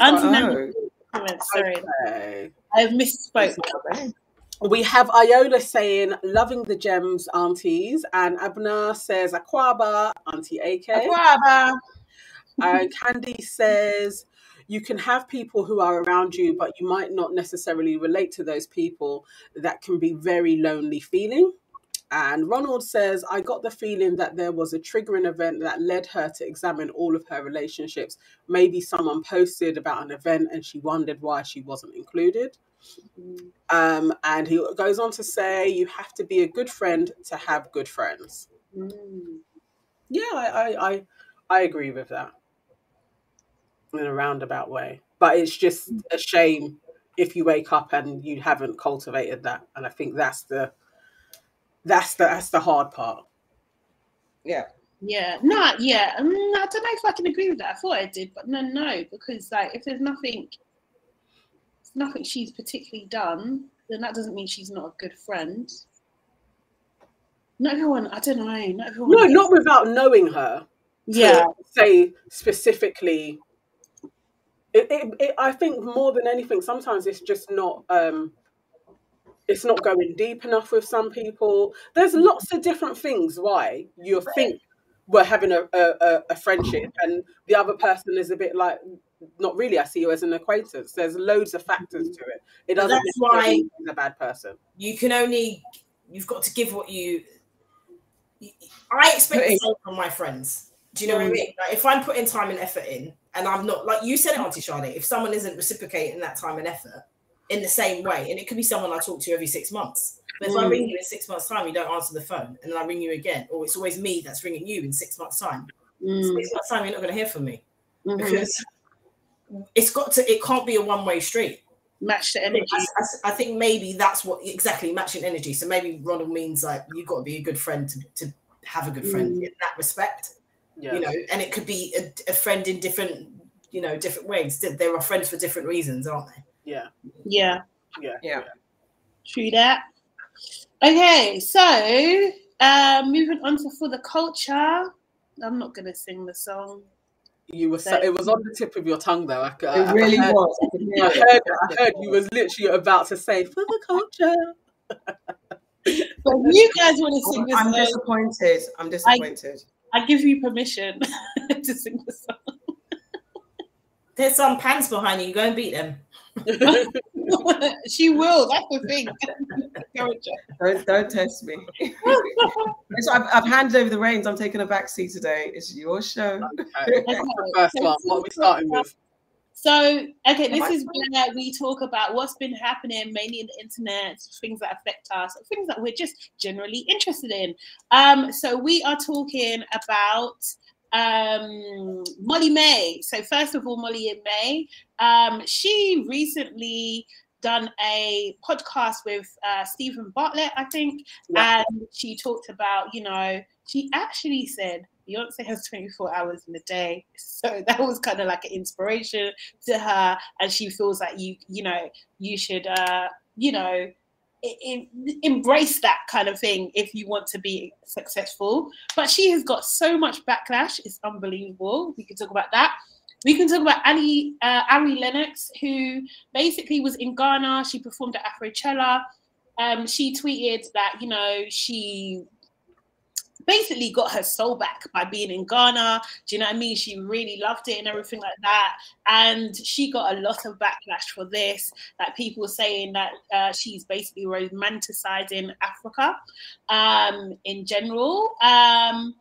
Auntie Nan. Comments. Sorry, okay. I've misspoke. We have Iola saying, loving the gems, aunties. And Abna says, Akwaaba, Auntie AK. Akwaaba. And Candy says, you can have people who are around you, but you might not necessarily relate to those people. That can be very lonely feeling. And Ronald says, I got the feeling that there was a triggering event that led her to examine all of her relationships. Maybe someone posted about an event and she wondered why she wasn't included. Mm. Um, and he goes on to say, You have to be a good friend to have good friends. Mm. Yeah, I, I, I, I agree with that in a roundabout way. But it's just mm. a shame if you wake up and you haven't cultivated that. And I think that's the that's the that's the hard part. Yeah. Yeah, not yeah. Mm, I don't know if I can agree with that. I thought I did, but no, no, because like if there's nothing, nothing she's particularly done, then that doesn't mean she's not a good friend. Not everyone. I don't know. Not everyone. No, not without knowing her. Yeah. Say specifically it, it, it, I think more than anything, sometimes it's just not um, it's not going deep enough with some people. There's lots of different things why you think we're having a, a, a friendship, and the other person is a bit like, not really. I see you as an acquaintance. There's loads of factors to it. It doesn't. That's why he's a bad person. You can only. You've got to give what you. I expect the same from my friends. Do you know mm. what I mm. mean? Like if I'm putting time and effort in, and I'm not like you said it, Auntie Charlotte. If someone isn't reciprocating that time and effort in the same way, and it could be someone I talk to every six months. But if mm. I ring you in six months' time, you don't answer the phone, and then I ring you again, or it's always me that's ringing you in six months' time. Mm. Six months' time, you're not going to hear from me mm-hmm. because it's got to. It can't be a one-way street. Match the energy. I, I, I, think maybe that's what exactly matching energy. So maybe Ronald means like you've got to be a good friend to, to have a good friend mm. in that respect. Yeah. You know, and it could be a, a friend in different you know different ways. There are friends for different reasons, aren't they? Yeah. Yeah. Yeah. Yeah. True that. Okay, so uh, moving on to for the culture. I'm not gonna sing the song. You were so, it was on the tip of your tongue though. I, I, it really I heard, was. I heard, I heard you was literally about to say for the culture. but you guys want to sing this I'm song, disappointed. I'm disappointed. I, I give you permission to sing the song. There's some pants behind you. Go and beat them. she will. That's the thing. don't, don't test me. so I've, I've, handed over the reins. I'm taking a back seat today. It's your show. Okay. okay. First one. What are we starting with? So, okay, this is where we talk about what's been happening mainly in the internet, things that affect us, things that we're just generally interested in. Um, so we are talking about um, Molly-Mae. So first of all, Molly and May, um, she recently done a podcast with uh, Steven Bartlett, I think, yeah. and she talked about, you know, she actually said Beyonce has 24 hours in a day. So that was kind of like an inspiration to her. And she feels like you, you know, you should, uh, you know, embrace that kind of thing if you want to be successful. But she has got so much backlash; it's unbelievable. We could talk about that. we can talk about Ali uh, Ari Lennox, who basically was in Ghana. She performed at Afrochella. Um, she tweeted that you know she basically got her soul back by being in Ghana. Do you know what I mean? She really loved it and everything like that. And she got a lot of backlash for this, like people saying that uh, she's basically romanticizing Africa um, in general. Um,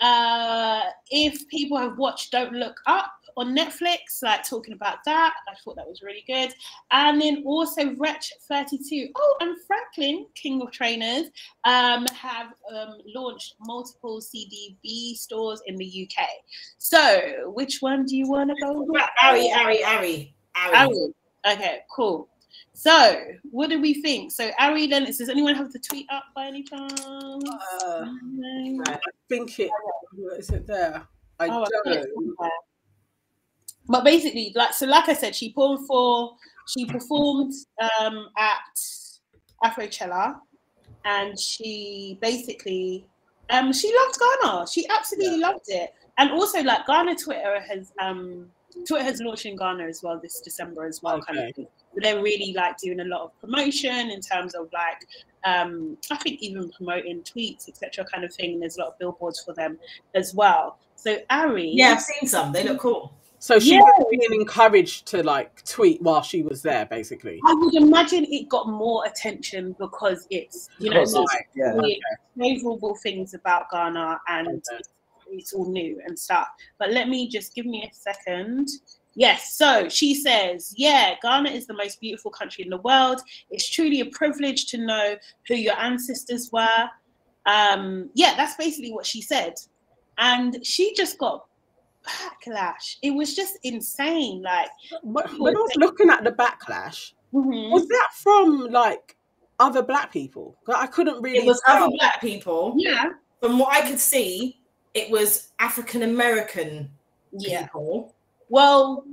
uh, if people have watched Don't Look Up, on Netflix, like talking about that. I thought that was really good. And then also Wretch 32. Oh, and Franklin, King of Trainers, um, have um, launched multiple CDB stores in the UK. So, which one do you want to go with? Ari, Ari, Ari, Ari. Okay, cool. So, what do we think? So, Ari, then, does anyone have the tweet up by any chance? Uh, I think it is it there. I oh, don't. But basically, like so, like I said, she performed for she performed um, at Afrochella, and she basically um, she loved Ghana. She absolutely yeah. loved it, and also like Ghana Twitter has um, Twitter has launched in Ghana as well this December as well, okay. kind of. Thing. they're really like doing a lot of promotion in terms of like um, I think even promoting tweets, etc., kind of thing. There's a lot of billboards for them as well. So Ari, yeah, I've seen some. They look cool. So she yeah. was being encouraged to like tweet while she was there, basically. I would imagine it got more attention because it's you know right. yeah. okay. favorable things about Ghana and okay. it's, it's all new and stuff. But let me just give me a second. Yes, so she says, yeah, Ghana is the most beautiful country in the world. It's truly a privilege to know who your ancestors were. Um, yeah, that's basically what she said. And she just got backlash. It was just insane. Like when I was looking at the backlash, mm-hmm. was that from like other black people? I couldn't really. It was tell. other black people. Yeah. From what I could see, it was African American yeah. people. Well,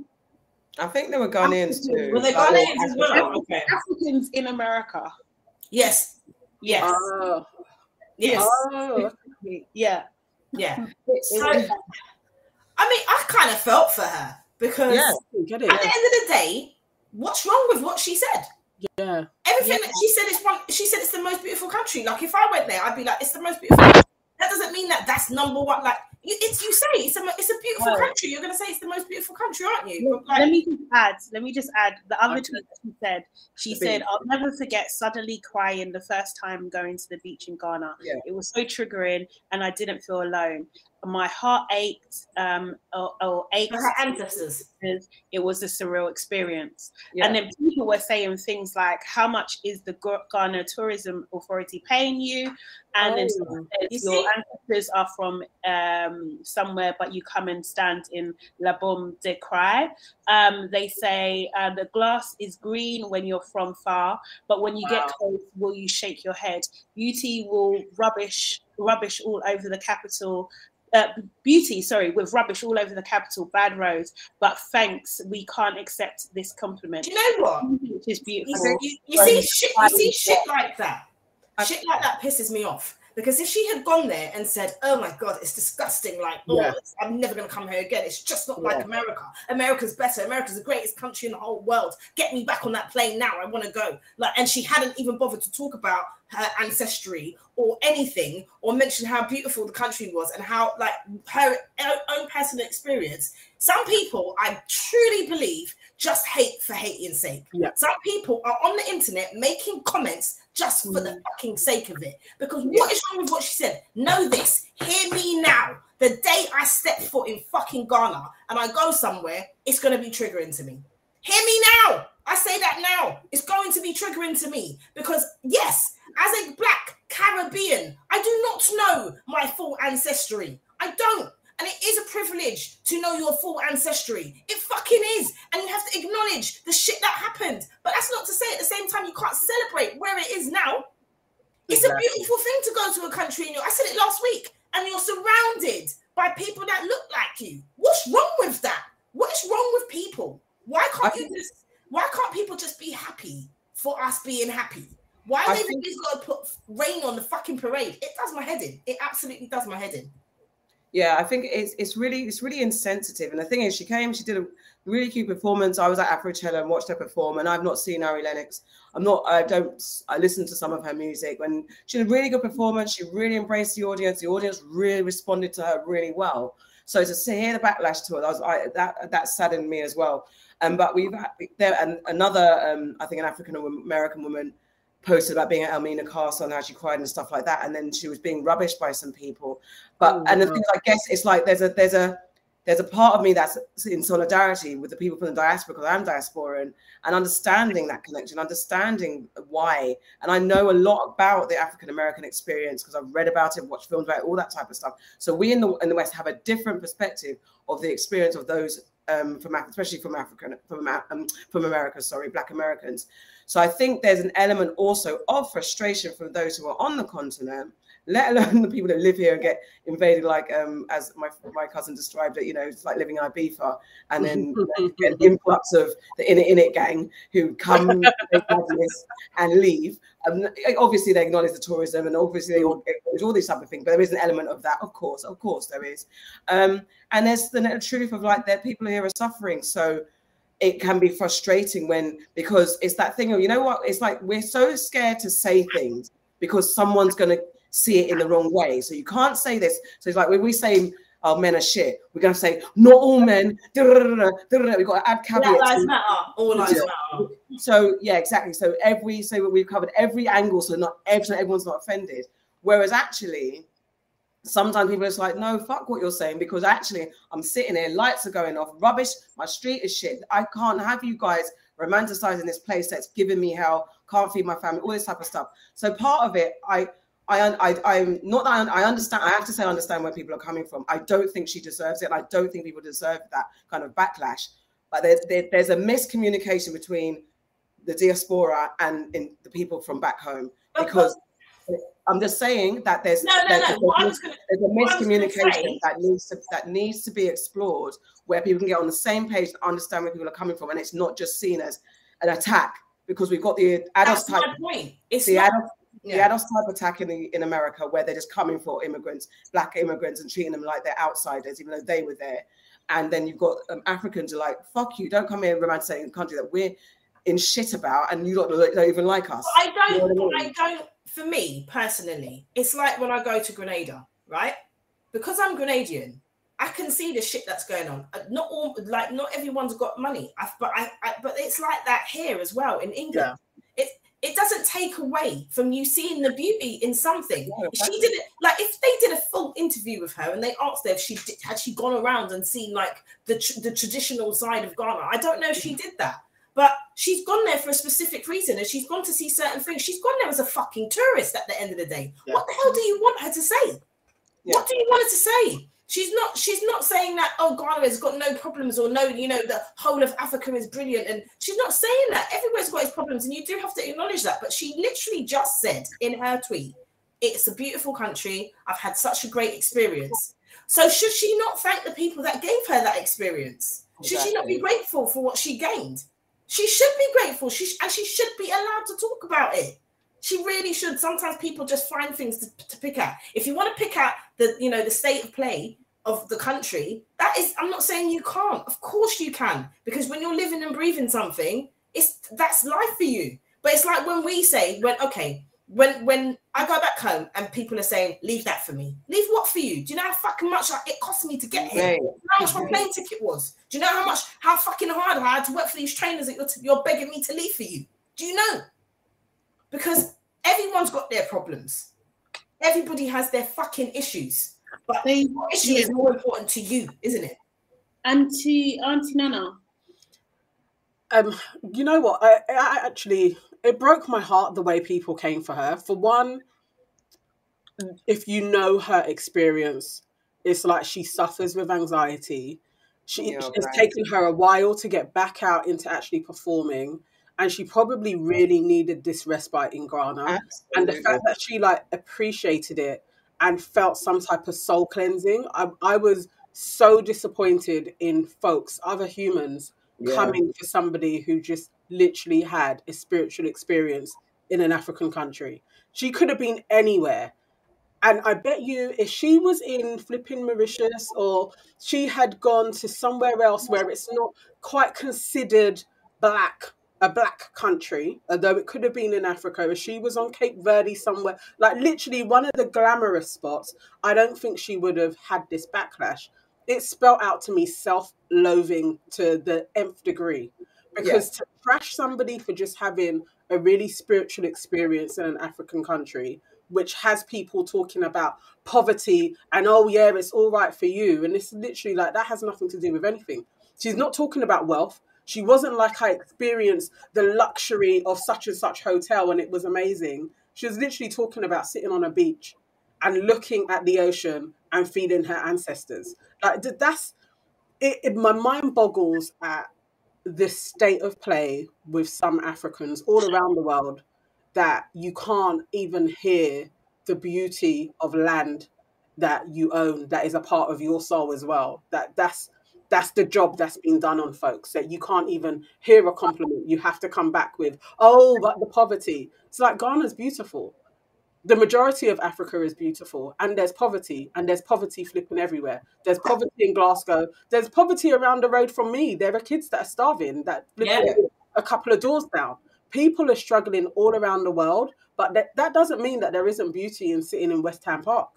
I think there were Ghanaians too. Were they Ghanaians as well? Okay. Africans in America. Yes. Yes. Oh. Yes. Oh. Yeah. Yeah. So, I mean, I kind of felt for her because yeah, at the end of the day, what's wrong with what she said? Yeah. Everything yeah. that she said is one. She said it's the most beautiful country. Like if I went there, I'd be like, it's the most beautiful. Country. That doesn't mean that that's number one. Like it's you say it's a it's a beautiful country. You're gonna say it's the most beautiful country, aren't you? Like, let me just add. Let me just add the other okay. tweet she said. She said, "I'll never forget suddenly crying the first time going to the beach in Ghana. Yeah. It was so triggering, and I didn't feel alone. My heart ached, um, or, or ached. For her ancestors. It was a surreal experience. Yeah. And then people were saying things like, "How much is the Ghana Tourism Authority paying you?" And oh, then says, your ancestors are from um, somewhere, but you come and stand in La Bombe de Cry. Um, they say uh, the glass is green when you're from far, but when you wow. get close, will you shake your head? Beauty will rubbish rubbish all over the capital. Uh, beauty, sorry, with rubbish all over the capital, bad roads. But thanks, we can't accept this compliment. Do you know what? Which is beautiful. You, you see, shit, you see shit like that. Shit like that pisses me off because if she had gone there and said, "Oh my god, it's disgusting," like, "Oh, yeah. I'm never going to come here again. It's just not yeah. like America. America's better. America's the greatest country in the whole world. Get me back on that plane now. I want to go." Like, and she hadn't even bothered to talk about her ancestry or anything, or mention how beautiful the country was and how, like, her own personal experience. Some people, I truly believe, just hate for hating's sake. Yeah. Some people are on the internet making comments just for the mm. fucking sake of it. Because what is wrong with what she said? Know this. Hear me now. The day I step foot in fucking Ghana and I go somewhere, it's going to be triggering to me. Hear me now. I say that now. It's going to be triggering to me because, yes, as a black Caribbean, I do not know my full ancestry. I don't. And it is a privilege to know your full ancestry. It fucking is. And you have to acknowledge the shit that happened. But that's not to say at the same time you can't celebrate where it is now. It's exactly. a beautiful thing to go to a country and you're, I said it last week, and you're surrounded by people that look like you. What's wrong with that? What is wrong with people? Why can't I you just why can't people just be happy for us being happy? Why are they think... got to put rain on the fucking parade? It does my head in. It absolutely does my head in. Yeah, I think it's it's really it's really insensitive. And the thing is, she came, she did a really cute performance. I was at Afrochella and watched her perform, and I've not seen Ari Lennox. I'm not. I don't. I listened to some of her music, and she did a really good performance. She really embraced the audience. The audience really responded to her really well. So to hear the backlash to it, was, I, that that saddened me as well. Um, but we've had there and another, um, I think, an African American woman posted about being at Elmina Castle and how she cried and stuff like that, and then she was being rubbished by some people. But oh, and the thing, I guess, it's like there's a there's a there's a part of me that's in solidarity with the people from the diaspora because I'm diasporan and understanding that connection, understanding why. And I know a lot about the African American experience because I've read about it, watched films about it, all that type of stuff. So we in the in the West have a different perspective of the experience of those um, from especially from African from um, from America, sorry, Black Americans. So I think there's an element also of frustration from those who are on the continent, let alone the people that live here and get invaded, like um, as my my cousin described it. You know, it's like living in Ibiza, and then get an influx of the In It In It gang who come and leave. Um, obviously, they acknowledge the tourism, and obviously they acknowledge all these type of things. But there is an element of that, of course, of course, there is. Um, and there's the truth of like that people here are suffering, so it can be frustrating when because it's that thing of you know what? It's like we're so scared to say things because someone's going to see it in the wrong way. So you can't say this. So it's like when we say oh men are shit we're going to say not all men. We've got to add caveats lives matter. All lives matter so yeah exactly so every so we've covered every angle so not every, everyone's not offended whereas actually sometimes people are just like, no, fuck what you're saying, because actually I'm sitting here, lights are going off, rubbish, my street is shit. I can't have you guys romanticizing this place that's giving me hell, can't feed my family, all this type of stuff. So part of it, I I, I, am not that I, I, understand. I have to say, I understand where people are coming from. I don't think she deserves it. I don't think people deserve that kind of backlash. But there, there, there's a miscommunication between the diaspora and in the people from back home because I'm just saying that there's no, no, there's, no. There's, gonna, there's, a miscommunication that needs to that needs to be explored, where people can get on the same page and understand where people are coming from, and it's not just seen as an attack because we've got the adults type. point. It's the not, adult, yeah. the adults type attack in the in America, where they're just coming for immigrants, black immigrants, and treating them like they're outsiders, even though they were there. And then you've got um, Africans are like, "Fuck you! Don't come here and romanticizing a country that we're in shit about, and you don't, don't even like us." I don't. You know I, mean? I don't for me personally, it's like when I go to Grenada, right? Because I'm Grenadian, I can see the shit that's going on. Uh, not all, like, not everyone's got money, I, but I, I, but it's like that here as well in England. Yeah. It it doesn't take away from you seeing the beauty in something. Yeah, she did it like if they did a full interview with her and they asked her if she did, had she gone around and seen like the the traditional side of Ghana. I don't know if she did that. But she's gone there for a specific reason and she's gone to see certain things. She's gone there as a fucking tourist at the end of the day. Yeah. What the hell do you want her to say? Yeah. What do you want her to say? She's not she's not saying that oh Ghana has got no problems or no, you know, the whole of Africa is brilliant. And she's not saying that. Everywhere's got its problems, and you do have to acknowledge that. But she literally just said in her tweet, it's a beautiful country. I've had such a great experience. So should she not thank the people that gave her that experience? Exactly. Should she not be grateful for what she gained? She should be grateful. She and she should be allowed to talk about it. She really should. Sometimes people just find things to, to pick at. If you want to pick at the, you know, the state of play of the country, that is, I'm not saying you can't. Of course you can, because when you're living and breathing something, it's that's life for you. But it's like when we say, when okay, when when I go back home and people are saying, "Leave that for me." Leave what for you? Do you know how fucking much it cost me to get here? Right. How much my plane ticket was? Do you know how much how fucking hard I had to work for these trainers that you're, t- you're begging me to leave for you? Do you know? Because everyone's got their problems. Everybody has their fucking issues, but the issue is more important to you, isn't it? And to Auntie Nana. Um, you know what? I, I actually it broke my heart the way people came for her. For one, if you know her experience, it's like she suffers with anxiety. She, it's right. taken her a while to get back out into actually performing, and she probably really needed this respite in Ghana. Absolutely. And the fact that she like appreciated it and felt some type of soul cleansing, I, I was so disappointed in folks, other humans, yeah. coming for somebody who just literally had a spiritual experience in an African country. She could have been anywhere. And I bet you if she was in flipping Mauritius or she had gone to somewhere else where it's not quite considered black, a black country, although it could have been in Africa, if she was on Cape Verde somewhere, like literally one of the glamorous spots, I don't think she would have had this backlash. It spelled out to me self loathing to the nth degree. Because yeah. to trash somebody for just having a really spiritual experience in an African country which has people talking about poverty and oh yeah it's all right for you. And it's literally like that has nothing to do with anything. She's not talking about wealth. She wasn't like i experienced the luxury of such and such hotel and it was amazing. She was literally talking about sitting on a beach and looking at the ocean and feeding her ancestors. Like that's it, it my mind boggles at the state of play with some africans all around the world that you can't even hear the beauty of land that you own that is a part of your soul as well. That that's that's the job that's been done on folks that you can't even hear a compliment. You have to come back with oh but the poverty. It's like ghana's beautiful the majority of africa is beautiful and there's poverty and there's poverty flipping everywhere there's poverty in glasgow there's poverty around the road from me there are kids that are starving that yeah. a couple of doors down people are struggling all around the world, but that, that doesn't mean that there isn't beauty in sitting in West Ham Park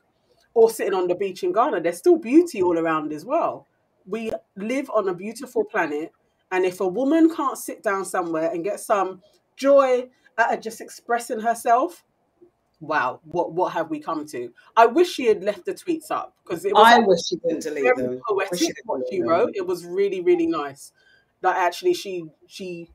or sitting on the beach in Ghana. There's still beauty all around as well. We live on a beautiful planet, and if a woman can't sit down somewhere and get some joy at just expressing herself, wow, what what have we come to? I wish she had left the tweets up because it was. I like, wish she didn't delete them. Poetic what she wrote. It was really really nice. That actually she she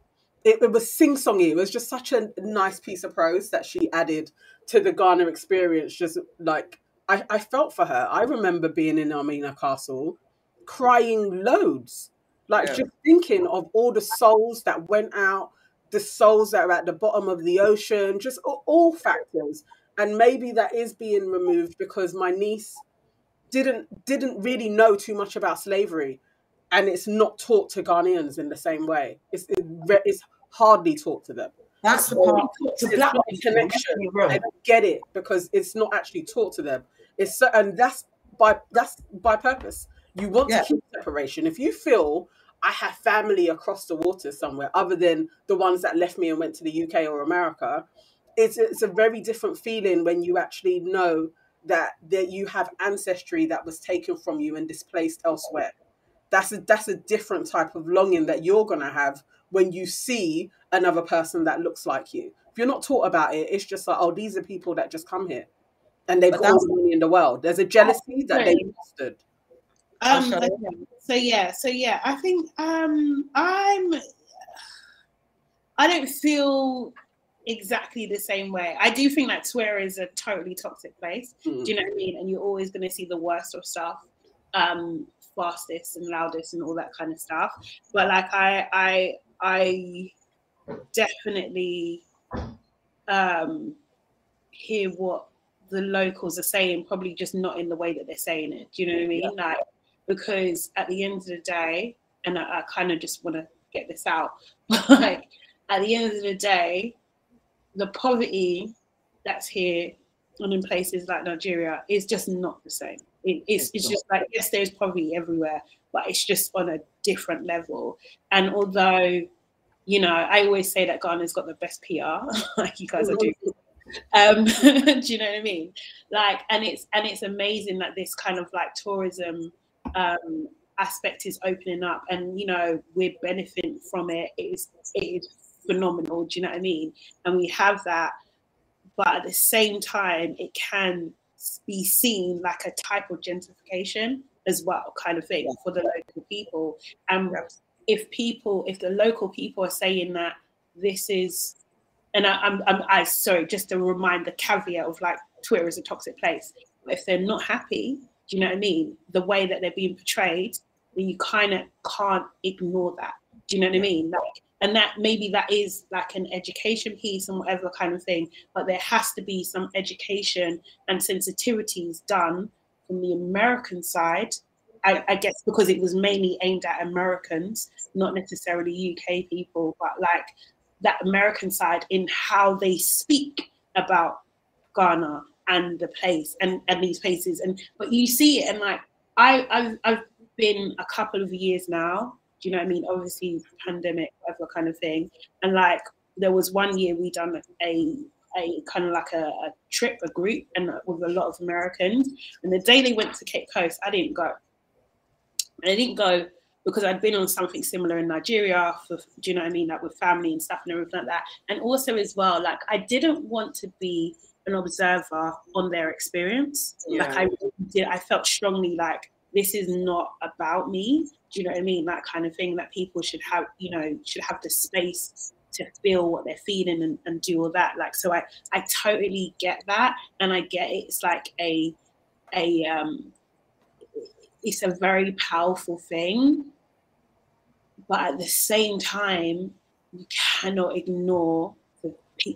it, it was sing songy. It was just such a nice piece of prose that she added to the Ghana experience. Just like I, I felt for her. I remember being in Elmina Castle, crying loads, like yeah. just thinking of all the souls that went out, the souls that are at the bottom of the ocean, just all, all factors. And maybe that is being removed because my niece didn't didn't really know too much about slavery and it's not taught to Ghanaians in the same way. It's it, it's hardly taught to them. That's the part. To black connection. I get it because it's not actually taught to them. It's and that's by that's by purpose. You want yeah. to keep separation. If you feel I have family across the water somewhere other than the ones that left me and went to the UK or America, it's it's a very different feeling when you actually know that that you have ancestry that was taken from you and displaced elsewhere that's a that's a different type of longing that you're gonna have when you see another person that looks like you. If you're not taught about it, it's just like, oh, these are people that just come here and they've got all the money in the world. There's a jealousy that they fostered. Um, so yeah, so yeah, I think um, I'm. I don't feel exactly the same way. I do think that Twitter is a totally toxic place. Mm. Do you know what I mean? And you're always going to see the worst of stuff. Um, fastest and loudest and all that kind of stuff. But like I I I definitely um hear what the locals are saying, probably just not in the way that they're saying it. Do you know what I mean? Yeah. Like because at the end of the day, and I, I kind of just want to get this out, like at the end of the day, the poverty that's here and in places like Nigeria is just not the same. It, it's, it's just like, yes, there's poverty everywhere, but it's just on a different level. And although, you know, I always say that Ghana's got the best PR, like you guys are doing. Um, do you know what I mean? Like, and it's and it's amazing that this kind of like tourism um, aspect is opening up, and you know we're benefiting from it. It is it is phenomenal. Do you know what I mean? And we have that, but at the same time, it can be seen like a type of gentrification as well, kind of thing yeah. for the local people. And if people, if the local people are saying that this is, and I, I'm, I'm, I sorry, just to remind the caveat of like Twitter is a toxic place. If they're not happy, do you know what I mean? The way that they're being portrayed, then you kind of can't ignore that. Do you know what I mean? Like and that maybe that is like an education piece and whatever kind of thing but there has to be some education and sensitivities done from the american side I, I, guess because it was mainly aimed at americans not necessarily uk people but like that american side in how they speak about ghana and the place and and these places and but you see it and like I I've, I've been a couple of years now. Do you know what I mean? Obviously, pandemic, whatever kind of thing. And like, there was one year we done a a kind of like a, a trip, a group, and with a lot of Americans. And the day they went to Cape Coast, I didn't go. And I didn't go because I'd been on something similar in Nigeria. For, do you know what I mean? Like with family and stuff and everything like that. And also as well, like I didn't want to be an observer on their experience. Yeah. Like I did, I felt strongly like this is not about me. Do you know what I mean? That kind of thing that people should have, you know, should have the space to feel what they're feeling and, and do all that. Like, so I, I totally get that. And I get it. It's like a, a, um, it's a very powerful thing. But at the same time, you cannot ignore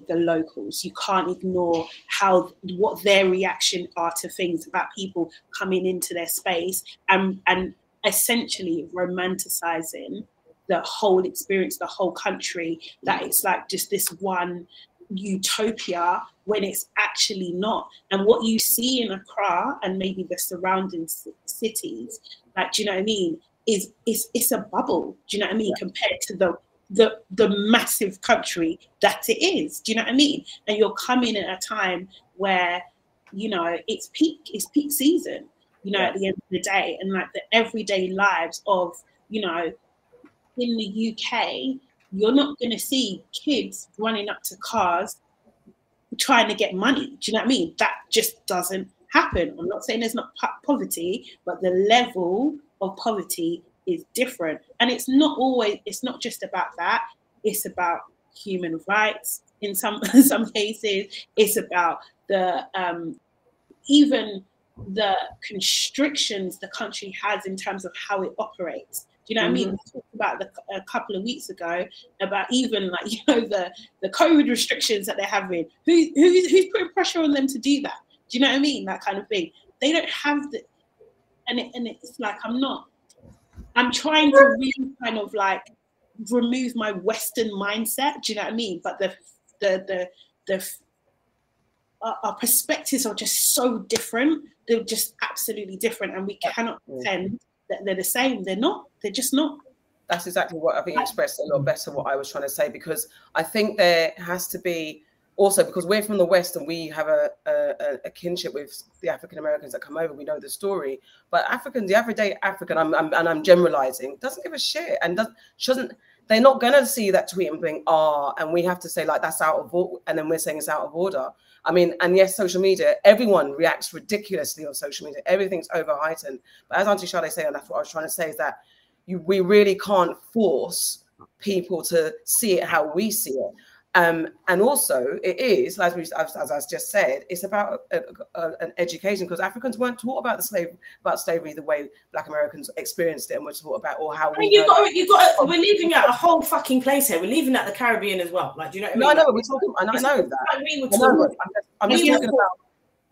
the locals. You can't ignore how what their reaction are to things about people coming into their space and and essentially romanticizing the whole experience, the whole country. That it's like just this one utopia when it's actually not. And what you see in Accra and maybe the surrounding cities, like, do you know what I mean? Is it's it's a bubble. Do you know what I mean? Yeah. Compared to the the the massive country that it is. Do you know what I mean? And you're coming at a time where you know it's peak it's peak season. You know, yeah. at the end of the day, and like the everyday lives of you know, in the UK, you're not going to see kids running up to cars trying to get money. Do you know what I mean? That just doesn't happen. I'm not saying there's not poverty, but the level of poverty is different. And it's not always, it's not just about that. It's about human rights in some in some cases. It's about the um, even the constrictions the country has in terms of how it operates. Do you know what mm-hmm. I mean? Mm-hmm. We talked about the, a couple of weeks ago about even like you know the the COVID restrictions that they're having. Who who's who's putting pressure on them to do that? Do you know what I mean? That kind of thing. They don't have the, and it, and it's like I'm not I'm trying to really kind of like remove my Western mindset. Do you know what I mean? But the the the the our perspectives are just so different. They're just absolutely different, and we cannot pretend that they're the same. They're not. They're just not. That's exactly what I think expressed a lot better what I was trying to say because I think there has to be also because we're from the West and we have a, a, a kinship with the African Americans that come over, we know the story. But Africans, the everyday African, I'm, I'm, and I'm generalizing, doesn't give a shit and doesn't, doesn't they're not gonna see that tweet and think, ah, and we have to say like that's out of order, and then we're saying it's out of order. I mean, and yes, social media, everyone reacts ridiculously on social media. Everything's over heightened. But as Auntie Sade said, and that's what I was trying to say, is that you we really can't force people to see it how we see it. Um, and also, it is, as, we, as, as I just said, it's about a, a, an education because Africans weren't taught about the slave about slavery the way Black Americans experienced it and were taught about or how. I mean, you got, you got. We're leaving out a whole fucking place here. We're leaving out the Caribbean as well. Like, do you know? What I mean? No, I know. We're talking. I know, I know that. I mean, we're talking, I'm just, I'm just talking about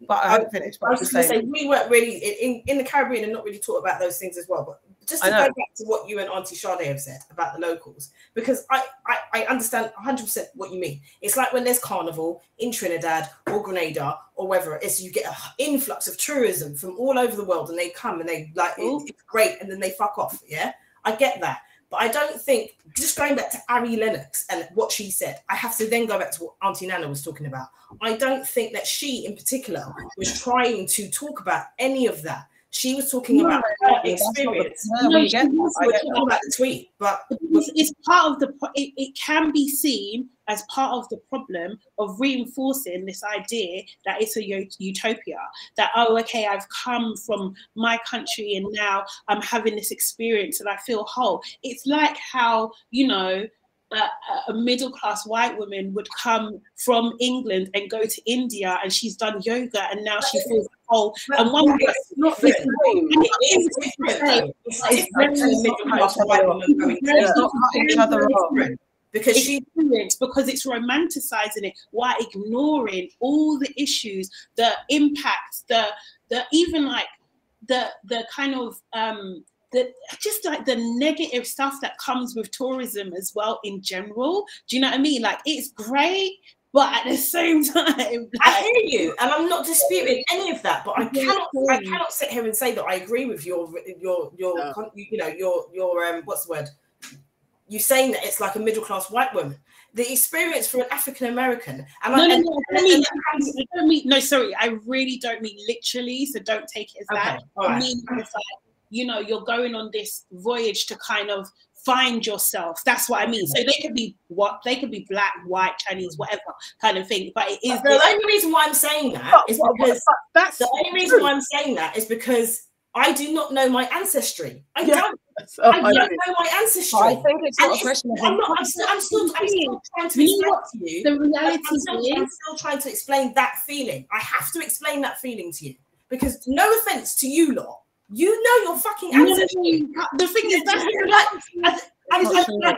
but I haven't finished. But I was going to say we weren't really in, in the Caribbean and not really taught about those things as well. But just to go back to what you and Auntie Sade have said about the locals, because I, I, I understand 100% what you mean. It's like when there's carnival in Trinidad or Grenada or wherever it is, you get an influx of tourism from all over the world and they come and they like, it, it's great. And then they fuck off. Yeah. I get that. But I don't think, just going back to Ari Lennox and what she said, I have to then go back to what Auntie Nana was talking about. I don't think that she, in particular, was trying to talk about any of that. She was talking no, about her experience. No, she was talking about the tweet, but it's part of the. It, it can be seen as part of the problem of reinforcing this idea that it's a utopia. That oh, okay, I've come from my country and now I'm having this experience and I feel whole. It's like how you know a, middle class white woman would come from England and go to India and she's done yoga and now she feels whole. And one it's not the same. It is different. It's, it's very middle class white woman each other because she because it's romanticizing it while ignoring all the issues, the impacts, the the even like the the kind of um the just like the negative stuff that comes with tourism as well in general. Do you know what I mean? Like it's great, But at the same time, like, I hear you, and I'm not disputing any of that. But I cannot, I cannot sit here and say that I agree with your, your, your, no. you know, your, your, um, what's the word? You saying that it's like a middle class white woman. The experience for an African American, and no, I, no, no, I, mean, I don't mean no. Sorry, I really don't mean literally. So don't take it as okay, that. I right. mean, it's like you know, you're going on this voyage to kind of find yourself. That's what I mean. So they could be what they could be black, white, Chinese, whatever kind of thing. But it is the only reason why I'm saying that is because that's the only reason why I'm saying that is because I do not know my ancestry. I yeah. don't. Oh, I, don't know my ancestry. I think it's not a question. I'm, not, I'm, still, I'm, still, I'm still trying to explain to you. The reality I'm still, is, I'm still trying to explain that feeling. I have to explain that feeling to you because no offense to you lot, you know your fucking ancestry. The thing is, that's like, I, I,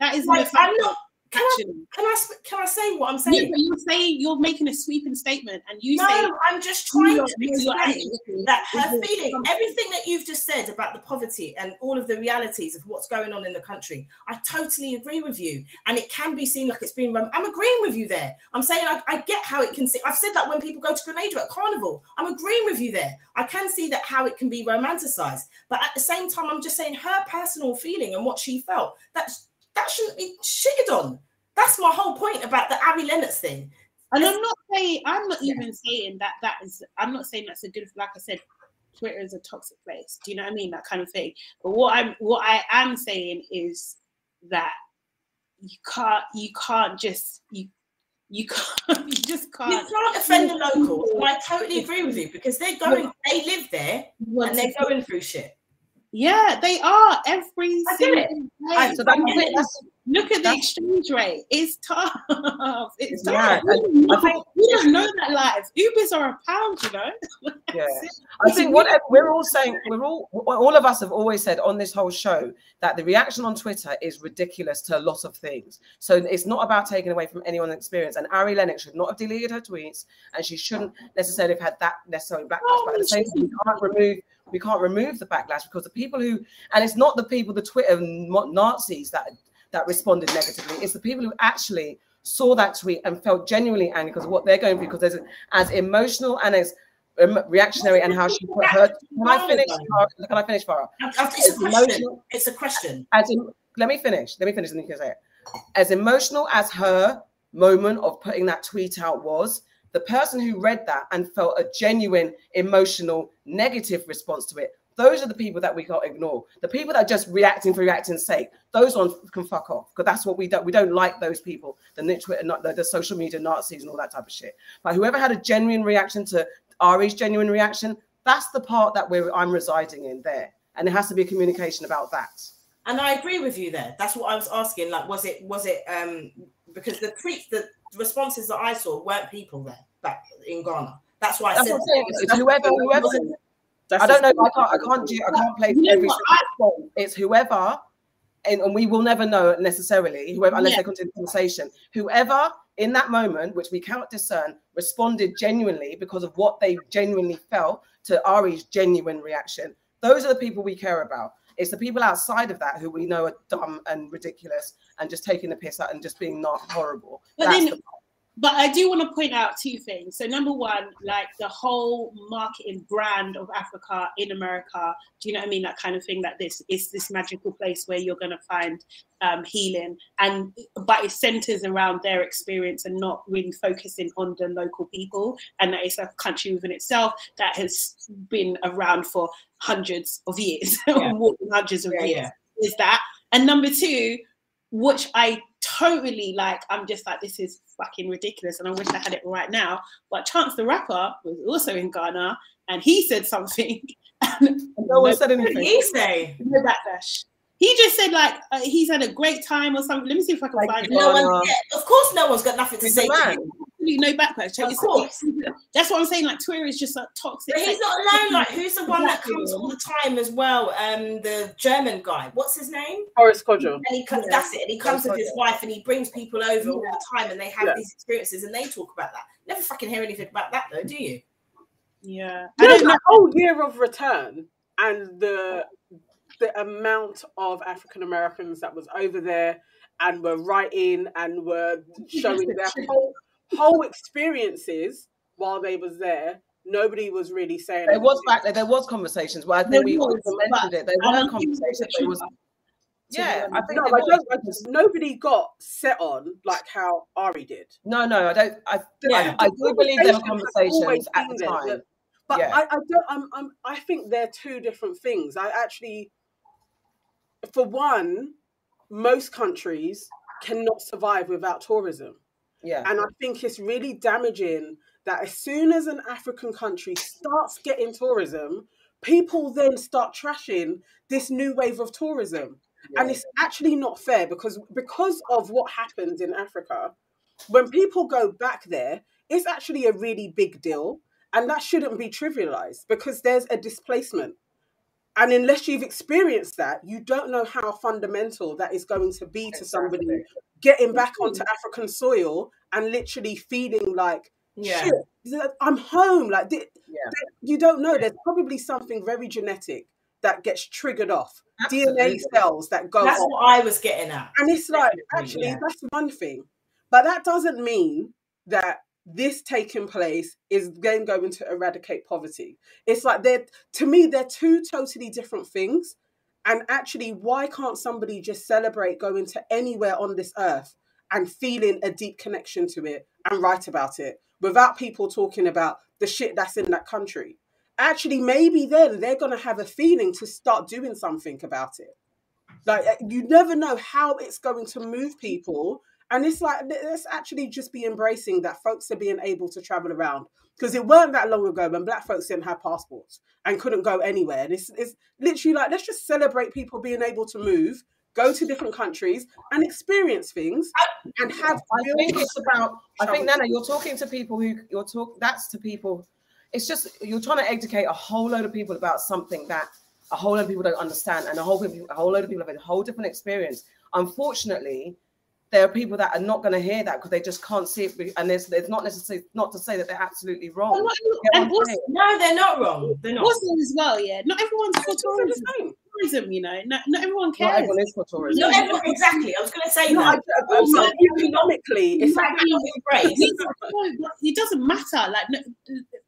that is like, I'm not can I, can I can I say what I'm saying? Yeah, but you're saying you're making a sweeping statement, and you no, say I'm just trying to explain that her feeling, everything that you've just said about the poverty and all of the realities of what's going on in the country. I totally agree with you, and it can be seen like it's being. I'm agreeing with you there. I'm saying I, I get how it can see. I've said that when people go to Grenada at Carnival, I'm agreeing with you there. I can see that how it can be romanticized, but at the same time, I'm just saying her personal feeling and what she felt. That's that shouldn't be shitted on. That's my whole point about the Ari Lennox thing. And I'm not saying I'm not even saying that that is I'm not saying that's a good like I said, Twitter is a toxic place. Do you know what I mean? That kind of thing. But what I'm what I am saying is that you can't you can't just you you can't you just can't you can't offend the locals. I totally agree with you because they're going they live there and they're going through shit. Yeah, they are every single day. I, so that's, Look at the exchange rate. It's tough. It's tough. Yeah, we, don't, think, we don't know that life. Ubers are a pound, you know. yeah, I think what we're all saying, we're all all of us have always said on this whole show that the reaction on Twitter is ridiculous to a lot of things. So it's not about taking away from anyone's experience. And Ari Lennox should not have deleted her tweets, and she shouldn't necessarily have had that necessarily backlash. Oh, but at the oh, same time, we can't remove we can't remove the backlash because the people who and it's not the people the twitter nazis that that responded negatively. It's the people who actually saw that tweet and felt genuinely angry because of what they're going through, because there's as emotional and as reactionary and how she put her. Can I finish? Can I finish, Farah? It's, a question. It's a question. As in, let me finish. Let me finish, and you can say it. As emotional as her moment of putting that tweet out was, the person who read that and felt a genuine emotional negative response to it those are the people that we can't ignore. The people that are just reacting for reacting's sake, those ones can fuck off because that's what we don't. We don't like those people, the not the, the social media Nazis and all that type of shit. But whoever had a genuine reaction to Ari's genuine reaction, that's the part that we're I'm residing in there, and it has to be a communication about that. And I agree with you there. That's what I was asking. Like, was it was it um because the tweets, the responses that I saw weren't people there back in Ghana. That's why I that's said whoever whoever that's I don't know. I can't. I can't do. I can't play every single It's whoever, and, and, we will never know necessarily. Whoever, unless yeah. they continue the conversation. Whoever in that moment, which we cannot discern, responded genuinely because of what they genuinely felt to Ari's genuine reaction. Those are the people we care about. It's the people outside of that who we know are dumb and ridiculous and just taking the piss out and just being not horrible. But That's then, the but I do want to point out two things. So number one, like the whole marketing brand of Africa in America, do you know what I mean? That kind of thing. That this is this magical place where you're going to find um, healing, and but it centers around their experience and not really focusing on the local people. And that it's a country within itself that has been around for hundreds of years, yeah. hundreds of yeah, years. Yeah. Is that? And number two, which I totally like, I'm just like, this is fucking ridiculous. And I wish I had it right now. But Chance the Rapper was also in Ghana and he said something. no one said anything. he say? No backlash. He just said like uh, he's had a great time or something. Let me see if I can like, find no it. One, yeah, of course, no one's got nothing to say. To no backlash. Of course. That's what I'm saying. Like Twitter is just like toxic. But he's not alone. Like who's the one that comes all the time as well? Um, the German guy. What's his name? Boris Kodjoe. And he comes. Yeah. That's it. And he comes with his wife, and he brings people over yeah. all the time, and they have yeah. these experiences, and they talk about that. Never fucking hear anything about that though, do you? Yeah. I don't know. The whole year of return and the the amount of African Americans that was over there and were writing and were showing their whole whole experiences while they was there, nobody was really saying. There was back there. There was conversations. Well, I think we was, mentioned it. There were conversations. There was. Yeah, I think no, I don't, I just, nobody got set on like how Ari did. No, no, I don't. I, yeah. I, I do believe there were conversations at the time. But yeah. I, I don't. I'm, I'm. I think they're two different things. I actually, for one, most countries cannot survive without tourism. Yeah. And I think it's really damaging that as soon as an African country starts getting tourism, people then start trashing this new wave of tourism. Yeah. And it's actually not fair because because of what happens in Africa, when people go back there, it's actually a really big deal. And that shouldn't be trivialized because there's a displacement. And unless you've experienced that, you don't know how fundamental that is going to be to somebody getting back onto African soil and literally feeling like, yeah. Shit, I'm home. Like, yeah. you don't know. There's probably something very genetic that gets triggered off. Absolutely. DNA cells that go. That's off. what I was getting at. And it's like, actually, yeah. that's one thing. But that doesn't mean that this taking place is then going to eradicate poverty. It's like they're to me, they're two totally different things. And actually, why can't somebody just celebrate going to anywhere on this earth and feeling a deep connection to it and write about it without people talking about the shit that's in that country? Actually, maybe then they're going to have a feeling to start doing something about it. Like, eh, you never know how it's going to move people and it's like, let's actually just be embracing that folks are being able to travel around. Because it weren't that long ago when black folks didn't have passports and couldn't go anywhere. And it's, it's literally like, let's just celebrate people being able to move, go to different countries and experience things and have. I think it's about, I think, Nana, you're talking to people who, you're talking, that's to people, it's just, you're trying to educate a whole load of people about something that a whole load of people don't understand. And a whole, a whole load of people have a whole different experience. Unfortunately, there are people that are not going to hear that because they just can't see it. And there's, there's not necessarily not to say that they're absolutely wrong. Well, and also, no, they're not wrong. They're not. Also, as well, yeah, not everyone's for tourism. Tourism, you know, not, not everyone cares. Not everyone is for tourism. Not everyone, exactly. I was going to say no, that. I, also, economically, it's like it doesn't matter. Like,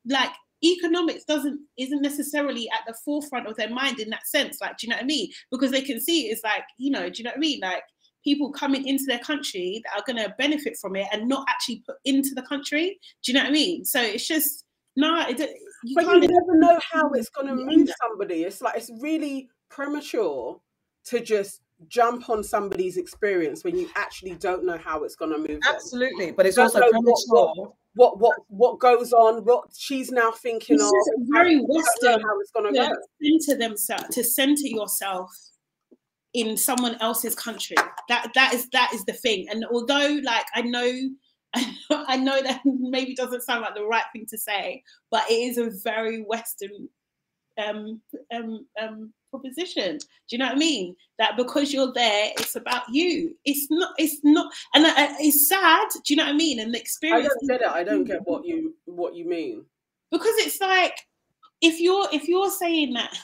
like economics doesn't isn't necessarily at the forefront of their mind in that sense. Like, do you know what I mean? Because they can see it's like, you know, do you know what I mean? Like people coming into their country that are going to benefit from it and not actually put into the country. Do you know what I mean? So it's just no, it, you but you never know how it's going to move somebody. It's like it's really premature to just jump on somebody's experience when you actually don't know how it's going to move. Absolutely, them. but it's also premature. What, what, what what goes on? What she's now thinking this of? very Western. How it's going to go. Center themselves to center yourself in someone else's country. That that is that is the thing. And although like I know I know that maybe doesn't sound like the right thing to say, but it is a very Western um, um, um, proposition. Do you know what I mean? That because you're there, it's about you. It's not. It's not, and uh, it's sad. Do you know what I mean? And the experience. I don't get it. I don't get what you what you mean. Because it's like if you're if you're saying that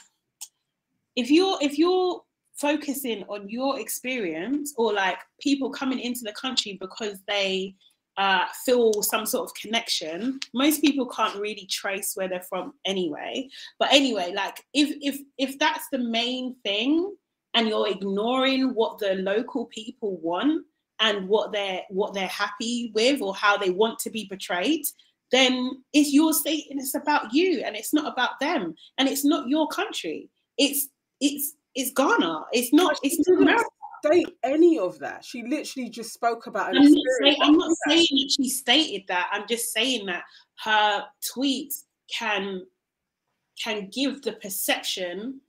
if you're if you're focusing on your experience or like people coming into the country because they uh, feel some sort of connection most people can't really trace where they're from anyway. But anyway like if if if that's the main thing and you're ignoring what the local people want and what they're what they're happy with or how they want to be portrayed then it's your state and it's about you and it's not about them and it's not your country. It's it's it's Ghana. It's not. It's not America. Say any of that. She literally just spoke about. I'm not, say, I'm not saying that she stated that. I'm just saying that her tweets can can give the perception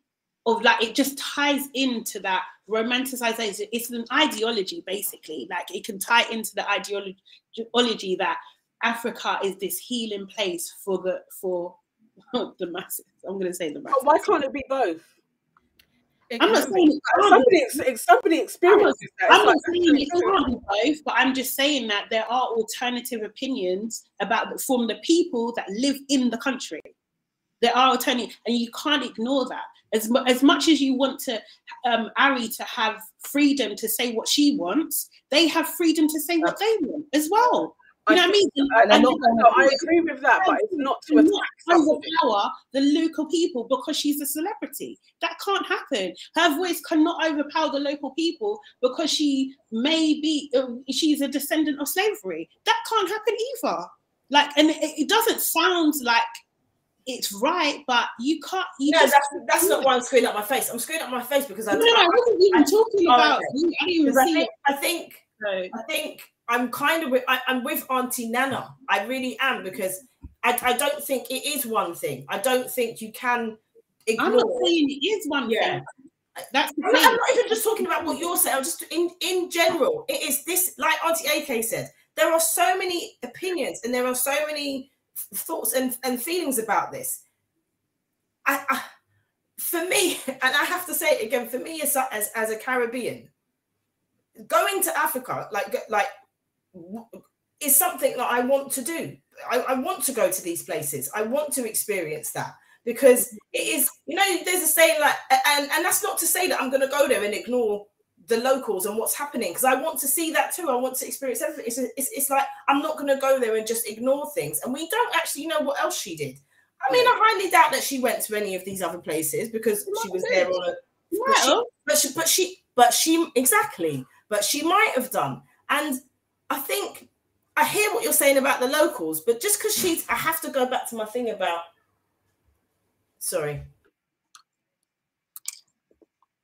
of like it just ties into that romanticization. It's an ideology, basically. Like it can tie into the ideology that Africa is this healing place for the for the masses. I'm going to say the masses. Why can't it be both? I'm not saying somebody, somebody experiences that. I'm not saying it can't be both, but I'm just saying that there are alternative opinions about from the people that live in the country. There are alternative, and you can't ignore that. As, as much as you want to um, Ari to have freedom to say what she wants, they have freedom to say what they want as well. You know what I mean? And, and, not, no, I agree with that, but it's not to overpower the local people because she's a celebrity. That can't happen. Her voice cannot overpower the local people because she may be uh, she's a descendant of slavery. That can't happen either. Like, and it, it doesn't sound like it's right, but you can't. You no, that's, that's not why I'm screwing up my face. I'm screwing up my face because I. No, no, I wasn't even I, talking oh, about. Okay. I didn't even see I think, I think. No. I think I'm kind of with. I, am with Auntie Nana. I really am because I, I don't think it is one thing. I don't think you can. Ignore. I'm not saying it is one yeah. thing. That's I'm not, I'm not even just talking about what you're saying. I'm just in in general. It is this, like Auntie AK said. There are so many opinions and there are so many thoughts and, and feelings about this. I, I, for me, and I have to say it again, for me as, as, as a Caribbean, going to Africa, like like, is something that I want to do. I, I want to go to these places. I want to experience that because it is, you know, there's a saying like, and and that's not to say that I'm going to go there and ignore the locals and what's happening because I want to see that too. I want to experience everything. It's, it's, it's like I'm not going to go there and just ignore things. And we don't actually know what else she did. I mean, I highly doubt that she went to any of these other places because she was there on a. But she, but she, but she, but she, exactly. But she might have done. And I think I hear what you're saying about the locals, but just because she's, I have to go back to my thing about. Sorry.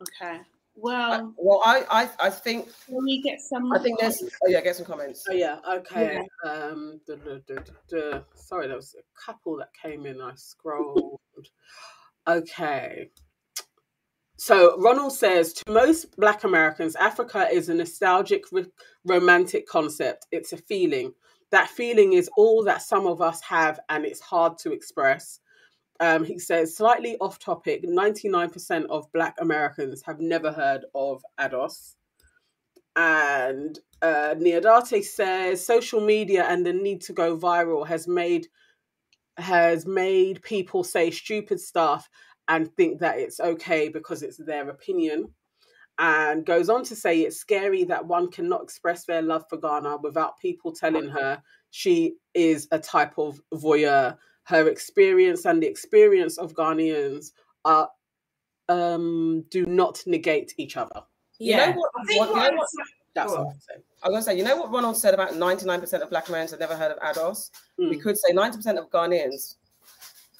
Okay. Well, I, well, I, I, I think. Can we get some? I think there's. Oh yeah, get some comments. Oh yeah, okay. Yeah. Um, duh, duh, duh, sorry, there was a couple that came in. I scrolled. okay. So Ronald says to most Black Americans, Africa is a nostalgic, romantic concept. It's a feeling. That feeling is all that some of us have, and it's hard to express. Um, he says, slightly off topic 99% of Black Americans have never heard of ADOS. And uh, Niodate says, social media and the need to go viral has made has made people say stupid stuff and think that it's okay because it's their opinion and goes on to say it's scary that one cannot express their love for Ghana without people telling her she is a type of voyeur her experience and the experience of Ghanaians are um, do not negate each other. Yeah, you know what? what, you know what that's what I'm saying. I was gonna say, you know what Ronald said about 99% of black Americans have never heard of ADOS? Mm. We could say 90% of Ghanaians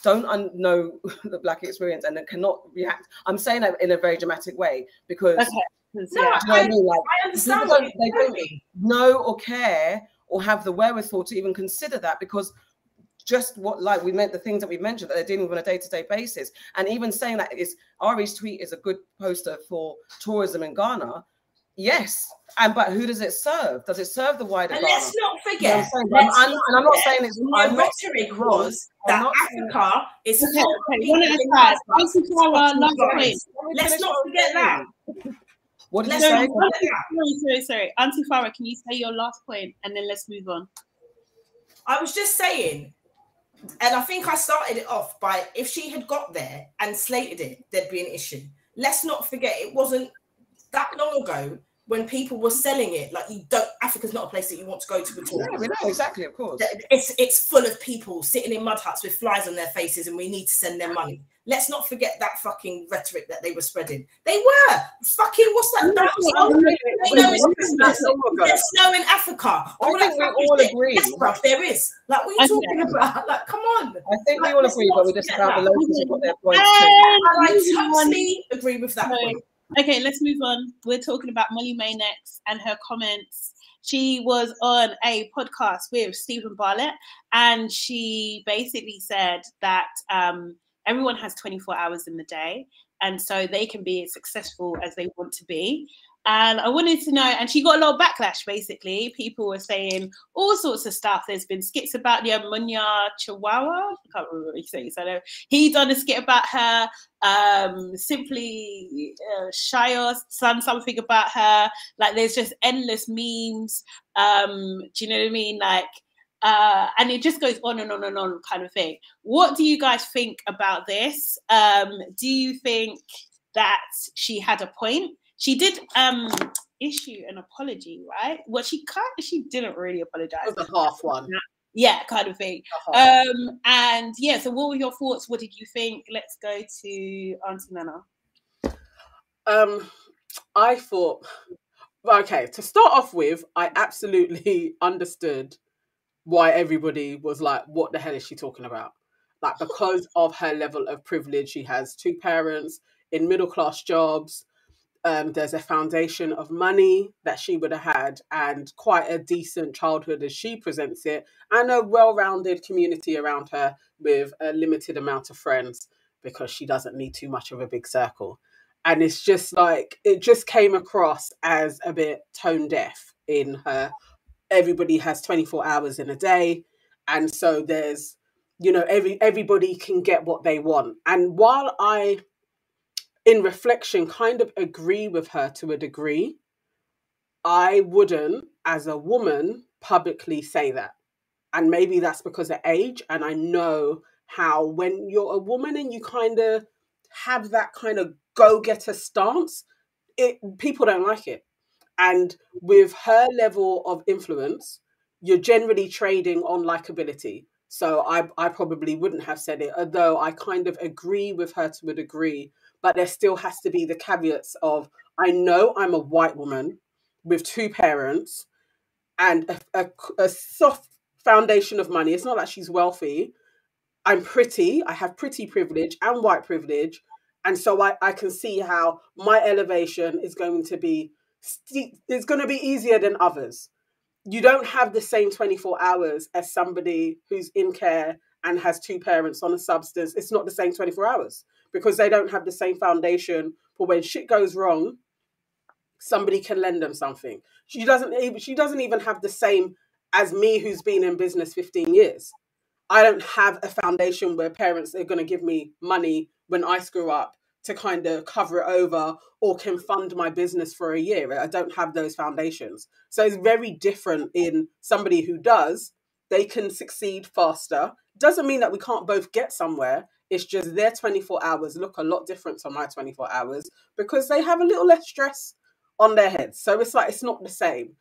don't un- know the black experience and cannot react. I'm saying that in a very dramatic way because okay. no, you know I, I, mean? like, I understand don't, they don't know or care or have the wherewithal to even consider that because just what like we meant the things that we mentioned that they're dealing with on a day-to-day basis and even saying that is ari's tweet is a good poster for tourism in ghana yes and but who does it serve does it serve the wider and ghana? let's not forget you know I'm, I'm, and i'm not saying it's the rhetoric was that africa is okay, okay. one at a time let's not forget that what did you say? Sorry, sorry, sorry. Auntie Farah, can you say your last point and then let's move on? I was just saying and I think I started it off by if she had got there and slated it, there'd be an issue. Let's not forget it wasn't that long ago when people were selling it like you don't africa's not a place that you want to go to at all. Yeah, we know exactly of course. It's it's full of people sitting in mud huts with flies on their faces and we need to send them money. Let's not forget that fucking rhetoric that they were spreading. They were. Fucking what's that no, know it's there's snow in africa. All I think we all agree. Stuff there is. Like what are you talking about? Like come on. I think like, we all agree but we're just about the locals got their points I totally agree with that point Okay, let's move on. We're talking about Molly-Mae next and her comments. She was on a podcast with Steven Bartlett, and she basically said that um, everyone has 24 hours in the day, and so they can be as successful as they want to be. And I wanted to know, and she got a lot of backlash basically. People were saying all sorts of stuff. There's been skits about the Munya Chawawa. I can't remember what he's saying. So he done a skit about her. Um, simply uh, Shayos done something about her. Like there's just endless memes. Um, do you know what I mean? Like uh, and it just goes on and on and on kind of thing. What do you guys think about this? Um, do you think that she had a point? She did um issue an apology, right? Well, she kind of, she didn't really apologize. It was a half one. Yeah, kind of thing. Um, and yeah, so what were your thoughts? What did you think? Let's go to Auntie Nana. Um, I thought, okay, to start off with, I absolutely understood why everybody was like, what the hell is she talking about? Like, because of her level of privilege, she has two parents in middle class jobs. Um, there's a foundation of money that she would have had and quite a decent childhood as she presents it, and a well rounded community around her with a limited amount of friends because she doesn't need too much of a big circle. And it's just like, it just came across as a bit tone deaf in her. Everybody has 24 hours in a day. And so there's, you know, every everybody can get what they want. And while I in reflection, kind of agree with her to a degree. I wouldn't, as a woman, publicly say that. And maybe that's because of age. And I know how when you're a woman and you kind of have that kind of go getter stance, it people don't like it. And with her level of influence, you're generally trading on likability. So I, I probably wouldn't have said it, although I kind of agree with her to a degree but there still has to be the caveats of I know I'm a white woman with two parents and a, a, a soft foundation of money. It's not that she's wealthy. I'm pretty. I have pretty privilege and white privilege. And so I, I can see how my elevation is going to be it's going to be easier than others. You don't have the same 24 hours as somebody who's in care and has two parents on a substance. It's not the same 24 hours because they don't have the same foundation for when shit goes wrong somebody can lend them something. She doesn't she doesn't even have the same as me who's been in business 15 years. I don't have a foundation where parents are going to give me money when i screw up to kind of cover it over or can fund my business for a year. I don't have those foundations. So it's very different in somebody who does they can succeed faster. Doesn't mean that we can't both get somewhere it's just their 24 hours look a lot different to my 24 hours because they have a little less stress on their heads. So it's like it's not the same.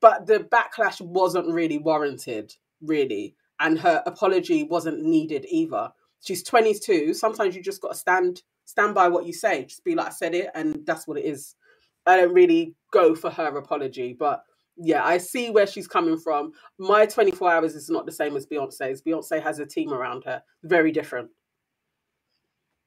But the backlash wasn't really warranted, really. And her apology wasn't needed either. She's 22. Sometimes you just got to stand stand by what you say. Just be like, I said it, and that's what it is. I don't really go for her apology, but yeah, I see where she's coming from. My 24 hours is not the same as Beyonce's. Beyonce has a team around her, very different.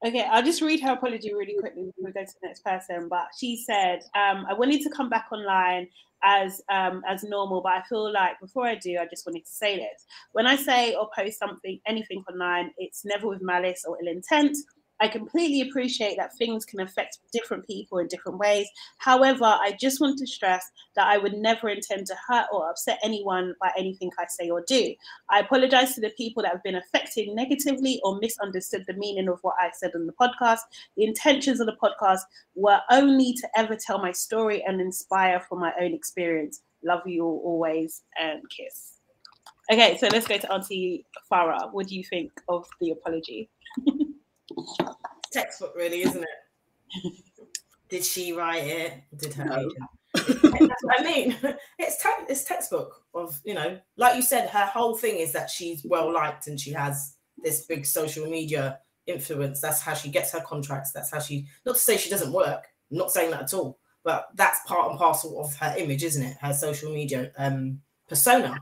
Okay, I'll just read her apology really quickly before we go to the next person. But she said, um, I wanted to come back online as um, as normal, but I feel like before I do, I just wanted to say this. When I say or post something, anything online, it's never with malice or ill intent. I completely appreciate that things can affect different people in different ways. However, I just want to stress that I would never intend to hurt or upset anyone by anything I say or do. I apologize to the people that have been affected negatively or misunderstood the meaning of what I said on the podcast. The intentions of the podcast were only to ever tell my story and inspire from my own experience. Love you all always and kiss. Okay, so let's go to Auntie Farah. What do you think of the apology? Textbook, really, isn't it? Did she write it? Did her no. agent? That's what I mean. It's te- it's textbook of you know, like you said, her whole thing is that she's well liked and she has this big social media influence. That's how she gets her contracts. That's how she. Not to say she doesn't work. I'm not saying that at all. But that's part and parcel of her image, isn't it? Her social media um, persona.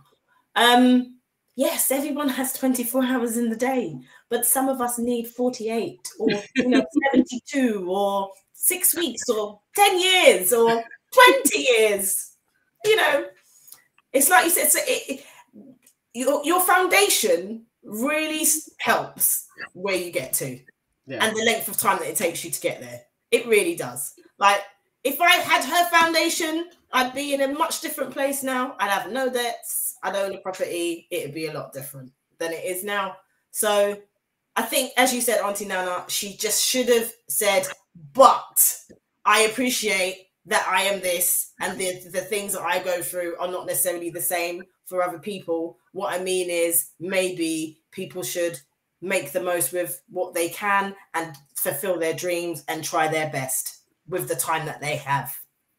Um, yes, everyone has 24 hours in the day, but some of us need 48 or you know 72 or six weeks or 10 years or 20 years. You know, it's like you said, so it, it, your, your foundation really helps where you get to yeah. and the length of time that it takes you to get there. It really does. Like, if I had her foundation, I'd be in a much different place now. I'd have no debts I'd own a property, it'd be a lot different than it is now. So I think, as you said, Auntie Nana, she just should have said, but I appreciate that I am this and the, the things that I go through are not necessarily the same for other people. What I mean is maybe people should make the most with what they can and fulfill their dreams and try their best with the time that they have.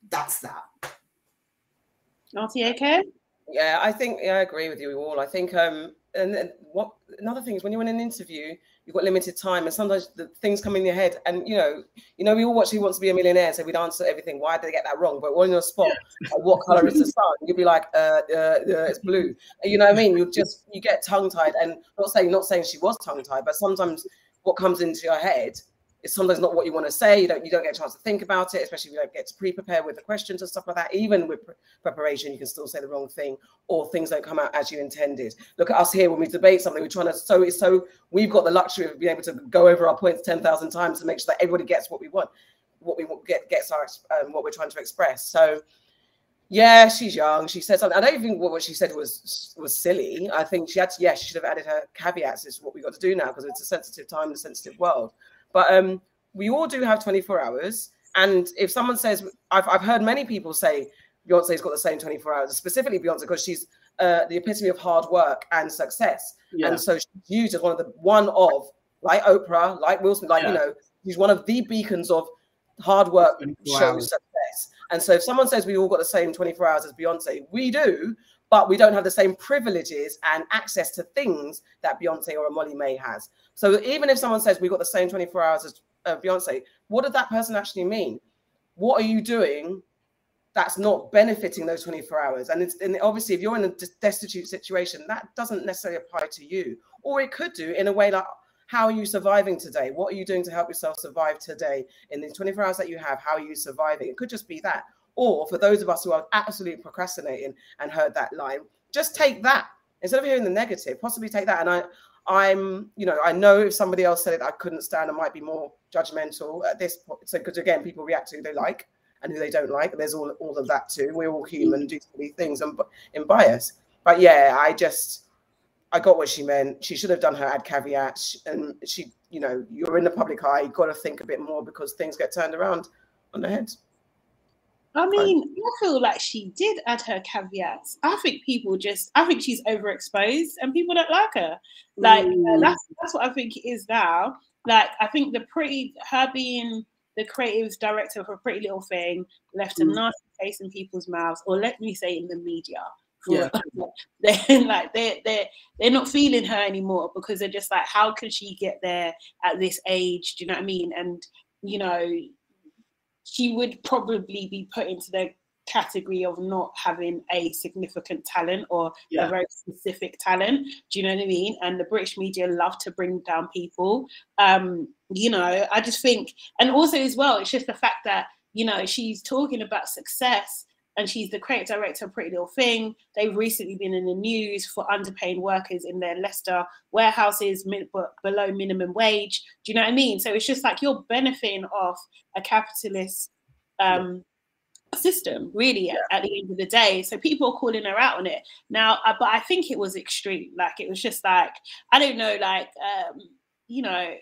That's that. Auntie okay? Yeah, I think yeah, I agree with you all. I think um and then what another thing is when you're in an interview, you've got limited time, and sometimes the things come in your head, and you know, you know, we all watch Who Wants to Be a Millionaire, so we'd answer everything. Why did they get that wrong? But when you're spot, like, what color is the sun? You'd be like, uh, uh, uh, it's blue. You know what I mean? You just you get tongue tied, and not saying not saying she was tongue tied, but sometimes what comes into your head it's sometimes not what you want to say. You don't you don't get a chance to think about it, especially if you don't get to pre-prepare with the questions and stuff like that. Even with pre- preparation, you can still say the wrong thing or things don't come out as you intended. Look at us here when we debate something, we're trying to so it's so we've got the luxury of being able to go over our points ten thousand times to make sure that everybody gets what we want, what we get gets our um, what we're trying to express. So. Yeah, she's young. She said something. I don't even think what she said was was silly. I think she had to, yeah, she should have added her caveats. Is what we got to do now because it's a sensitive time, a sensitive world. But um, we all do have 24 hours. And if someone says, I've, I've heard many people say Beyonce's got the same 24 hours, specifically Beyonce, because she's uh, the epitome of hard work and success. Yeah. And so she's used as one of the one of, like Oprah, like Will Smith, like, yeah. you know, she's one of the beacons of hard work shows success. And so if someone says we all got the same 24 hours as Beyonce, we do, but we don't have the same privileges and access to things that Beyonce or a Molly-Mae has. So even if someone says we got the same 24 hours as uh, Beyonce, what did that person actually mean? What are you doing that's not benefiting those 24 hours? And and obviously, if you're in a destitute situation, that doesn't necessarily apply to you, or it could do in a way like. How are you surviving today? What are you doing to help yourself survive today in the 24 hours that you have? How are you surviving? It could just be that. Or for those of us who are absolutely procrastinating and heard that line, just take that instead of hearing the negative, possibly take that. And I, I'm, you know, I know if somebody else said it, I couldn't stand. I might be more judgmental at this point. So, because again, people react to who they like and who they don't like. There's all all of that too. We're all human, mm. do silly things and in bias. But yeah, I just, I got what she meant. She should have done her ad caveats, and she, you know, you're in the public eye. You've got to think a bit more because things get turned around on their heads. I mean, I feel like she did add her caveats. I think people just, I think she's overexposed and people don't like her. Like mm. that's that's what I think it is now. Like I think the pretty her being the creative director for Pretty Little Thing left mm. a nasty taste in people's mouths, or let me say in the media. Yeah. they're like they're they're they're not feeling her anymore because they're just like, how can she get there at this age? Do you know what I mean? And you know, she would probably be put into the category of not having a significant talent or yeah. a very specific talent. Do you know what I mean? And the British media love to bring down people. Um, you know, I just think, and also as well, it's just the fact that, you know, she's talking about success and she's the creative director of Pretty Little Thing. They've recently been in the news for underpaying workers in their Leicester warehouses below minimum wage. Do you know what I mean? So it's just like you're benefiting off a capitalist um, system, really, yeah. at, at, the end of the day. So people are calling her out on it now, uh, but I think it was extreme. Like it was just like I don't know, like um, you know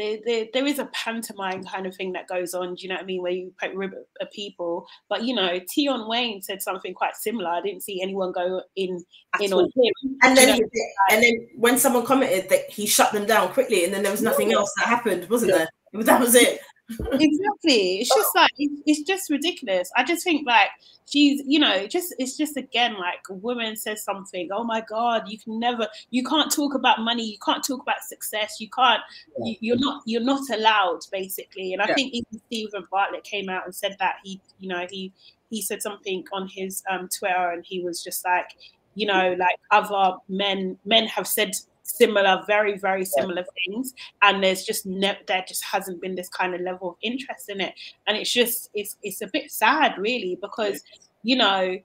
there, there, there is a pantomime kind of thing that goes on. Do you know what I mean? Where you put rib at people, but you know, Tion Wayne said something quite similar. I didn't see anyone go in At in all. on him. And then, you know, and then when someone commented that he shut them down quickly, and then there was nothing else that happened, wasn't there? That was it exactly. It's just like it's just ridiculous. I just think like she's, you know, just it's just again like a woman says something. Oh my god, you can never, you can't talk about money. You can't talk about success. You can't. Yeah. You, are not. You're not allowed basically. And I yeah. think even Steven Bartlett came out and said that he, you know, he he said something on his um, Twitter and he was just like, you know, like other men men have said similar, very, very similar yeah. things. And there's just ne- there just hasn't been this kind of level of interest in it. And it's just it's it's a bit sad really because you know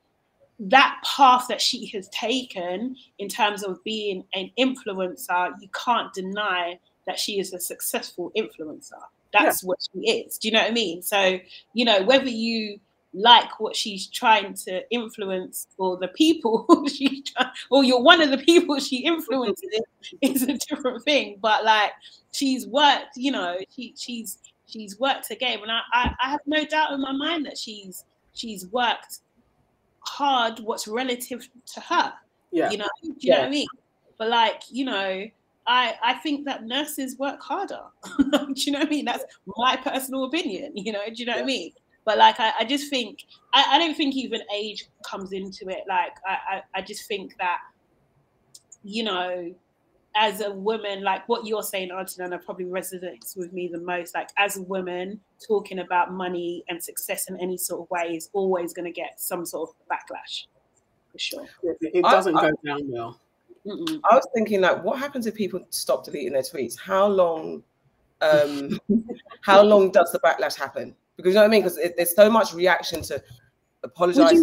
that path that she has taken in terms of being an influencer, you can't deny that she is a successful influencer. That's yeah. what she is. Do you know what I mean? So, you know, whether you like what she's trying to influence or the people she or you're one of the people she influences is a different thing but like she's worked you know she she's she's worked a game and I, I, I have no doubt in my mind that she's she's worked hard what's relative to her yeah you know do you yeah. know what i mean but like you know I, I think that nurses work harder. do you know what I mean? That's my personal opinion. You know, do you know yeah. what I mean? But like, I, I just think I, I don't think even age comes into it. Like, I, I, I just think that you know, as a woman, like what you're saying, Auntie Nana, probably resonates with me the most. Like as a woman, talking about money and success in any sort of way is always going to get some sort of backlash, for sure. It doesn't I, go I, down well. Mm-mm. I was thinking, like, what happens if people stop deleting their tweets? How long? Um, how long does the backlash happen? Because you know what I mean? Because there's so much reaction to apologize.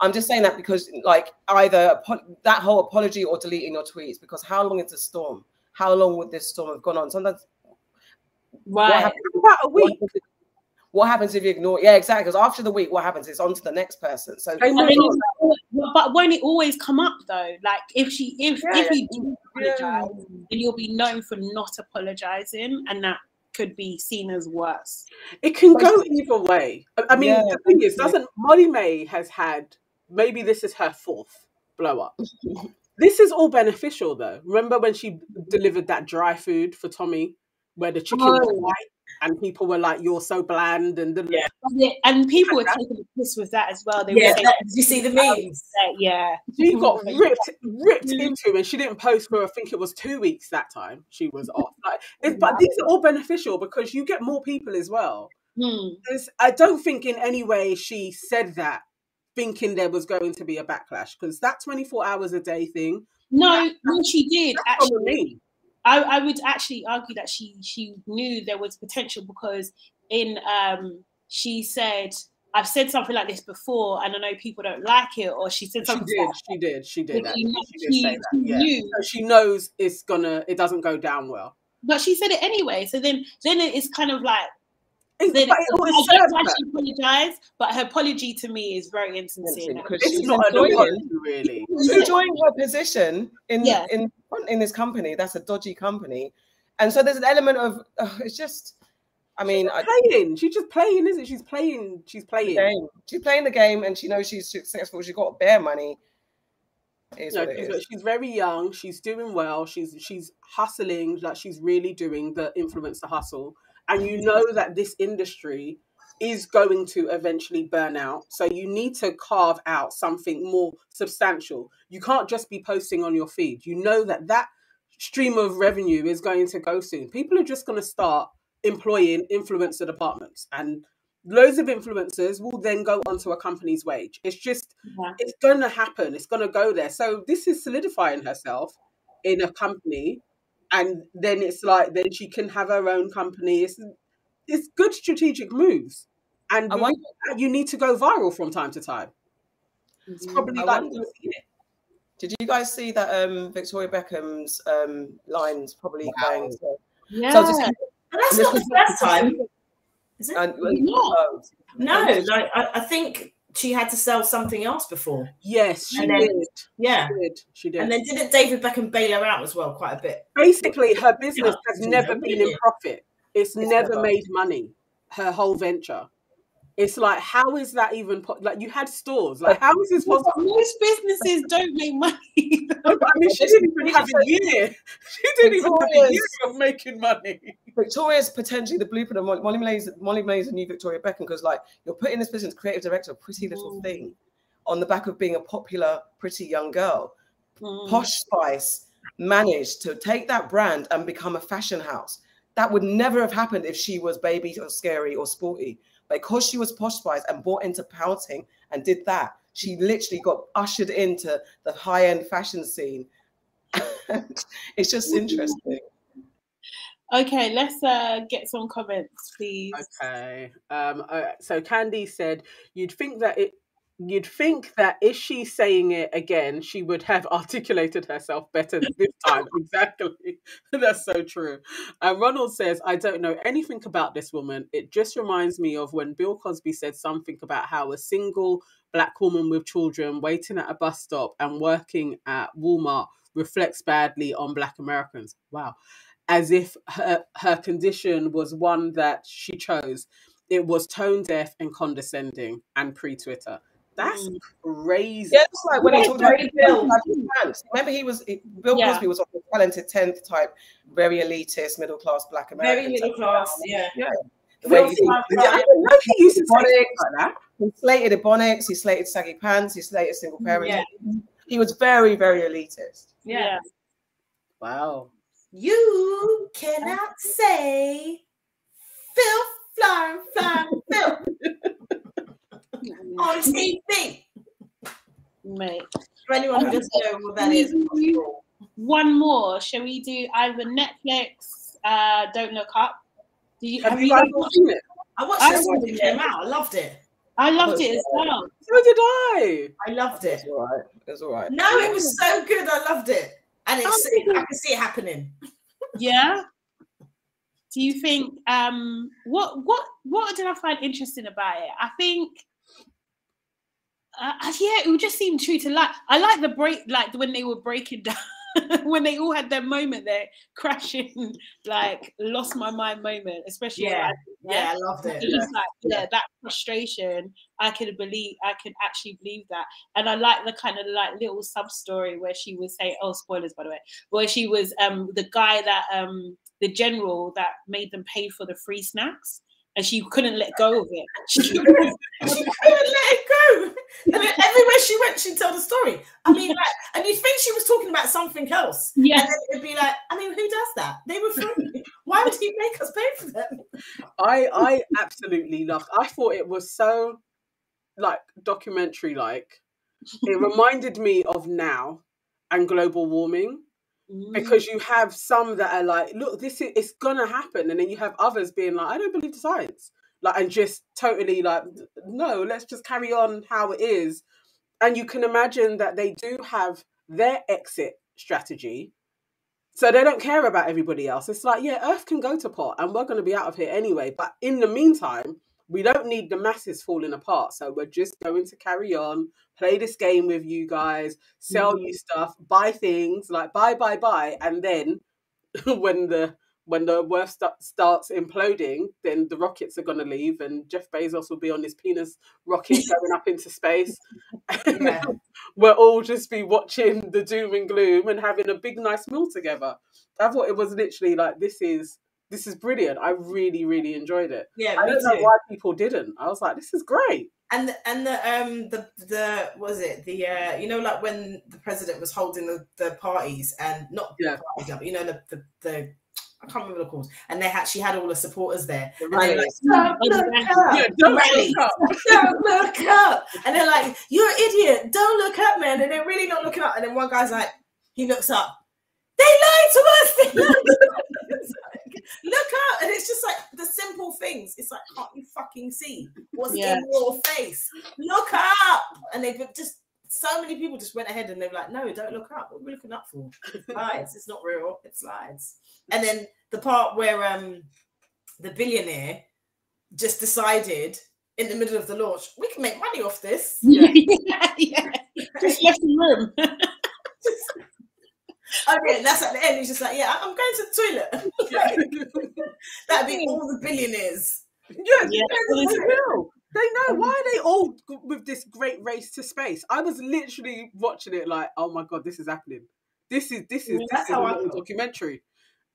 I'm just saying that because, like, either that whole apology or deleting your tweets. Because how long is the storm? How long would this storm have gone on? Sometimes, right? What happens, about a week. What happens if you ignore? Yeah, exactly. Because after the week, what happens? It's on to the next person. So, but won't it always come up though? Like if she, if yeah, if you do apologize, yeah. then you'll be known for not apologizing, and that could be seen as worse. It can go either way. I mean, yeah, the thing is, doesn't Molly-Mae has had maybe this is her fourth blow up. this is all beneficial though. Remember when she delivered that dry food for Tommy, where the chicken oh. was white and people were like, "You're so bland," and the, yeah. and people were taking the piss with that as well. They yeah, saying, did you see the memes? Yeah, she got ripped ripped mm. into, and she didn't post for I think it was two weeks that time. She was off. Like, but these are all beneficial because you get more people as well. Hmm. I don't think in any way she said that thinking there was going to be a backlash because that 24 hours a day thing. No, no, she did actually. I, I would actually argue that she she knew there was potential because in um she said I've said something like this before, and I know people don't like it, or she said something. She did. Like she did. She did. She, she, did say that. Yeah. Knew. So she knows it's gonna. It doesn't go down well. But she said it anyway. So then, then it's kind of like then, I don't actually apologize, but her apology to me is very insincere. Because she's not enjoying, really. She's enjoying her position in yeah. in in this company. That's a dodgy company, and so there's an element of uh, it's just. I mean, she's playing. She's just playing, isn't She's playing. She's playing. Game. She's playing the game, and she knows she's successful. She's got bare money. No, she's, she's, very young. She's doing well. She's she's hustling. Like she's really doing the influencer hustle and you know that this industry is going to eventually burn out. So you need to carve out something more substantial. You can't just be posting on your feed. You know that that stream of revenue is going to go soon. People are just going to start employing influencer departments and loads of influencers will then go onto a company's wage. It's just yeah. it's going to happen. It's going to go there. So this is solidifying herself in a company and then it's like then she can have her own company. It's it's good strategic moves, and wonder, you need to go viral from time to time. It's mm, probably I like. Wonder, did you guys see that um, Victoria Beckham's um, lines probably wow. going? To, yeah, so just, that's not the first time. Is it? And, no, no, like I, I think she had to sell something else before. Yes, she then, did. Yeah, she did. She did. And then didn't David Beckham bail her out as well quite a bit? Basically, her business yeah. has never been in profit. It's, it's never made money. Her whole venture. It's like, how is that even po- like? You had stores. Like, how is this possible? Most businesses don't make money. I mean, she didn't even have a year. She didn't even have a year of making money. Victoria's potentially the blueprint of Molly, Molly-Mae's. Molly-Mae's a new Victoria Beckham because, like, you're putting this business creative director, a pretty little mm. thing, on the back of being a popular, pretty young girl. Mm. Posh Spice managed to take that brand and become a fashion house. That would never have happened if she was baby or scary or sporty because she was posh spice and bought into pouting and did that, she literally got ushered into the high end fashion scene. it's just interesting. Okay, let's uh, get some comments, please. Okay. Um, uh, so Candy said, "You'd think that it you'd think that if she's saying it again, she would have articulated herself better this time. exactly. That's so true. And Ronald says, I don't know anything about this woman. It just reminds me of when Bill Cosby said something about how a single black woman with children waiting at a bus stop and working at Walmart reflects badly on black Americans. Wow. As if her, her condition was one that she chose. It was tone deaf and condescending and pre Twitter. That's mm. crazy. Yeah, it's like when he talked about Bill. Remember, he was Bill yeah. Cosby was on the talented tenth type, very elitist, middle class black American. Very middle class, yeah. Yeah. Where you I didn't know he used to say like that. he slated Ebonics, he slated saggy pants, he slated single parents. Yeah. He was very, very elitist. Yeah. Wow. You cannot say filth, flying, flying, filth on TV. Mate. For anyone who doesn't know what that is, One more. Shall we do either Netflix, uh, Don't Look Up? Do you, Have you guys all seen it? I watched I this when it came out. I loved it. I loved it as well. So did I. I loved it. It was all right. It was all right. No, it was so good. I loved it. And it's, I can see it happening. Yeah. Do you think um what what what did I find interesting about it? I think uh, uh, yeah, it would just seem true to life. I like the break, like when they were breaking down, when they all had their moment there, crashing, like lost my mind moment, especially Yeah, like, Yeah, I loved it. He's like, yeah, that frustration. I could believe, I could actually believe that, and I like the kind of like little sub story where she was saying, "Oh, spoilers, by the way," where she was um the guy that um the general that made them pay for the free snacks, and she couldn't let go of it. She, she couldn't let it go. And then everywhere she went, she'd tell the story. I mean, like, and you think she was talking about something else. yeah, And then it'd be like, I mean, who does that? They were free. Why would he make us pay for them? I I absolutely loved. I thought it was so like documentary like. It reminded me of now and global warming Mm. because you have some that are like, look, this is it's gonna happen, and then you have others being like, I don't believe the science, like, and just totally like, no, let's just carry on how it is, and you can imagine that they do have their exit strategy. So they don't care about everybody else. It's like, yeah, Earth can go to pot and we're going to be out of here anyway. But in the meantime, we don't need the masses falling apart. So we're just going to carry on, play this game with you guys, sell you mm. stuff, buy things, like buy, buy, buy. And then when the when the worst st- starts imploding, then the rockets are going to leave, and Jeff Bezos will be on his penis rocket going up into space. And Yeah. we'll all just be watching the doom and gloom and having a big, nice meal together. I thought it was literally like this is this is brilliant. I really, really enjoyed it. Yeah, I don't know too. why people didn't. I was like, this is great. And the, and the um the the was it the uh you know like when the president was holding the, the parties and not Yeah. parties, but you know the the, the I can't remember the calls and they had she had all the supporters there. The and they're like don't look up. Yeah, don't look up. don't look up. And they're like you're an idiot. Don't look up man. And they're really not looking up. And then one guy's like he looks up. They lied to us. They lied to us. Like, look up. And it's just like the simple things. It's like can't you fucking see what's Yeah. in your face? Look up. And they just so many people just went ahead and they were like no don't look up. What are we looking up for? Slides it's not real. It's slides and then the part where um the billionaire just decided in the middle of the launch we can make money off this. Yeah, yeah. Just left the room. okay and that's at the end. He's just like yeah i'm going to the toilet. That'd be all the billionaires. Yeah, Yeah. yeah, they know. They know. Why are they all with this great race to space? I was literally watching it like, oh my god, this is happening. This is this is Yeah, this that's is a how I documentary.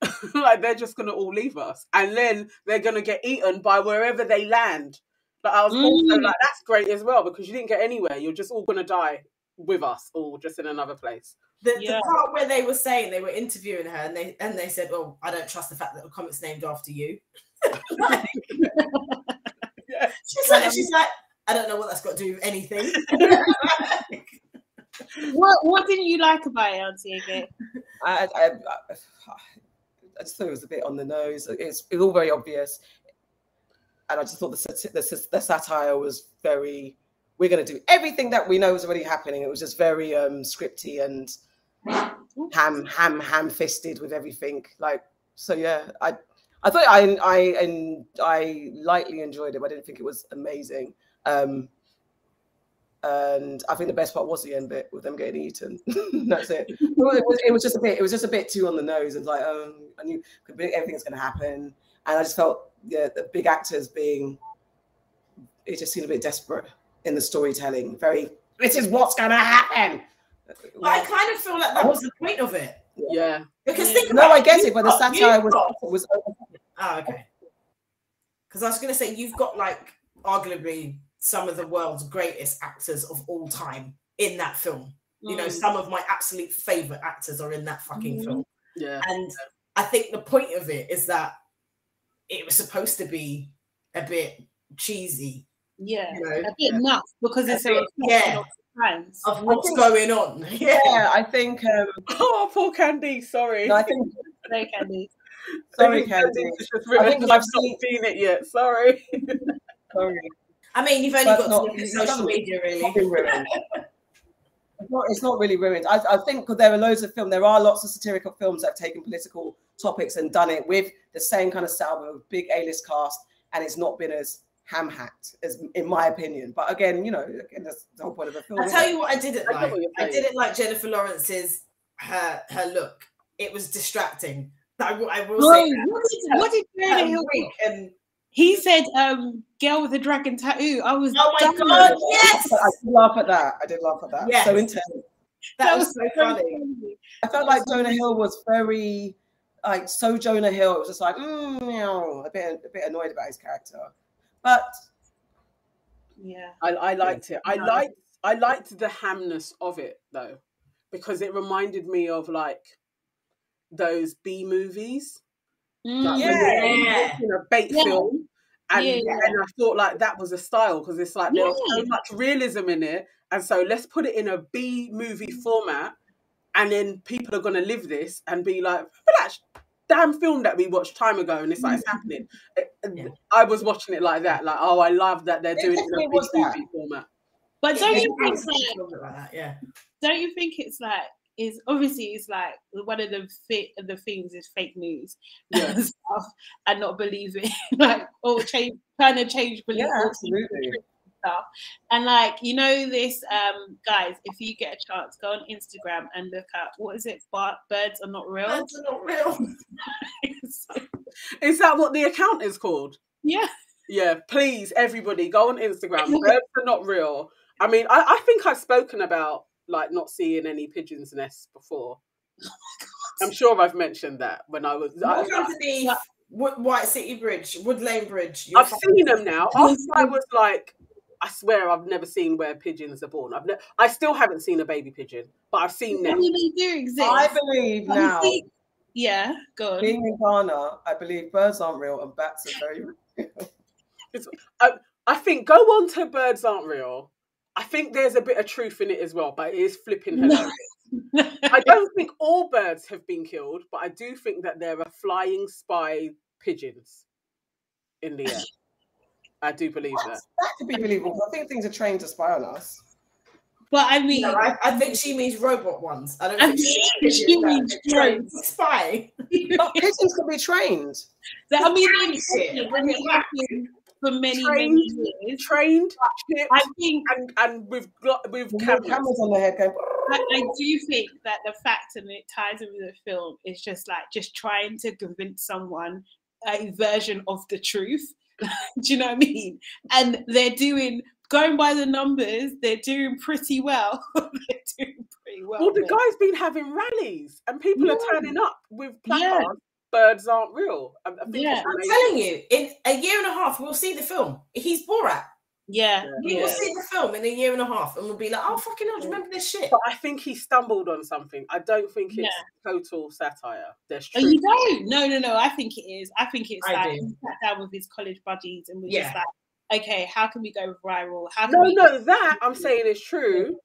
like they're just gonna all leave us, and then they're gonna get eaten by wherever they land. But I was also Mm. like, that's great as well because you didn't get anywhere. You're just all gonna die with us, or just in another place. the, Yeah. the part where they were saying they were interviewing her and they and they said "Well, i don't trust the fact that the comic's named after you Yeah. She's like she's like i don't know what that's got to do with anything what What didn't you like about it, Auntie? Again? I, I, I, I just thought it was a bit on the nose. It's, it's all very obvious, and I just thought the the, the satire was very. We're going to do everything that we know is already happening. It was just very um, scripty and ham ham ham fisted with everything. Like so, yeah. I I thought I I and I lightly enjoyed it. But I didn't think it was amazing. Um, and I think the best part was the end bit with them getting eaten. That's it. It, was, it was just a bit. It was just a bit too on the nose. It's like, um, I knew everything's going to happen, and I just felt yeah, the big actors being. It just seemed a bit desperate in the storytelling. Very. This is what's going to happen. but i kind of feel like that was the point of it Yeah, because think No, about I get you've it, but the satire was got- was oh okay because I was going to say you've got like arguably some of the world's greatest actors of all time in that film. Mm. You know, mm. some of my absolute favorite actors are in that fucking mm. film. Yeah. And I think the point of it is that it was supposed to be a bit cheesy. Yeah. You know? A bit nuts because it's a, a yeah. Of what's going on. Yeah. yeah, I think um Oh poor Candy, sorry. No, I think Sorry, Candy. Sorry, Candy. I think I've seen... not seen it yet. Sorry. sorry. I mean, you've only That's got not, to look at social media, really. It's not, it's not really ruined. I, I think there are loads of films. There are lots of satirical films that have taken political topics and done it with the same kind of style, with a big A-list cast, and it's not been as ham hacked, as in my opinion. But again, you know, again, that's the whole point of a film. I'll tell you what I didn't like. I didn't like Jennifer Lawrence's her her look. It was distracting. I, I will oh, say that. What did, what did Jonah and he said, um, girl with a dragon tattoo. I was Oh my god, yes. I did laugh at that. I did laugh at that. Yes. So intense. That, that was, was, so funny. funny. I felt like Jonah Hill was very like so Jonah Hill. It was just like mm, a bit a bit annoyed about his character. But yeah. I, I liked it. I liked I liked the hamness of it though. Because it reminded me of like those B movies Mm, yeah. You know, bait yeah. film. And, yeah, yeah. and I thought like that was a style because it's like there's so much realism in it. And so let's put it in a B movie format and then people are gonna live this and be like, that damn film that we watched time ago and it's like it's happening. Mm-hmm. Uh, uh, yeah. I was watching it like that, like, oh I love that they're doing it in a B movie format. But don't you think like, that? yeah. don't you think it's like is obviously it's like one of the fit the things is fake news yeah. and stuff and not believing like or change kind of change belief yeah, absolutely. Stuff and like you know this um guys if you get a chance go on instagram and look at what is it birds are not real birds are not real is that what the account is called yeah yeah please everybody go on instagram birds are not real i mean I, I think i've spoken about like not seeing any pigeons' nests before. Oh I'm sure I've mentioned that when I was. What I, underneath White City Bridge, Wood Lane Bridge? I've seen them now. After I was like, I swear I've never seen where pigeons are born. I've ne- I still haven't seen a baby pigeon, but I've seen them. They do exist. I believe now. Yeah, good. Being in Ghana, I believe birds aren't real and bats are very real. I, I think go on to birds aren't real I think there's a bit of truth in it as well, but it is flipping hilarious. I don't think all birds have been killed, but I do think that there are flying spy pigeons in the air. I do believe what? that. That could be believable. I think things are trained to spy on us. But I mean, no, I, I, think she means robot ones. I don't I think she, she means trained spy. pigeons can be trained. I mean, for many, trained, many years. Trained, I think, and and with with cameras. cameras on the head going. I, I, do think that the fact and it ties in with the film is just like just trying to convince someone a version of the truth. do you know what I mean? And they're doing going by the numbers, they're doing pretty well. they're doing pretty well. Well, the guy's been having rallies and people yeah. are turning up with placards yeah birds aren't real. I, I yeah, I'm telling you, in a year and a half, we'll see the film. He's Borat. Yeah, we yeah. will see the film in a year and a half, and we'll be like, "Oh, fucking hell, do you remember this shit?" But I think he stumbled on something. I don't think it's yeah. total satire. There's truth. Oh, you don't? No, no, no. I think it is. I think it's I like do. he sat down with his college buddies and was yeah. just like, "Okay, how can we go viral? How no, we- no, that I'm saying is true,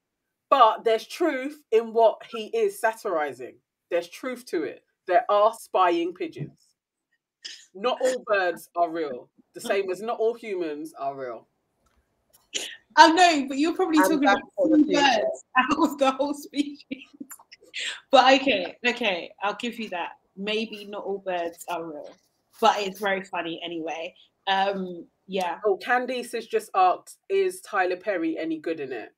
but there's truth in what he is satirizing. There's truth to it. There are spying pigeons not all birds are real. The same as not all humans are real. I know, but you're probably talking about birds out of the whole species. but okay, okay, I'll give you that. Maybe not all birds are real, but it's very funny anyway. Um, yeah. Oh, Candice has just asked, is Tyler Perry any good in it?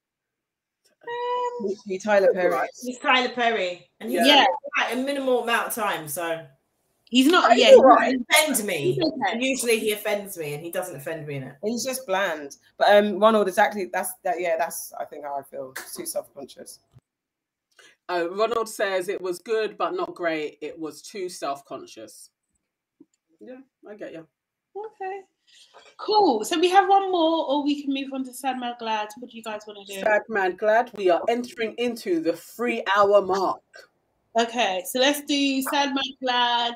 Um, he's Tyler Perry. He's Tyler Perry, and he's yeah, like a minimal amount of time, so He's not. Yeah, right. offends me. Okay. Usually he offends me, and he doesn't offend me in it. He's just bland. But um, Ronald, exactly. That's that. Yeah, that's I think how I feel. too self conscious. Uh, Ronald says it was good, but not great. It was too self conscious. Yeah, I get you. Okay. Cool. So we have one more, or we can move on to Sad Mad Glad. What do you guys want to do? Sad Mad Glad. We are entering into the three hour mark. Okay, so let's do Sad Mad Glad.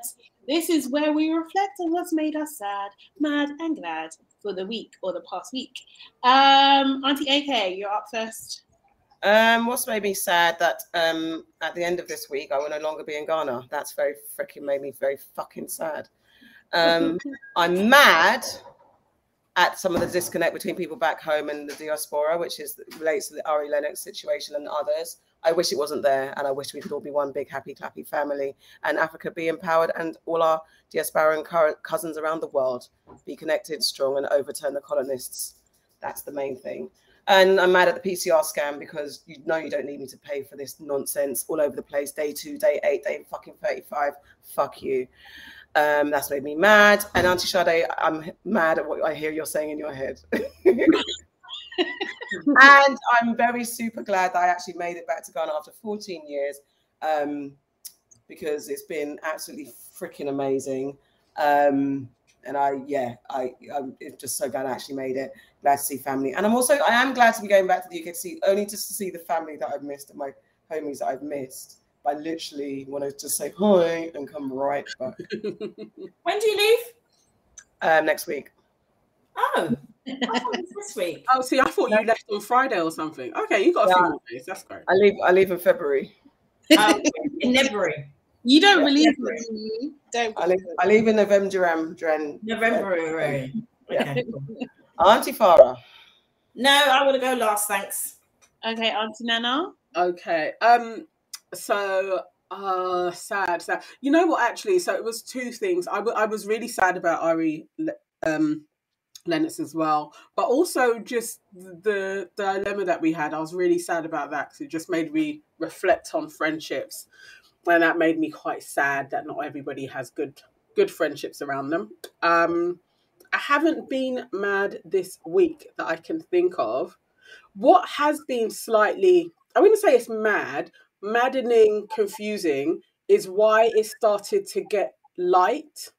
This is where we reflect on what's made us sad, mad, and glad for the week or the past week. Um, Auntie AK, you're up first. Um, what's made me sad that um at the end of this week I will no longer be in Ghana. That's very freaking made me very fucking sad. Um, I'm mad at some of the disconnect between people back home and the diaspora, which is relates to the Ari Lennox situation and others. I wish it wasn't there, and I wish we could all be one big happy clappy family, and Africa be empowered, and all our diaspora and cousins around the world be connected, strong, and overturn the colonists. That's the main thing. And I'm mad at the PCR scam because you know you don't need me to pay for this nonsense all over the place. Day two, day eight, day fucking 35. Fuck you. Um, that's made me mad. And Auntie Sade, I'm mad at what I hear you're saying in your head. and I'm very super glad that I actually made it back to Ghana after 14 years um, because it's been absolutely freaking amazing. Um, and I, yeah, I, I'm just so glad I actually made it. Glad to see family, and I'm also, I am glad to be going back to the UK to see only just to see the family that I've missed and my homies that I've missed. I literally want to just say hi and come right back. when do you leave? Um, next week. Oh, this week. Oh, see, I thought you left on Friday or something. Okay, you got a yeah. few more days. That's great. I leave. I leave in February. Um, in February. You don't yeah, believe me. Don't. I leave. I leave in November. Dren. November. Right. Okay. Auntie Farah. No, I want to go last. Thanks. Okay, Auntie Nana. Okay. Um so uh sad sad you know what actually so it was two things I, w- I was really sad about ari um lennox as well. But also just the, the dilemma that we had i was really sad about that because it just made me reflect on friendships. And that made me quite sad that not everybody has good good friendships around them. Um i haven't been mad this week that i can think of. What has been slightly i wouldn't say it's mad maddening, confusing is why it started to get light.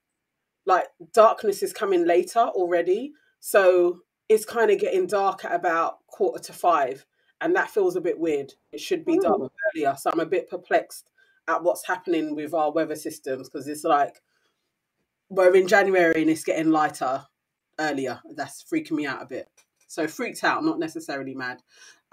Like darkness is coming later already. So it's kind of getting dark at about quarter to five. And that feels a bit weird. It should be dark oh. earlier. So I'm a bit perplexed at what's happening with our weather systems because it's like we're in January and it's getting lighter earlier. That's freaking me out a bit. So freaked out, not necessarily mad.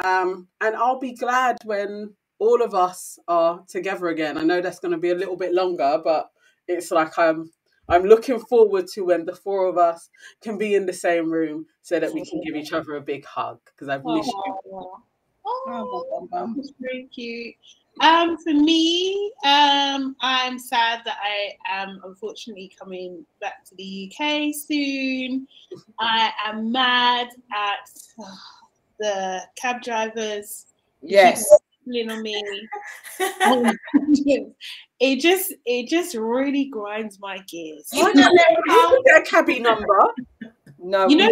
Um, and I'll be glad when all of us are together again. I know that's going to be a little bit longer, but it's like I'm I'm looking forward to when the four of us can be in the same room so that we can give each other a big hug because I've missed oh, you. Oh, that's very cute. Um, for me, um, I'm sad that I am unfortunately coming back to the UK soon. I am mad at uh, the cab drivers. Yes on me. it just it just really grinds my gears. Don't they their cabby number? No, you know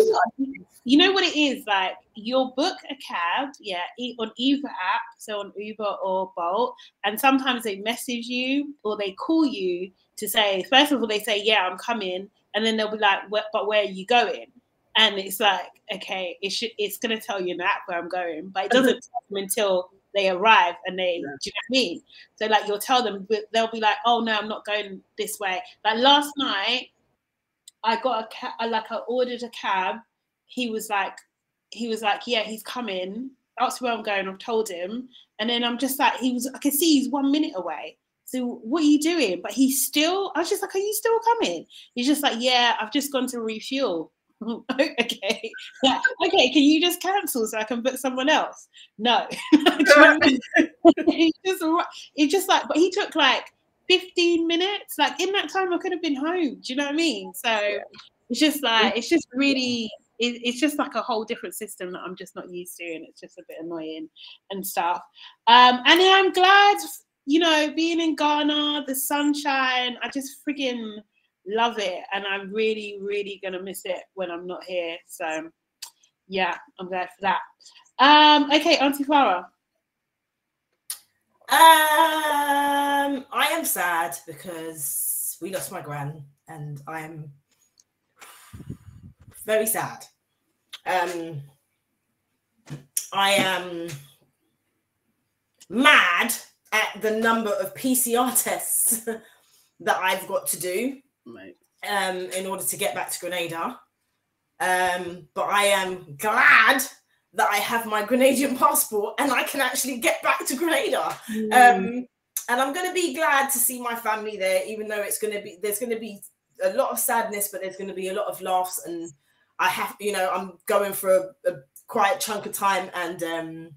you know what it is like. You'll book a cab, yeah, on either app, so on Uber or Bolt, and sometimes they message you or they call you to say. First of all, they say, "Yeah, I'm coming," and then they'll be like, "But where are you going?" And it's like, okay, it should it's gonna tell you the app where I'm going, but it doesn't tell them until they arrive and they, yeah. do you know what I mean? So like you'll tell them, but they'll be like, oh no, I'm not going this way. Like last night, I got a cab, like I ordered a cab. He was like, he was like, yeah, he's coming. That's where I'm going. I've told him, and then I'm just like, he was. I can see he's one minute away. So what are you doing? But he's still. I was just like, are you still coming? He's just like, yeah, I've just gone to refuel. okay, okay. Can you just cancel so I can book someone else? No, he just he just like, but he took like 15 minutes. Like in that time, I could have been home. Do you know what I mean? So yeah. it's just like it's just really. It, it's just like a whole different system that I'm just not used to, and it's just a bit annoying and stuff. Um, and I'm glad, you know, being in Ghana, the sunshine. I just frigging love it and i'm really really gonna miss it when i'm not here so yeah i'm glad for that um okay auntie Farah. um i am sad because we lost my gran and i'm very sad. Um, I am mad at the number of PCR tests that I've got to do um, in order to get back to Grenada. Um, but I am glad that I have my Grenadian passport and I can actually get back to Grenada. Mm. Um, and I'm going to be glad to see my family there, even though it's going to be there's going to be a lot of sadness, but there's going to be a lot of laughs. And I have, you know, I'm going for a, a quiet chunk of time, and um,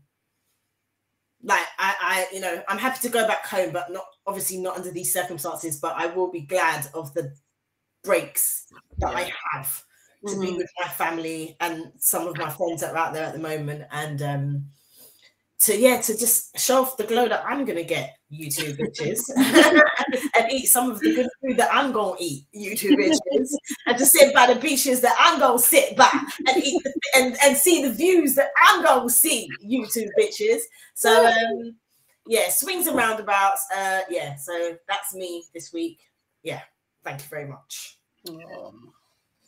like I, I, you know, I'm happy to go back home, but not obviously not under these circumstances. But I will be glad of the breaks that I have to mm-hmm. be with my family and some of my friends that are out there at the moment, and um, to yeah, to just show off the glow that I'm gonna get YouTube bitches and eat some of the good food that I'm gonna eat YouTube bitches and just sit by the beaches that I'm gonna sit by and eat the, and and see the views that I'm gonna see YouTube bitches. So um yeah, swings and roundabouts. Uh yeah, so that's me this week. Yeah, thank you very much. Um,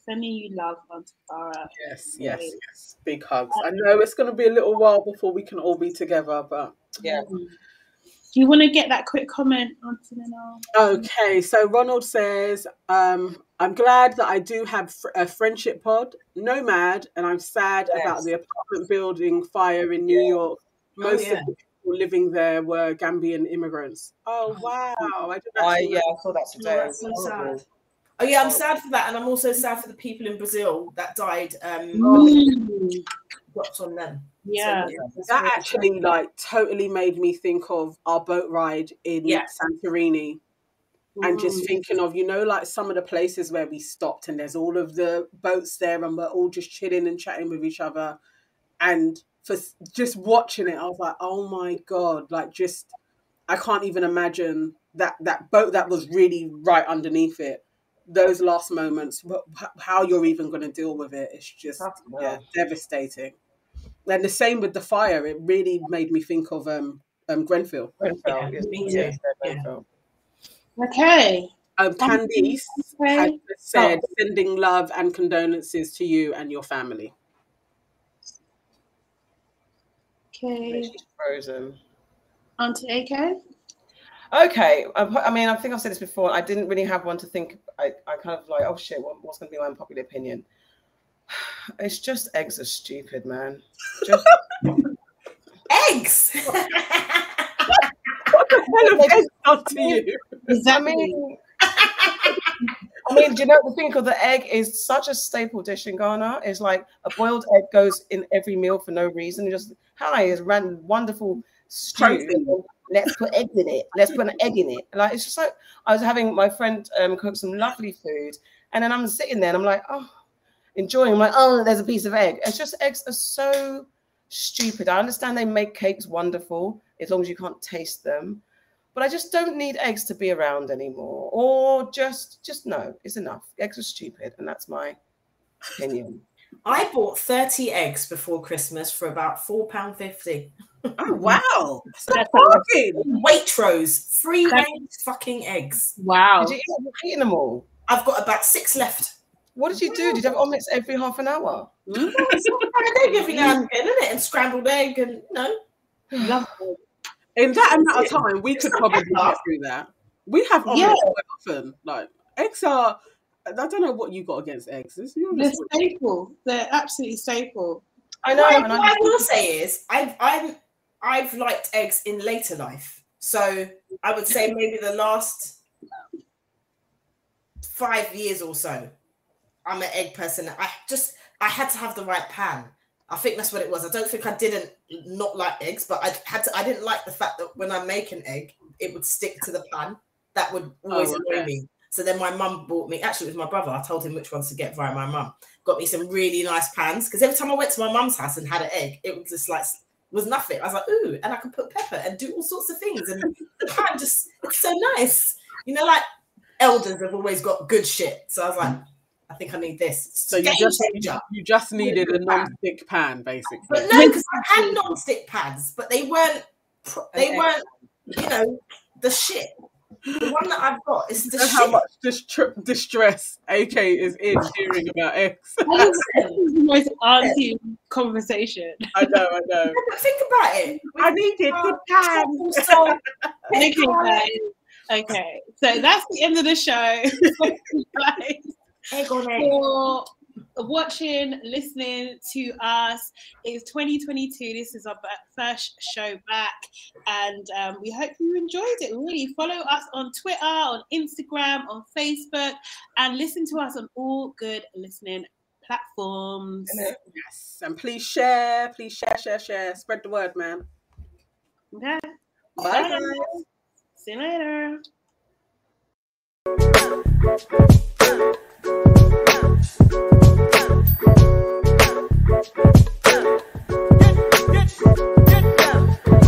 sending you love, Auntie Farah. Yes, yes, yes. Big hugs. I know it's going to be a little while before we can all be together, but yeah. Do you want to get that quick comment, Okay, so Ronald says, um, I'm glad that I do have a friendship pod, Nomad, and I'm sad yes. about the apartment building fire in New yeah. York. Oh, Most oh, yeah. of the people living there were Gambian immigrants. Oh, wow. I, I yeah, I saw that today. Oh, that's so sad. Oh yeah, I'm sad for that, and I'm also sad for the people in Brazil that died. Um, mm. drops on them. Yeah, so, yeah that actually sad. like totally made me think of our boat ride in yeah. Santorini, and just mm. thinking of you know like some of the places where we stopped, and there's all of the boats there, and we're all just chilling and chatting with each other, and for just watching it, I was like, oh my god, like just I can't even imagine that that boat that was really right underneath it those last moments, how you're even going to deal with it, it's just yeah, devastating. And the same with the fire, it really made me think of um, um Grenfell. Grenfell, yes, me too. Yeah. Okay. Um, Candice okay. has said, oh. sending love and condolences to you and your family. Okay. She's frozen. Auntie AK? Okay, I mean, I think I've said this before. I didn't really have one to think. I, I kind of like, oh shit, what, what's going to be my unpopular opinion? It's just eggs are stupid, man. Just eggs. what the hell have eggs done to you? Does that mean? I mean, do you know the thing of the egg is such a staple dish in Ghana? It's like a boiled egg goes in every meal for no reason. It just hi, it's ran wonderful stew let's put eggs in it. Let's put an egg in it. Like it's just like I was having my friend um, cook some lovely food, and then I'm sitting there and I'm like, oh, enjoying. I'm like, oh, there's a piece of egg. It's just eggs are so stupid. I understand they make cakes wonderful as long as you can't taste them, but I just don't need eggs to be around anymore. Or just, just no, it's enough. Eggs are stupid, and that's my opinion. I bought 30 eggs before Christmas for about £4.50. Oh wow! That's fucking Waitrose, free range fucking eggs. Wow! Did you eat, eating them all? I've got about six left. What did you do? Did you have omelets every half an hour? Mm. egg every now and again, isn't it? And scrambled egg, and you know, in that amount of time, we could probably get through that. We have omelets yeah. quite often. Like eggs are. I don't know what you got against eggs. They're staple. They're absolutely staple. I know. What, I, what I will say is, I, I'm I've liked eggs in later life. So I would say maybe the last five years or so, I'm an egg person. I just I had to have the right pan. I think that's what it was. I don't think I didn't not like eggs, but I had to. I didn't like the fact that when I make an egg, it would stick to the pan. That would oh, always oh, okay. annoy me. So then my mum bought me. Actually, it was my brother. I told him which ones to get via my mum. Got me some really nice pans because every time I went to my mum's house and had an egg, it was just like was nothing. I was like, ooh, and I could put pepper and do all sorts of things. And the pan just it's so nice. You know, like elders have always got good shit. So I was like, I think I need this. So you just you just needed a non-stick pan, basically. But no, because I had non-stick pads, but they weren't they weren't you know the shit. The one that I've got is the Know how much distr- distress AK is in hearing about X. this is the most auntie conversation. I know, I know. But think about it. I needed good time. So, Okay, guys. Okay, so that's the end of the show. For watching, listening to us. It's 2022. This is our first show back, and um, we hope you enjoyed it. Really, follow us on Twitter, on Instagram, on Facebook, and listen to us on all good listening platforms. Yes, and please share, please share, share, share. Spread the word, man. Okay. Bye, Bye. See you later. Thank